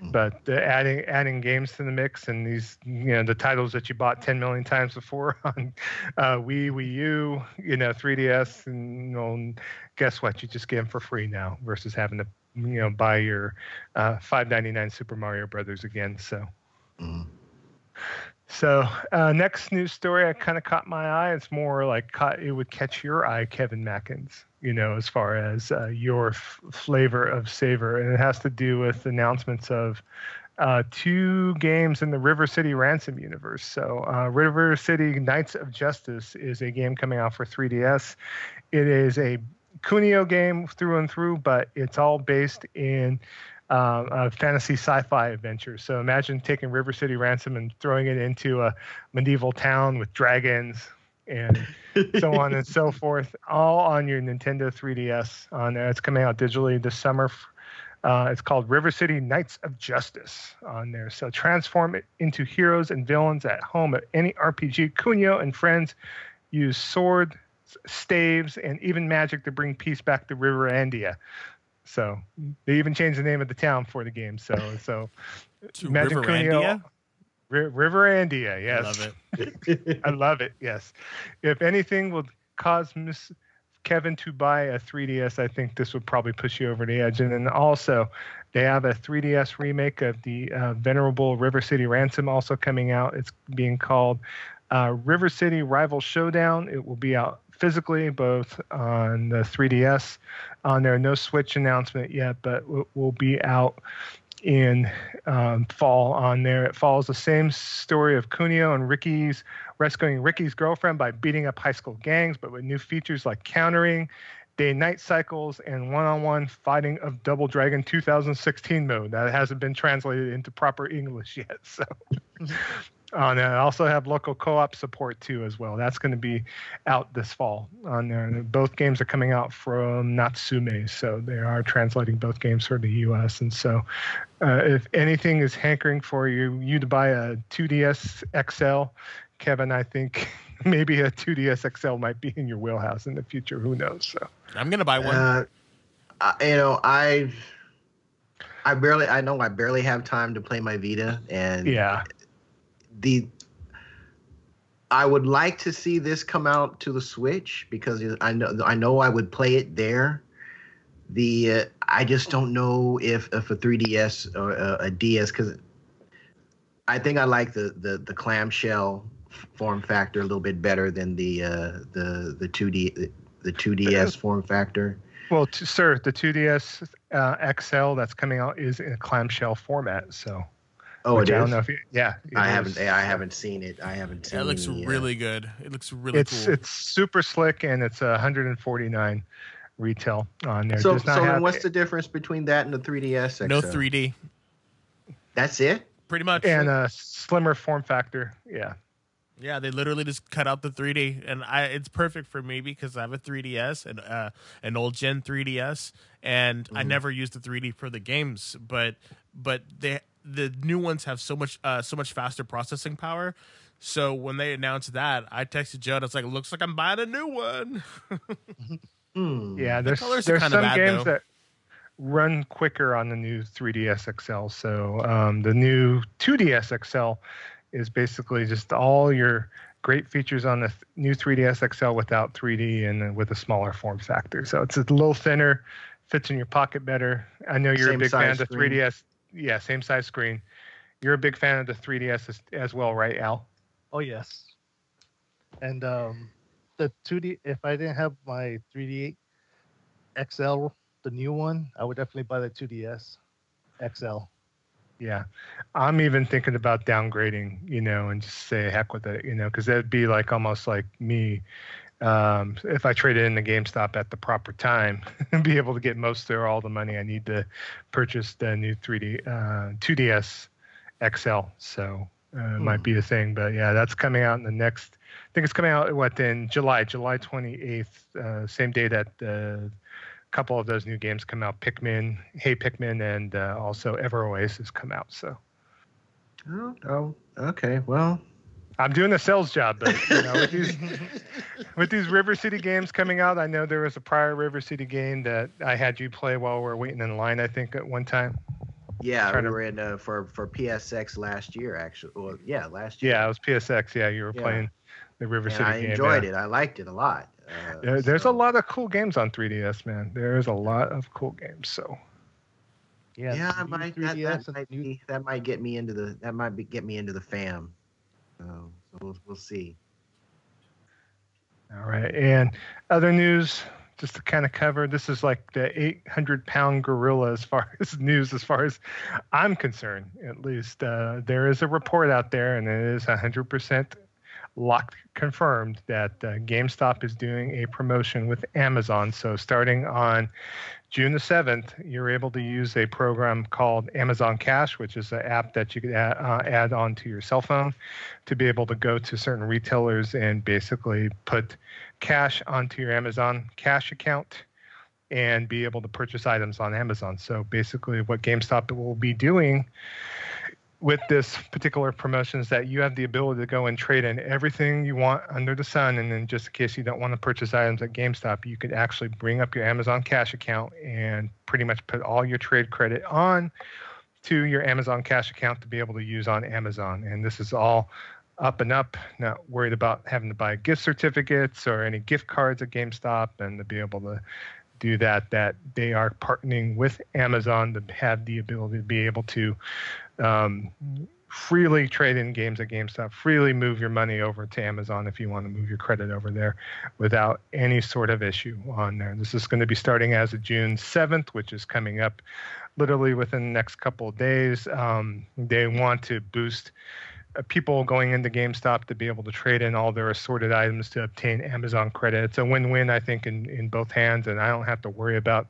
Mm. But uh, adding adding games to the mix and these, you know, the titles that you bought 10 million times before on uh, Wii, Wii U, you know, 3DS, and you know, guess what? You just get them for free now versus having to you know buy your uh, 5.99 Super Mario Brothers again. So. So uh, next news story, I kind of caught my eye. It's more like caught, it would catch your eye, Kevin Mackins. You know, as far as uh, your f- flavor of savor, and it has to do with announcements of uh, two games in the River City Ransom universe. So, uh, River City Knights of Justice is a game coming out for 3DS. It is a Kunio game through and through, but it's all based in uh, a fantasy sci-fi adventure. So imagine taking River City Ransom and throwing it into a medieval town with dragons and so on and so forth, all on your Nintendo 3DS. On there, it's coming out digitally this summer. Uh, it's called River City Knights of Justice on there. So transform it into heroes and villains at home at any RPG. Kunio and friends use sword, staves, and even magic to bring peace back to River Andia. So they even changed the name of the town for the game. So so To Imagine River Cuneo- Andia? Ri- River Andia, yes. I love it. I love it. Yes. If anything would cause Miss Kevin to buy a 3DS, I think this would probably push you over the edge. And then also, they have a 3DS remake of the uh, venerable River City Ransom also coming out. It's being called uh, River City Rival Showdown. It will be out physically both on the 3DS. On there, no Switch announcement yet, but will be out in um, fall on there. It follows the same story of Kunio and Ricky's rescuing Ricky's girlfriend by beating up high school gangs, but with new features like countering, day night cycles, and one on one fighting of Double Dragon 2016 mode. That hasn't been translated into proper English yet. So. On there, I also have local co-op support too as well. That's going to be out this fall on there. And both games are coming out from Natsume, so they are translating both games for the U.S. And so, uh, if anything is hankering for you, you to buy a 2DS XL, Kevin, I think maybe a 2DS XL might be in your wheelhouse in the future. Who knows? So, I'm gonna buy one. Uh, I, you know, I I barely I know I barely have time to play my Vita and yeah, the I would like to see this come out to the Switch because I know I know I would play it there. The uh, I just don't know if if a 3DS or a, a DS because I think I like the the the clamshell form factor a little bit better than the uh, the the 2D the 2DS form factor. well, t- sir, the 2DS uh, XL that's coming out is in a clamshell format. So, Oh, which it I don't know if you, yeah, it I is. haven't I haven't seen it. I haven't seen It looks the, uh, really good. It looks really it's cool. it's super slick and it's a 149 retail on there. So, Does not so then have- what's the difference between that and the 3DS? XL? no 3D. That's it. Pretty much. and a slimmer form factor. Yeah. Yeah, they literally just cut out the 3D, and I it's perfect for me because I have a 3DS and uh, an old Gen 3DS, and I Mhm. never used the 3D for the games, but but they the new ones have so much uh, so much faster processing power. So when they announced that, I texted Joe. and I was like, "Looks like I'm buying a new one." Hmm. Yeah. There's colors are there's kinda some bad, games though. that run quicker on the new 3DS XL. So um, the new 2DS XL is basically just all your great features on the th- new 3DS XL without 3D and with a smaller form factor. So it's a little thinner, fits in your pocket better. I know you're Same a big fan size of the 3DS. Yeah, same size screen. You're a big fan of the 3DS as, as well, right, Al? Oh yes. And um, the 2D. If I didn't have my 3D XL, the new one, I would definitely buy the 2DS XL. Yeah, I'm even thinking about downgrading, you know, and just say heck with it, you know, because that'd be like almost like me um, if I traded in the GameStop at the proper time and be able to get most or all the money I need to purchase the new 3D uh, 2DS XL. So uh, it might be a thing, but yeah, that's coming out in the next. I think it's coming out what in July, July 28th, uh, same day that uh, couple of those new games come out pikmin hey pikmin and uh, also ever oasis come out so Oh, oh, okay. Well, i'm doing a sales job but you know with these with these river city games coming out i know there was a prior river city game that i had you play while we are waiting in line i think at one time yeah, Trying we to- were in uh, for for PSX last year, actually. Well, yeah, last year. yeah it was psx yeah you were Yeah. playing the river and city I game enjoyed yeah. it. I liked it a lot. Uh, There- there's so- a lot of cool games on 3ds man there's a lot of cool games so Yeah, yeah, I new might that, that might be, that might get me into the that might be, get me into the fam. So, so we'll we'll see. All right. And other news, just to kind of cover, this is like the 800 pound gorilla as far as news, as far as I'm concerned, at least. Uh, there is a report out there, and it is 100% locked, confirmed that uh, GameStop is doing a promotion with Amazon. So starting on June the 7th, you're able to use a program called Amazon Cash, which is an app that you could add, uh, add onto your cell phone to be able to go to certain retailers and basically put cash onto your Amazon Cash account and be able to purchase items on Amazon. So basically, what GameStop will be doing with this particular promotion is that you have the ability to go and trade in everything you want under the sun. And then, just in case you don't want to purchase items at GameStop, you could actually bring up your Amazon Cash account and pretty much put all your trade credit on to your Amazon Cash account to be able to use on Amazon. And this is all up and up, not worried about having to buy gift certificates or any gift cards at GameStop and to be able to do that, that they are partnering with Amazon to have the ability to be able to um, freely trade in games at GameStop, freely move your money over to Amazon if you want to move your credit over there without any sort of issue on there. This is going to be starting as of June 7th, which is coming up literally within the next couple of days. Um, they want to boost Uh, people going into GameStop to be able to trade in all their assorted items to obtain Amazon credit. It's a win-win, I think, in, in both hands, and I don't have to worry about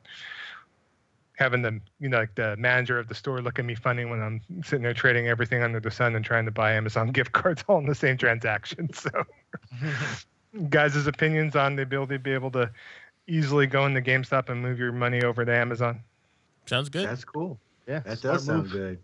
having the you know like the manager of the store look at me funny when I'm sitting there trading everything under the sun and trying to buy Amazon gift cards all in the same transaction. So, guys' opinions on the ability to be able to easily go into GameStop and move your money over to Amazon. Sounds good. That's cool. Yeah, That does sound move. good.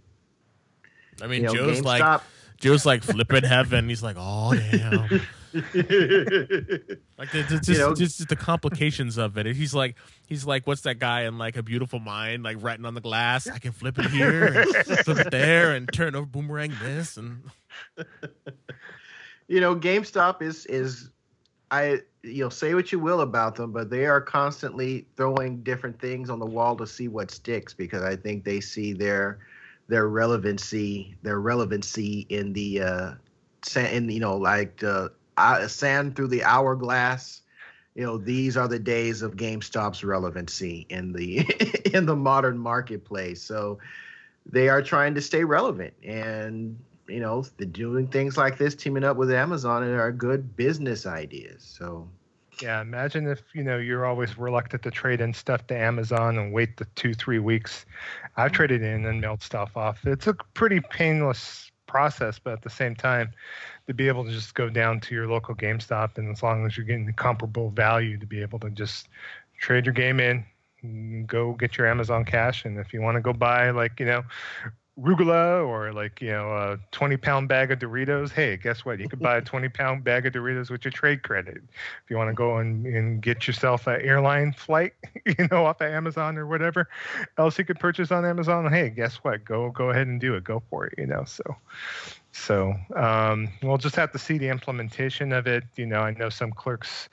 I mean, You know, Joe's like GameStop. Joe's like flipping heaven. He's like, oh damn. Like the, the, just, You know- just the complications of it. He's like, he's like, what's that guy in like a beautiful mind, like writing on the glass? I can flip it here, and flip it there, and turn over boomerang this, and you know, GameStop is is I you know say what you will about them, but they are constantly throwing different things on the wall to see what sticks because I think they see their their relevancy their relevancy in the uh you know like uh, sand through the hourglass. You know, these are the days of GameStop's relevancy in the in the modern marketplace. So they are trying to stay relevant and you know doing things like this teaming up with amazon are good business ideas so Yeah, imagine if you know you're always reluctant to trade in stuff to Amazon and wait the two three weeks. I've mm-hmm. traded in and mailed stuff off. It's a pretty painless process, but at the same time, to be able to just go down to your local GameStop and as long as you're getting the comparable value, to be able to just trade your game in, go get your Amazon cash, and if you want to go buy like you know rugula or like you know a 20 pound bag of doritos hey guess what? You could buy a 20 pound bag of doritos with your trade credit. If you want to go and, and get yourself an airline flight you know off of amazon or whatever else you could purchase on amazon hey guess what? Go go ahead and do it. Go for it you know so so um, we'll just have to see the implementation of it. You know i know some clerks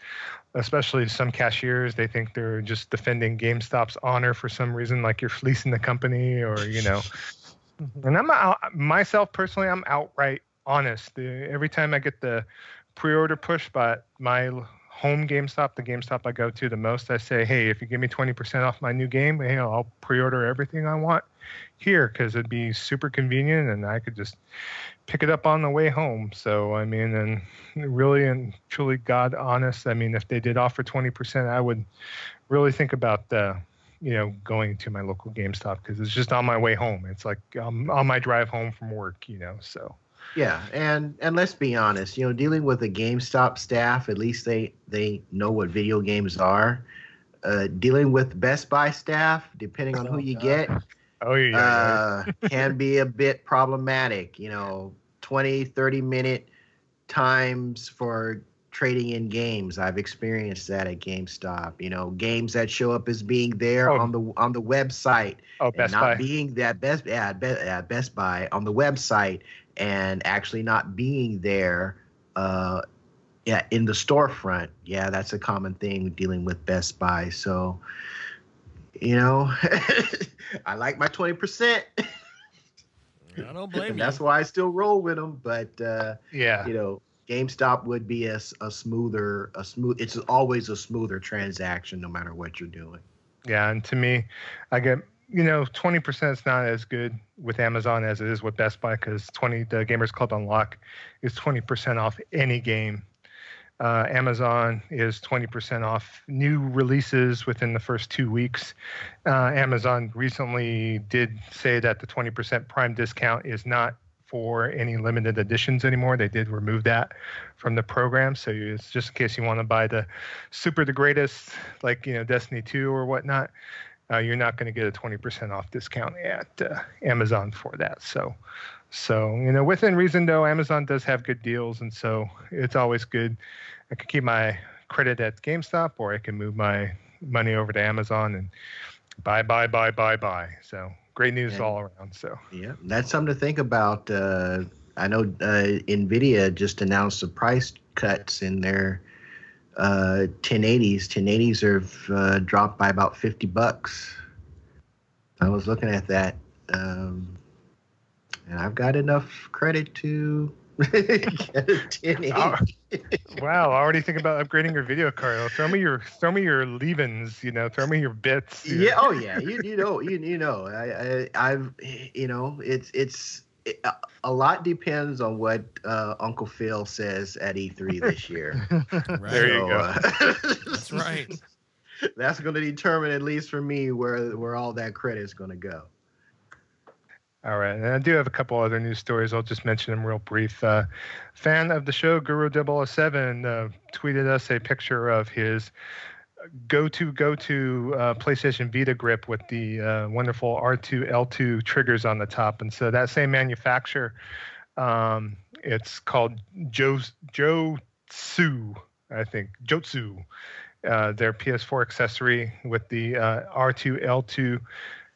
especially some cashiers they think they're just defending gamestop's honor for some reason like you're fleecing the company or you know and I'm out, myself personally, I'm outright honest. Every time I get the pre-order push by my home GameStop, the GameStop I go to the most, I say, hey, if you give me 20% off my new game, hey, I'll pre-order everything I want here because it'd be super convenient and I could just pick it up on the way home. So I mean, and really and truly, God honest, I mean, if they did offer 20%, I would really think about uh, you know going to my local GameStop because it's just on my way home. It's like um, on my drive home from work, you know. So yeah and and let's be honest you know dealing with a gamestop staff at least they they know what video games are uh, dealing with best buy staff depending on who Oh, you get oh yeah, yeah, uh, can be a bit problematic. You know, 20, 30 minute times for trading in games. I've experienced that at GameStop. You know, games that show up as being there Oh. on the on the website oh and Best not Buy. being that best yeah, Be- yeah, Best Buy on the website and actually not being there uh yeah in the storefront yeah that's a common thing dealing with Best Buy so you know, I like my twenty percent. I don't blame you. That's why I still roll with them. But uh, Yeah. you know, GameStop would be a smoother, a smooth. It's always a smoother transaction, no matter what you're doing. Yeah, and to me, I get you know twenty percent is not as good with Amazon as it is with Best Buy because twenty the Gamers Club Unlock is twenty percent off any game. Uh, Amazon is twenty percent off new releases within the first two weeks. Uh, Amazon recently did say that the twenty percent Prime discount is not for any limited editions anymore. They did remove that from the program, so it's just in case you want to buy the super the greatest, like you know Destiny 2 or whatnot, uh, you're not going to get a 20% off discount at uh, Amazon for that. So, so you know, within reason though, Amazon does have good deals, and so it's always good. I can keep my credit at GameStop, or I can move my money over to Amazon and buy, buy, buy, buy, buy. So great news And- all around. So Yeah, that's something to think about. Uh, I know uh, Nvidia just announced the price cuts in their uh, 1080s. 1080s have uh, dropped by about 50 bucks. I was looking at that, um, and I've got enough credit to get a 1080. Wow, already thinking about upgrading your video card. Throw me your, throw me your leavings. You know, throw me your bits. your- yeah oh yeah you, you know you, you know I, I i've you know it's it's it, a- a lot depends on what uh, uncle phil says at e3 this year Right. There you go. uh, That's right. that's going to determine at least for me where where all that credit's going to go All right, and I do have a couple other news stories. I'll just mention them real brief. Uh, fan of the show, Guru 007, uh, tweeted us a picture of his go-to go-to uh, PlayStation Vita grip with the uh, wonderful R2 L2 triggers on the top, and so that same manufacturer, um, it's called Jo Jotsu, I think Jotsu. Uh, their PS4 accessory with the uh, R2 L2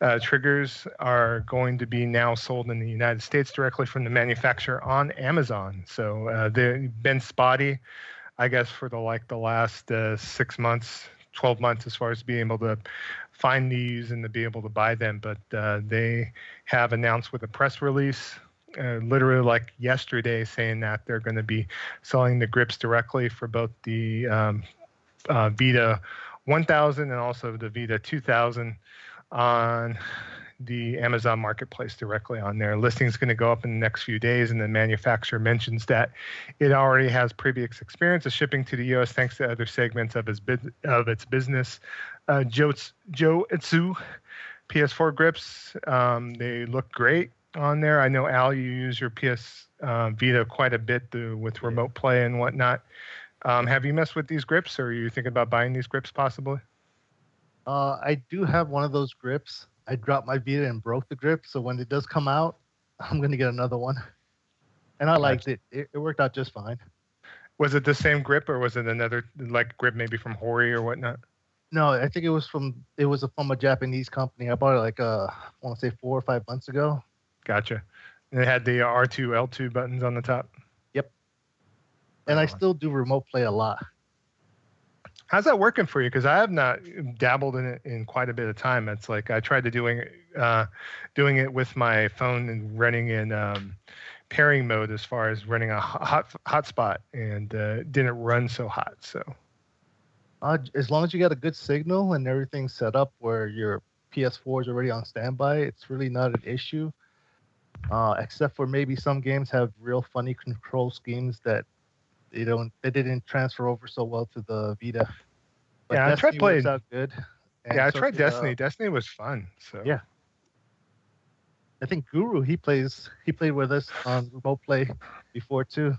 uh, triggers are going to be now sold in the United States directly from the manufacturer on Amazon. So uh, they've been spotty, I guess, for the like the last uh, six months, twelve months, as far as being able to find these and to be able to buy them. But uh, they have announced with a press release. Uh, literally like yesterday saying that they're going to be selling the grips directly for both the um, uh, Vita 1000 and also the Vita 2000 on the Amazon Marketplace directly on there. Listing is going to go up in the next few days, and the manufacturer mentions that it already has previous experience of shipping to the U.S. thanks to other segments of its of its business. Uh, Joe Joe Itsu PS4 grips, um, they look great on there. I know Al, you use your PS uh, Vita quite a bit to, with remote play and whatnot. Um, have you messed with these grips, or are you thinking about buying these grips possibly? Uh, I do have one of those grips. I dropped my Vita and broke the grip, so when it does come out, I'm gonna get another one. And I liked it. it. It worked out just fine. Was it the same grip, or was it another like grip maybe from Hori or whatnot? No, I think it was from it was from a Japanese company. I bought it like uh, I want to say four or five months ago. Gotcha. And it had the R2 L2 buttons on the top. Yep. And I still do remote play a lot. How's that working for you? Because I have not dabbled in it in quite a bit of time. It's like I tried to doing uh, doing it with my phone and running in um, pairing mode as far as running a hot hotspot, and uh, didn't run so hot. So Uh, as long as you got a good signal and everything's set up where your PS4 is already on standby, it's really not an issue. Uh, except for maybe some games have real funny control schemes that they don't they didn't transfer over so well to the Vita. Yeah, I tried Destiny playing- out good. yeah, I so tried did, uh, Destiny. Destiny was fun. So Yeah. I think Guru he plays he played with us on remote play before too.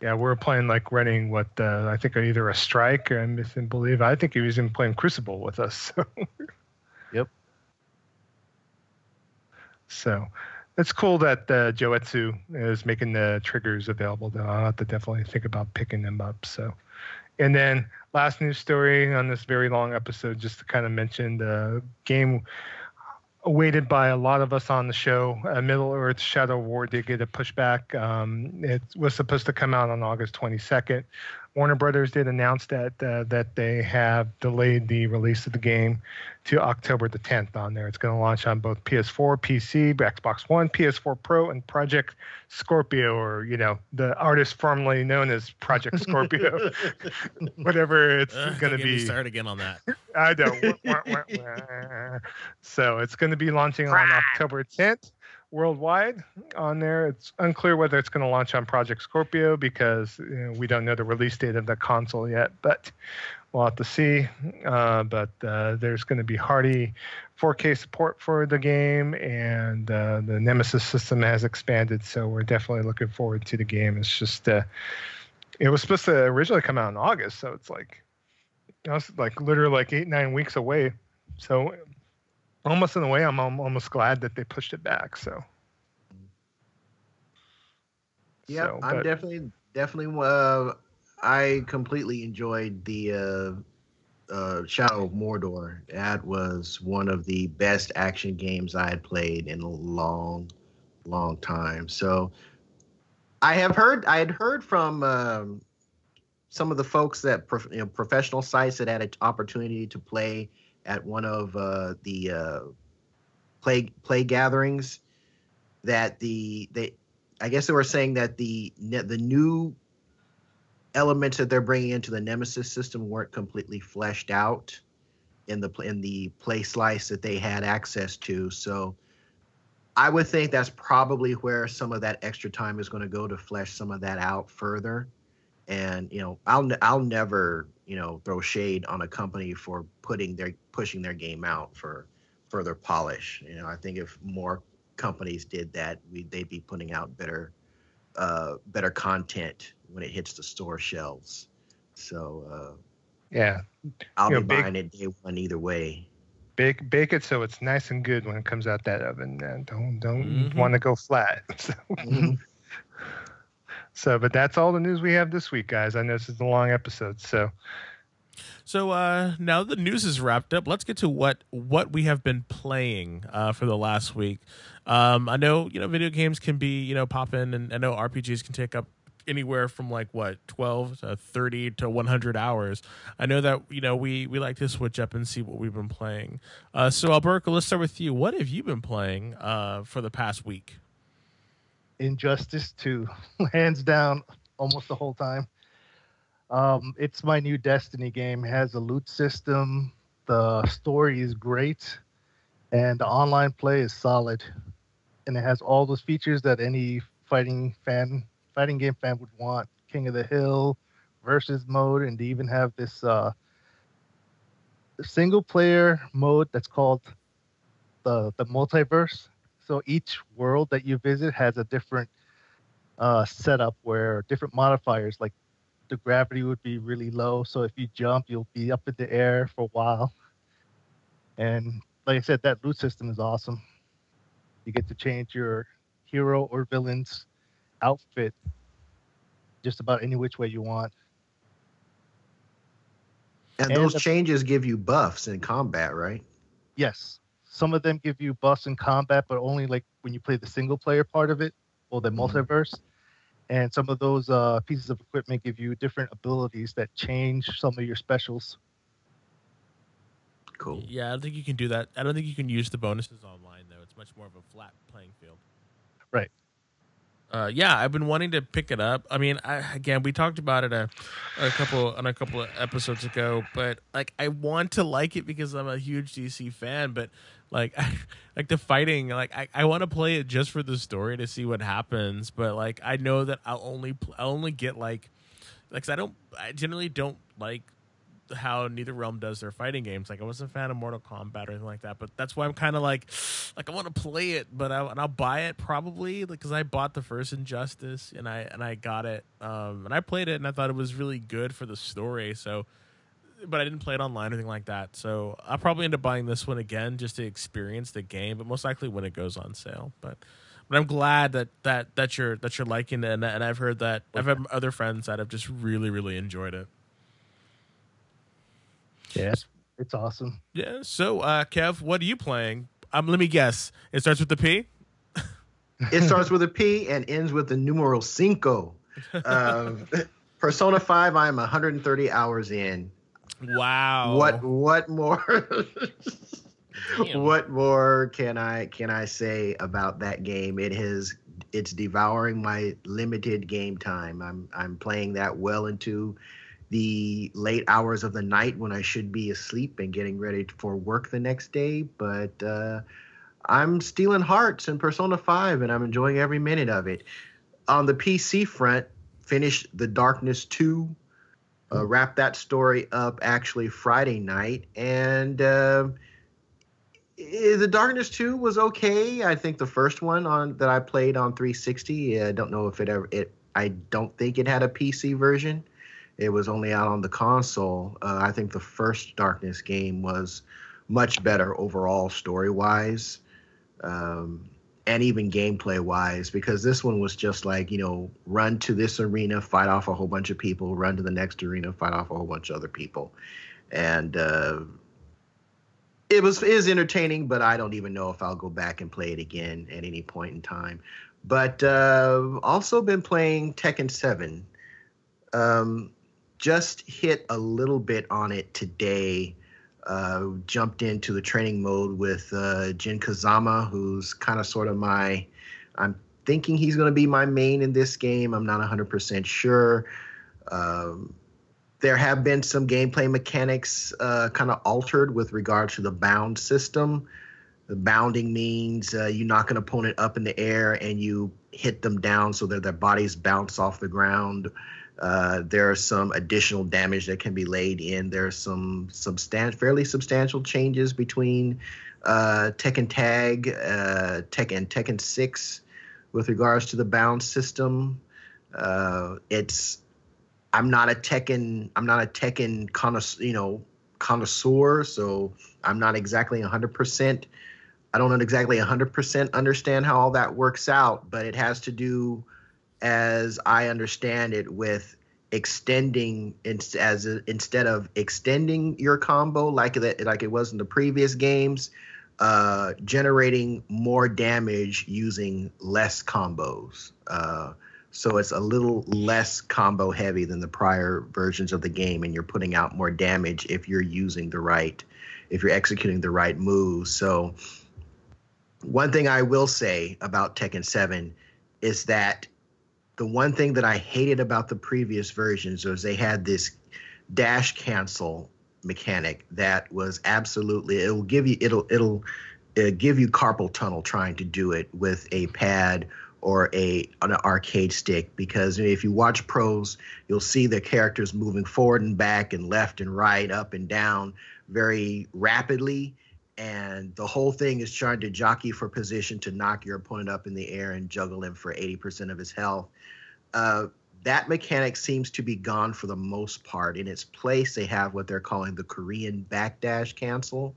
Yeah, we were playing like running what uh, I think either a strike or I miss and believe. I think he was even playing Crucible with us. So. Yep. So it's cool that uh, Joetsu is making the triggers available. Though I'll have to definitely think about picking them up. So, and then last news story on this very long episode, just to kind of mention the game awaited by a lot of us on the show. Uh, Middle Earth Shadow War did get a pushback. Um, it was supposed to come out on August 22nd. Warner Brothers did announce that uh, that they have delayed the release of the game to October the 10th on there. It's going to launch on both PS4, PC, Xbox One, PS4 Pro, and Project Scorpio, or you know the artist formerly known as Project Scorpio, whatever it's Uh, going to don't get me be. Start again on that. I don't. so it's going to be launching on October 10th worldwide on there. It's unclear whether it's going to launch on Project Scorpio because you know, we don't know the release date of the console yet, but we'll have to see. Uh, but uh, there's going to be hearty 4K support for the game, and uh, the Nemesis system has expanded, so we're definitely looking forward to the game. It's just. Uh, it was supposed to originally come out in August, so it's like, know, it's like literally like eight nine weeks away. So almost in a way, I'm, I'm almost glad that they pushed it back. So Yeah, So, I'm but- definitely definitely. Uh, I completely enjoyed the uh, uh, Shadow of Mordor. That was one of the best action games I had played in a long, long time. So I have heard. I had heard from um, some of the folks that prof- you know, professional sites that had an opportunity to play at one of uh, the uh, play play gatherings that the they I guess they were saying that the the new elements that they're bringing into the Nemesis system weren't completely fleshed out in the in the play slice that they had access to. So I would think that's probably where some of that extra time is going to go to flesh some of that out further. And you know, I'll I'll never you know throw shade on a company for putting their pushing their game out for further polish. You know, I think if more companies did that, we they'd be putting out better uh, better content when it hits the store shelves. So uh, yeah, I'll You know, be big- buying it day one either way. bake bake it so it's nice and good when it comes out that oven. And don't don't Mhm. want to go flat. So, Mhm. So, but that's all the news we have this week, guys. I know this is a long episode, so So uh, now the news is wrapped up. Let's get to what what we have been playing uh, for the last week. Um, I know you know video games can be you know pop in, and I know RPGs can take up anywhere from like what 12 to 30 to 100 hours i know that you know we we like to switch up and see what we've been playing uh so alberto let's start with you what have you been playing uh for the past week Injustice 2, hands down, almost the whole time. Um, it's my new Destiny game. It has a loot system. The story is great, and the online play is solid. And it has all those features that any fighting fan, fighting game fan would want: King of the Hill, versus mode, and they even have this uh, single player mode that's called the the multiverse. So each world that you visit has a different uh, setup where different modifiers, like the gravity would be really low. So if you jump, you'll be up in the air for a while. And like I said, that loot system is awesome. You get to change your hero or villain's outfit just about any which way you want. And And those the- changes give you buffs in combat, right? Yes, some of them give you buffs in combat, but only like when you play the single player part of it or the Mhm. multiverse. And some of those uh, pieces of equipment give you different abilities that change some of your specials. Cool. yeah i don't think you can do that i don't think you can use the bonuses online though it's much more of a flat playing field Right. uh, yeah, I've been wanting to pick it up. I mean, I, again, we talked about it a, a couple on a couple of episodes ago, but like, I want to like it because I'm a huge DC fan. But like, like the fighting, like I, I want to play it just for the story to see what happens. But like, I know that I'll only I'll only get like, like I don't, I generally don't like how NetherRealm does their fighting games. Like I wasn't a fan of Mortal Kombat or anything like that, but that's why I'm kind of like, like I want to play it, but I, and I'll buy it probably because I bought the first Injustice and I and I got it, um, and I played it and I thought it was really good for the story. So, but I didn't play it online or anything like that. So I'll probably end up buying this one again just to experience the game, but most likely when it goes on sale. But but I'm glad that that that you're that you're liking it, and, and I've heard that I've had other friends that have just really really enjoyed it. Yes, it's awesome. Yeah. So, uh, Kev, what are you playing? Um, let me guess. It starts with the P. It starts with a P and ends with the numeral cinco. Um, Persona 5, I'm 130 hours in. Wow. What what more what more can I can I say about that game? It has it's devouring my limited game time. I'm I'm playing that well into the late hours of the night when I should be asleep and getting ready for work the next day, but uh I'm stealing hearts in Persona 5 and I'm enjoying every minute of it. On the PC front, finished The Darkness 2, uh, that story up actually Friday night, and uh, eh, The Darkness 2 was okay. I think the first one on that I played on 360, I don't know if it ever it I don't think it had a PC version. It was only out on the console. Uh, I think the first Darkness game was much better overall story wise um, and even gameplay wise, because this one was just like, you know, run to this arena, fight off a whole bunch of people, run to the next arena, fight off a whole bunch of other people. And uh, it was is entertaining, but I don't even know if I'll go back and play it again at any point in time. But uh, also been playing Tekken 7. Um, just hit a little bit on it today uh, jumped into the training mode with uh, Jin Kazama, who's kind of sort of my. I'm thinking he's going to be my main in this game. I'm not 100% sure. Um, there have been some gameplay mechanics uh, kind of altered with regard to the bound system. The bounding means uh, you knock an opponent up in the air and you hit them down so that their bodies bounce off the ground. Uh, there are some additional damage that can be laid in. There's some substan- fairly substantial changes between uh, Tekken Tag, uh, Tekken Tekken Six, with regards to the bound system. Uh, it's I'm not a Tekken I'm not a Tekken connoisseur, you know connoisseur, so I'm not exactly 100 percent. I don't exactly 100 percent understand how all that works out, but it has to do as I understand it, with extending as instead of extending your combo like that like it was in the previous games, uh, generating more damage using less combos. Uh, so it's a little less combo heavy than the prior versions of the game, and you're putting out more damage if you're using the right, if you're executing the right moves. So one thing I will say about Tekken 7 is that the one thing that I hated about the previous versions was they had this dash cancel mechanic that was absolutely it'll give you it'll it'll uh, give you carpal tunnel trying to do it with a pad or a an arcade stick because if you watch pros you'll see the characters moving forward and back and left and right up and down very rapidly and the whole thing is trying to jockey for position to knock your opponent up in the air and juggle him for 80% of his health. Uh, that mechanic seems to be gone for the most part. In its place, they have what they're calling the Korean backdash cancel,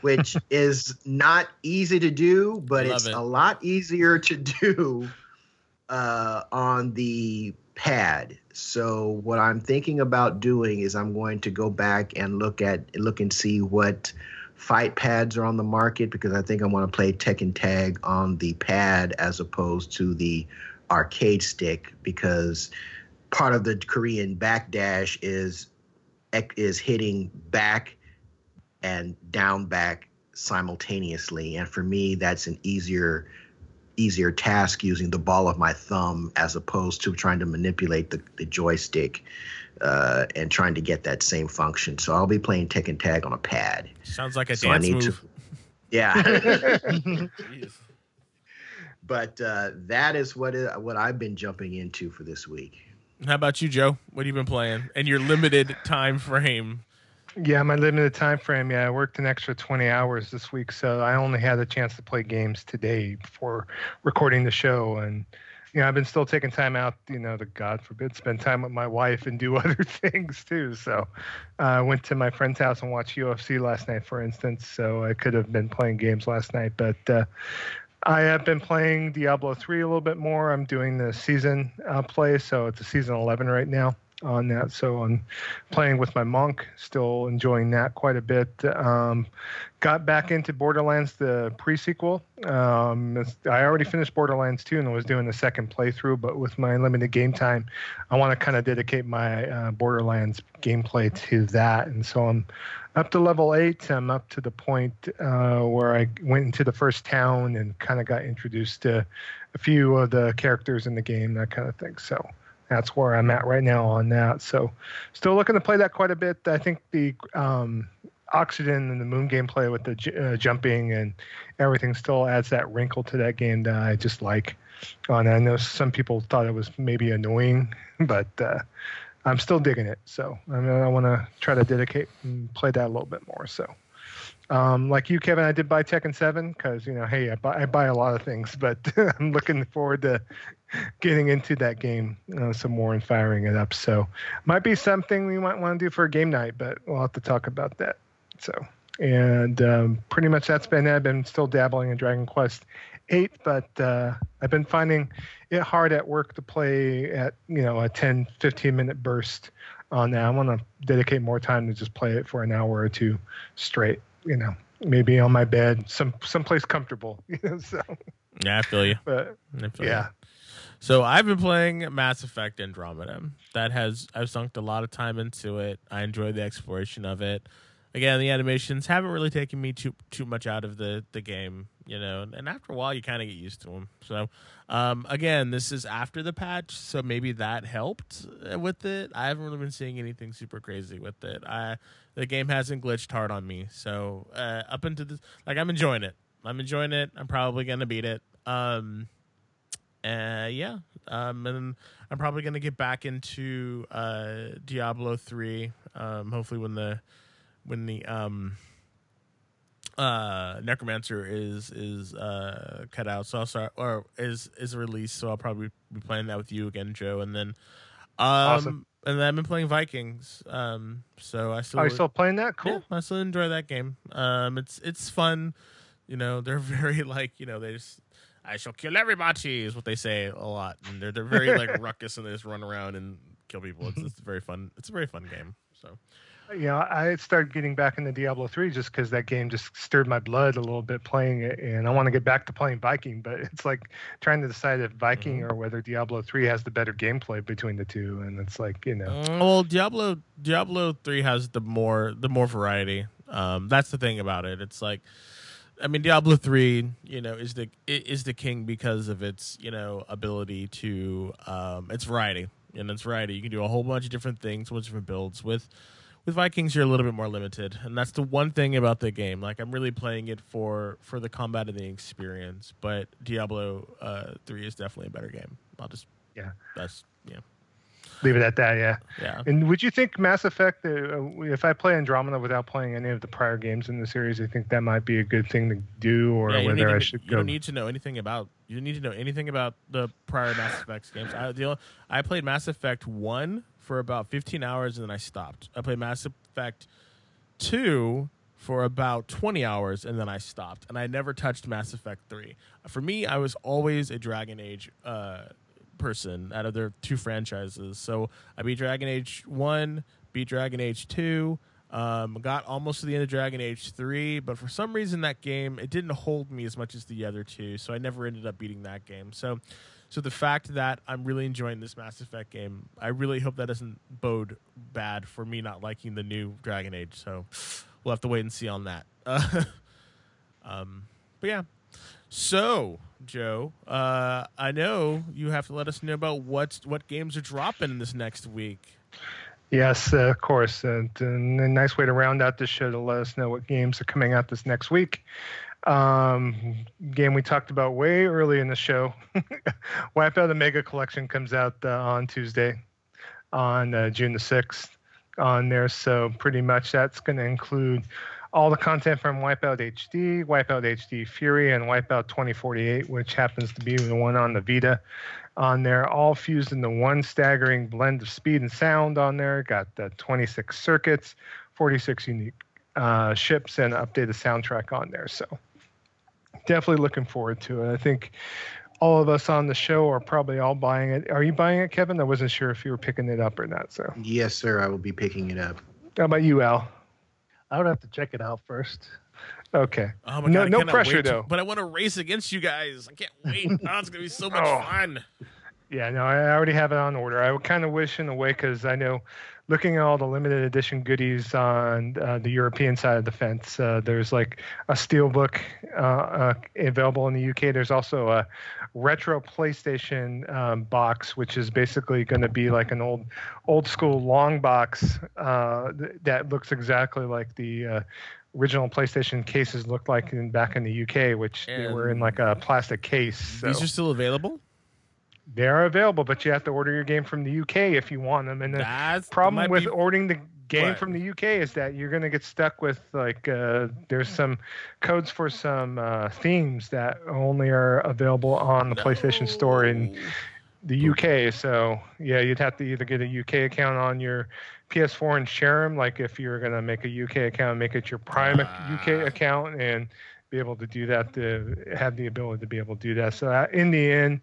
which is not easy to do, but Love it's it. a lot easier to do uh, on the pad. So what I'm thinking about doing is I'm going to go back and look at look and see what fight pads are on the market because I think I want to play Tekken Tag on the pad as opposed to the arcade stick because part of the Korean backdash is is hitting back and down back simultaneously. And for me that's an easier easier task using the ball of my thumb as opposed to trying to manipulate the, the joystick uh, and trying to get that same function so i'll be playing Tekken Tag on a pad Sounds like a so i dance need move. to yeah but uh, that is what it, what I've been jumping into for this week. How about you, Joe? What have you been playing? And your limited time frame. Yeah, my limited time frame. Yeah, I worked an extra 20 hours this week, so I only had a chance to play games today before recording the show. And you know, I've been still taking time out, you know, to God forbid, spend time with my wife and do other things too. So uh, I went to my friend's house and watched UFC last night, for instance. So I could have been playing games last night, but uh, I have been playing Diablo 3 a little bit more. I'm doing the season uh, play, so it's a season 11 right now. On that. So I'm playing with my monk, still enjoying that quite a bit. Um, got back into Borderlands the pre-sequel. Um, I already finished Borderlands 2 and I was doing the second playthrough, but with my limited game time, I want to kind of dedicate my uh, Borderlands gameplay to that. And so I'm up to level eight. I'm up to the point uh, where I went into the first town and kind of got introduced to a few of the characters in the game, that kind of thing. So that's where I'm at right now on that. So still looking to play that quite a bit. I think the um, Oxygen and the Moon gameplay with the uh, jumping and everything still adds that wrinkle to that game that I just like. Oh, and I know some people thought it was maybe annoying, but uh, I'm still digging it. So I, mean, I want to try to dedicate and play that a little bit more. So, um, like you, Kevin, I did buy Tekken 7 because, you know, hey, I buy, I buy a lot of things, but I'm looking forward to getting into that game uh, some more and firing it up. So, might be something we might want to do for a game night, but we'll have to talk about that. So, and um, pretty much that's been it. I've been still dabbling in Dragon Quest eight, but uh, I've been finding it hard at work to play at you know a 10, 15 minute burst on that. I want to dedicate more time to just play it for an hour or two straight. You know, maybe on my bed, some someplace comfortable. You know, so yeah, I feel you. But feel yeah. So I've been playing Mass Effect Andromeda. That has I've sunk a lot of time into it. I enjoy the exploration of it again, the animations haven't really taken me too too much out of the the game, you know. And after a while, you kind of get used to them. So, um, again, this is after the patch, so maybe that helped uh, with it. I haven't really been seeing anything super crazy with it. I the game hasn't glitched hard on me, so uh, up into this, like I'm enjoying it. I'm enjoying it. I'm probably gonna beat it. Um, uh, yeah. Um, and I'm probably gonna get back into uh Diablo three. Um, hopefully when the when the um uh necromancer is is uh cut out so i'll start or is is released so i'll probably be playing that with you again joe and then um Awesome. and then i've been playing vikings um so i still Are you still playing that? Cool. yeah, i still enjoy that game um it's it's fun you know they're very like you know they just i shall kill everybody is what they say a lot and they're they're very like ruckus and they just run around and kill people it's, it's very fun it's a very fun game so you know, I started getting back into Diablo 3 just because that game just stirred my blood a little bit playing it. And I want to get back to playing Viking, but it's like trying to decide if Viking Mhm. or whether Diablo 3 has the better gameplay between the two. And it's like, you know, Uh, well, Diablo Diablo three has the more the more variety. Um, that's the thing about it. It's like, I mean, Diablo three, you know, is the is the king because of its you know ability to um, its variety and its variety. You can do a whole bunch of different things, bunch of different builds. With with Vikings, you're a little bit more limited, and that's the one thing about the game. Like, I'm really playing it for for the combat and the experience. But Diablo uh, three is definitely a better game. I'll just Yeah. That's yeah leave it at that. Yeah. yeah. And would you think Mass Effect, uh, if I play Andromeda without playing any of the prior games in the series, I think that might be a good thing to do, or Yeah, whether I to- should you go. don't need to know anything about. You don't need to know anything about the prior Mass Effect games. I, I played Mass Effect one for about 15 hours and then I stopped. I played Mass Effect two for about 20 hours and then I stopped. And I never touched Mass Effect three. For me, I was always a Dragon Age uh, person out of their two franchises. So I beat Dragon Age one, beat Dragon Age two. Um, got almost to the end of Dragon Age 3, but for some reason that game it didn't hold me as much as the other two, so I never ended up beating that game. So, so the fact that I'm really enjoying this Mass Effect game, I really hope that doesn't bode bad for me not liking the new Dragon Age. So, we'll have to wait and see on that. Uh, um, but yeah. So, Joe, uh, I know you have to let us know about what what games are dropping this next week. Yes, uh, of course. And, a nice way to round out this show to let us know what games are coming out this next week. Um, game we talked about way early in the show. Wipeout the Mega Collection comes out uh, on Tuesday, on uh, June the 6th, on there. So pretty much that's going to include all the content from Wipeout HD, Wipeout HD Fury, and Wipeout 2048, which happens to be the one on the Vita on there, all fused into one staggering blend of speed and sound on there. Got the 26 circuits, 46 unique uh, ships, and updated soundtrack on there. So definitely looking forward to it. I think all of us on the show are probably all buying it. Are you buying it, Kevin? I wasn't sure if you were picking it up or not. So, Yes, sir. I will be picking it up. how about you, Al? I would have to check it out first. Okay. Oh my No- God, I no pressure, wait though. but I want to race against you guys. I can't wait. Oh, it's gonna be so much Oh. fun. Yeah, no, I already have it on order. I would kind of wish in a way because I know looking at all the limited edition goodies on uh, the European side of the fence, uh, there's like a steelbook uh, uh, available in the UK. There's also a retro PlayStation um, box, which is basically going to be like an old, old school long box uh, th- that looks exactly like the. Uh, Original PlayStation cases looked like in back in the UK, which they were in like a plastic case. So. These are still available. They are available, but you have to order your game from the UK if you want them. And the That's problem with be- ordering the game Right. from the UK is that you're going to get stuck with like uh, there's some codes for some uh, themes that only are available on the PlayStation Store in the UK. So yeah, you'd have to either get a UK account on your PS4 and share them. Like if you're going to make a UK account, make it your Prime Ah. UK account and be able to do that to have the ability to be able to do that. So uh, in the end,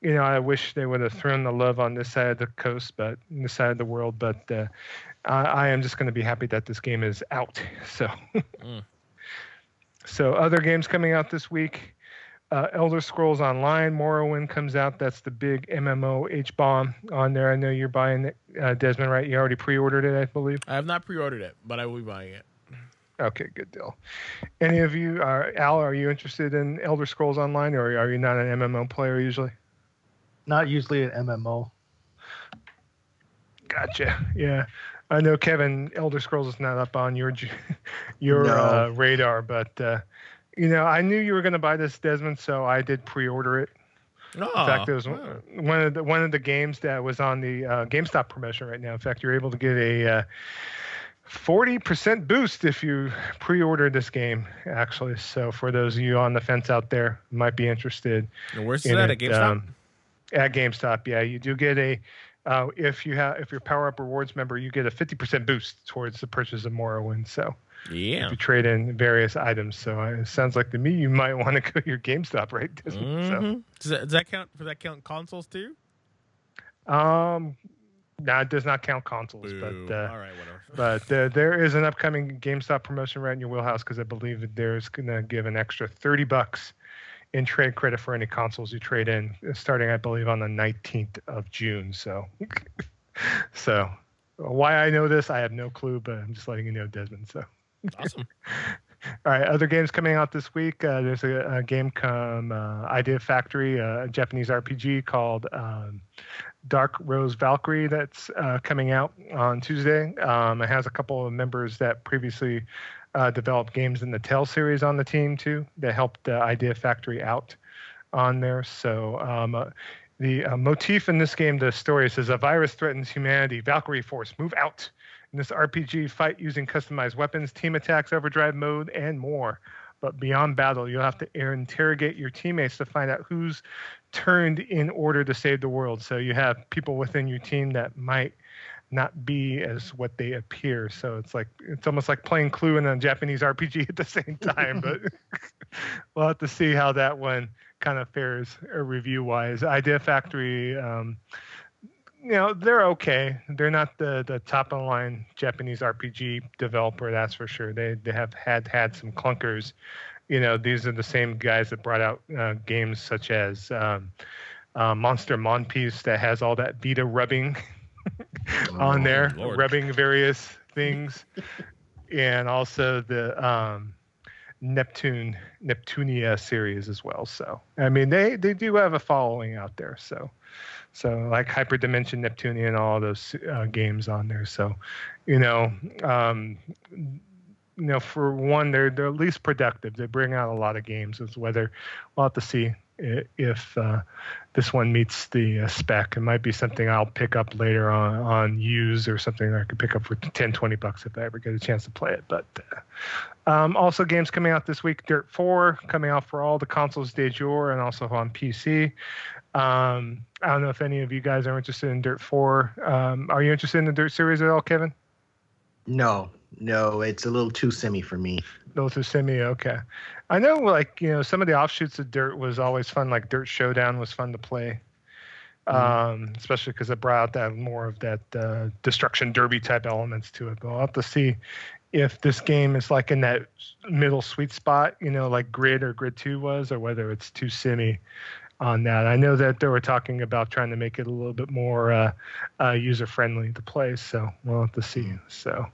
you know, I wish they would have thrown the love on this side of the coast, but this side of the world. But uh, I, I am just going to be happy that this game is out. So, Mm. so other games coming out this week. Uh, Elder Scrolls Online, Morrowind comes out. That's the big MMO H bomb on there. I know you're buying it, uh, Desmond, right? You already pre-ordered it, I believe. I have not pre-ordered it, but I will be buying it. Okay, good deal. Any of you, are, Al, are you interested in Elder Scrolls Online, or are you not an MMO player usually? Not usually an MMO. Gotcha. Yeah, I know Kevin. Elder Scrolls is not up on your your No. uh, radar, but uh, you know, I knew you were going to buy this, Desmond, so I did pre-order it. Oh, In fact, it was one one of the one of the games that was on the uh, GameStop promotion right now. In fact, you're able to get a uh, forty percent boost if you pre-order this game. Actually, so for those of you on the fence out there, might be interested And where's in that it, at GameStop? um, at GameStop, yeah, you do get a. Uh, if you have, if you're a Power Up Rewards member, you get a 50% boost towards the purchase of Morrowind. So yeah. if you trade in various items, so uh, it sounds like to me you might want to go to your GameStop, right? Desmond? Mhm. Does, that, does that count? Does that count consoles too? Um, no, it does not count consoles, Boo. but uh, All right, whatever. but uh, there is an upcoming GameStop promotion right in your wheelhouse because I believe that there's gonna give an extra 30 bucks in trade credit for any consoles you trade in, uh, starting I believe on the 19th of June. So, so why I know this, I have no clue, but I'm just letting you know, Desmond. So. awesome. All right, other games coming out this week. Uh, there's a, a game come uh, Idea Factory, a Japanese RPG called um, Dark Rose Valkyrie that's uh, coming out on Tuesday. Um, it has a couple of members that previously uh, developed games in the Tales series on the team too that helped uh, Idea Factory out on there. So um, uh, the uh, motif in this game, the story says a virus threatens humanity. Valkyrie Force, move out. In this RPG, fight using customized weapons, team attacks, overdrive mode, and more. But beyond battle, you'll have to interrogate your teammates to find out who's turned in order to save the world. So you have people within your team that might not be as what they appear. So it's like it's almost like playing Clue in a Japanese RPG at the same time. but we'll have to see how that one kind of fares uh, review wise. Idea Factory, um, you know, they're okay. They're not the the top of the line Japanese RPG developer, that's for sure. They they have had had some clunkers. You know, these are the same guys that brought out uh, games such as um, uh, Monster Monpiece that has all that Vita rubbing on Oh, there, Lord. rubbing various things, and also the um, Neptune Neptunia series as well. So I mean, they they do have a following out there. So so like Hyperdimension Neptunia and all those uh, games on there. So you know. Um, you know, for one, they're they're at least productive. They bring out a lot of games. It's whether we'll have to see if uh, this one meets the uh, spec. It might be something I'll pick up later on on use or something I could pick up for 10, 20 bucks if I ever get a chance to play it. But uh, um, also games coming out this week: Dirt 4 coming out for all the consoles de jour and also on PC. Um, I don't know if any of you guys are interested in Dirt 4. Um, are you interested in the Dirt series at all, Kevin? No, no, it's a little too semi for me. Are semi okay. I know, like you know, some of the offshoots of Dirt was always fun. Like Dirt Showdown was fun to play, um, especially because it brought out that more of that uh, destruction derby type elements to it. But I'll have to see if this game is like in that middle sweet spot, you know, like Grid or Grid Two was, or whether it's too semi on that. I know that they were talking about trying to make it a little bit more uh, uh, user friendly to play, so we'll have to see. So,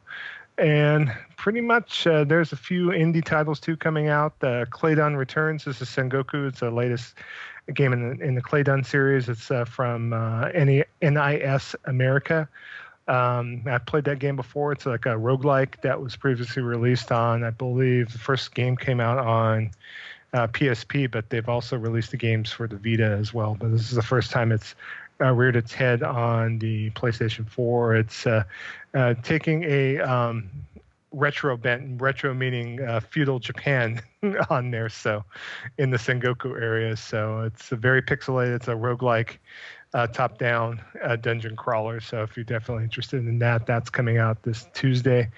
and pretty much uh, there's a few indie titles too coming out. Uh, Cladun Returns this is Sengoku. It's the latest game in the in the Cladun series. It's uh, from uh, NIS America. Um, I played that game before. It's like a roguelike that was previously released on, I believe, the first game came out on uh, PSP, but they've also released the games for the Vita as well. But this is the first time it's uh, reared its head on the PlayStation 4. It's uh, uh taking a um, retro bent, retro meaning uh, feudal Japan on there, so in the Sengoku area. So it's a very pixelated. It's a roguelike uh, top down uh, dungeon crawler. So if you're definitely interested in that, that's coming out this Tuesday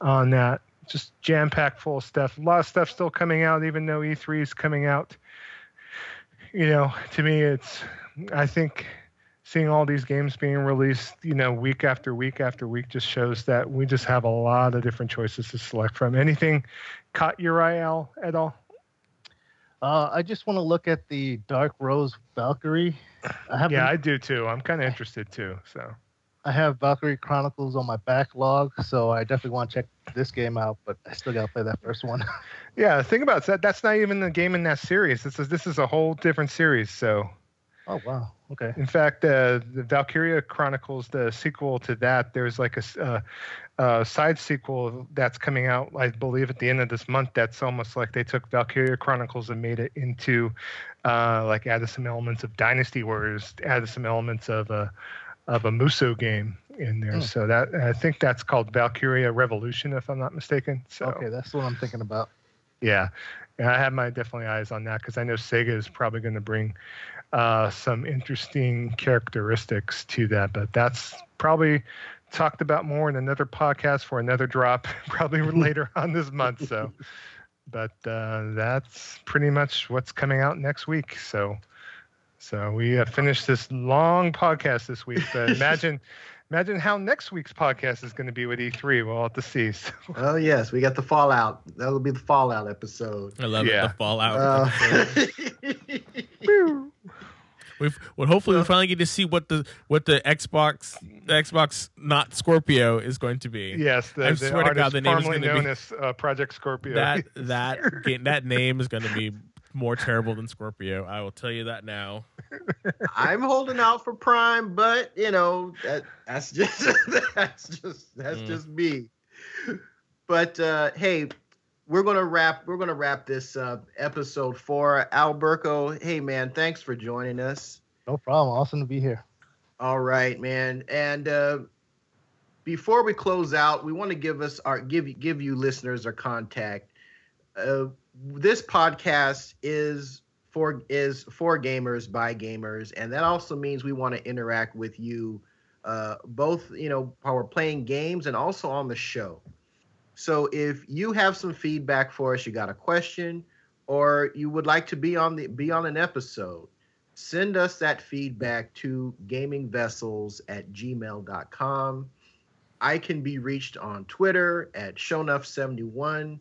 on that. Just jam packed full of stuff. A lot of stuff still coming out, even though E3 is coming out. You know, to me, it's, I think seeing all these games being released, you know, week after week after week just shows that we just have a lot of different choices to select from. Anything caught your eye, Al, at all? Uh, I just want to look at the Dark Rose Valkyrie. I yeah, I do too. I'm kind of interested too. So I have Valkyria Chronicles on my backlog, so I definitely want to check this game out. But I still got to play that first one. yeah, the thing about that, that's not even the game in that series. This is this is a whole different series. So. Oh wow. Okay. In fact, uh, the Valkyria Chronicles, the sequel to that, there's like a, uh, uh, side sequel that's coming out, I believe, at the end of this month. That's almost like they took Valkyria Chronicles and made it into, uh, like, added some elements of Dynasty Warriors, added some elements of a of a Musou game in there. Mm. So that I think that's called Valkyria Revolution, if I'm not mistaken. So okay, that's what I'm thinking about. Yeah, yeah I have my definitely eyes on that because I know Sega is probably going to bring uh, some interesting characteristics to that, but that's probably talked about more in another podcast for another drop, probably later on this month. So, but uh, that's pretty much what's coming out next week. So, so we have finished this long podcast this week. But imagine, imagine how next week's podcast is going to be with E3. We'll have to see. So. Oh yes, we got the Fallout. That'll be the Fallout episode. I love yeah. it. The Fallout. Uh, We've well, hopefully we finally get to see what the what the Xbox the Xbox not Scorpio is going to be. Yes, the, I the swear to God, the name is going to be as, uh, Project Scorpio. That that game, that name is going to be more terrible than Scorpio. I will tell you that now. I'm holding out for Prime, but you know that that's just that's just that's mm. just me. But uh, hey, we're gonna wrap we're gonna wrap this uh, episode for Alberto. Hey man, thanks for joining us. No problem. Awesome to be here. All right, man. And uh, before we close out, we want to give us our give give you listeners our contact. Uh, this podcast is for is for gamers by gamers, and that also means we want to interact with you, uh, both you know while we're playing games and also on the show. So if you have some feedback for us, you got a question, or you would like to be on the be on an episode, send us that feedback to gamingvessels at gmail.com. I can be reached on Twitter at Shonuff71.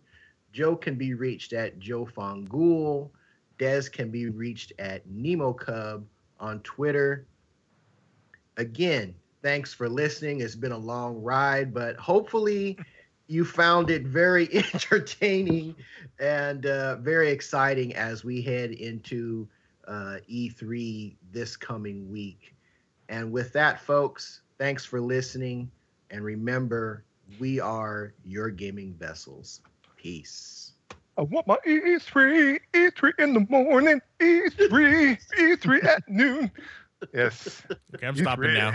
Joe can be reached at Joe Fongul. Des can be reached at Nemo Cub on Twitter. Again, thanks for listening. It's been a long ride, but hopefully you found it very entertaining and uh, very exciting as we head into uh, E3 this coming week. And with that, folks, thanks for listening. And remember, we are your gaming vessels. Peace. I want my E3, E3 in the morning, E3, E3 at noon. Yes. Okay, I'm E3. stopping now.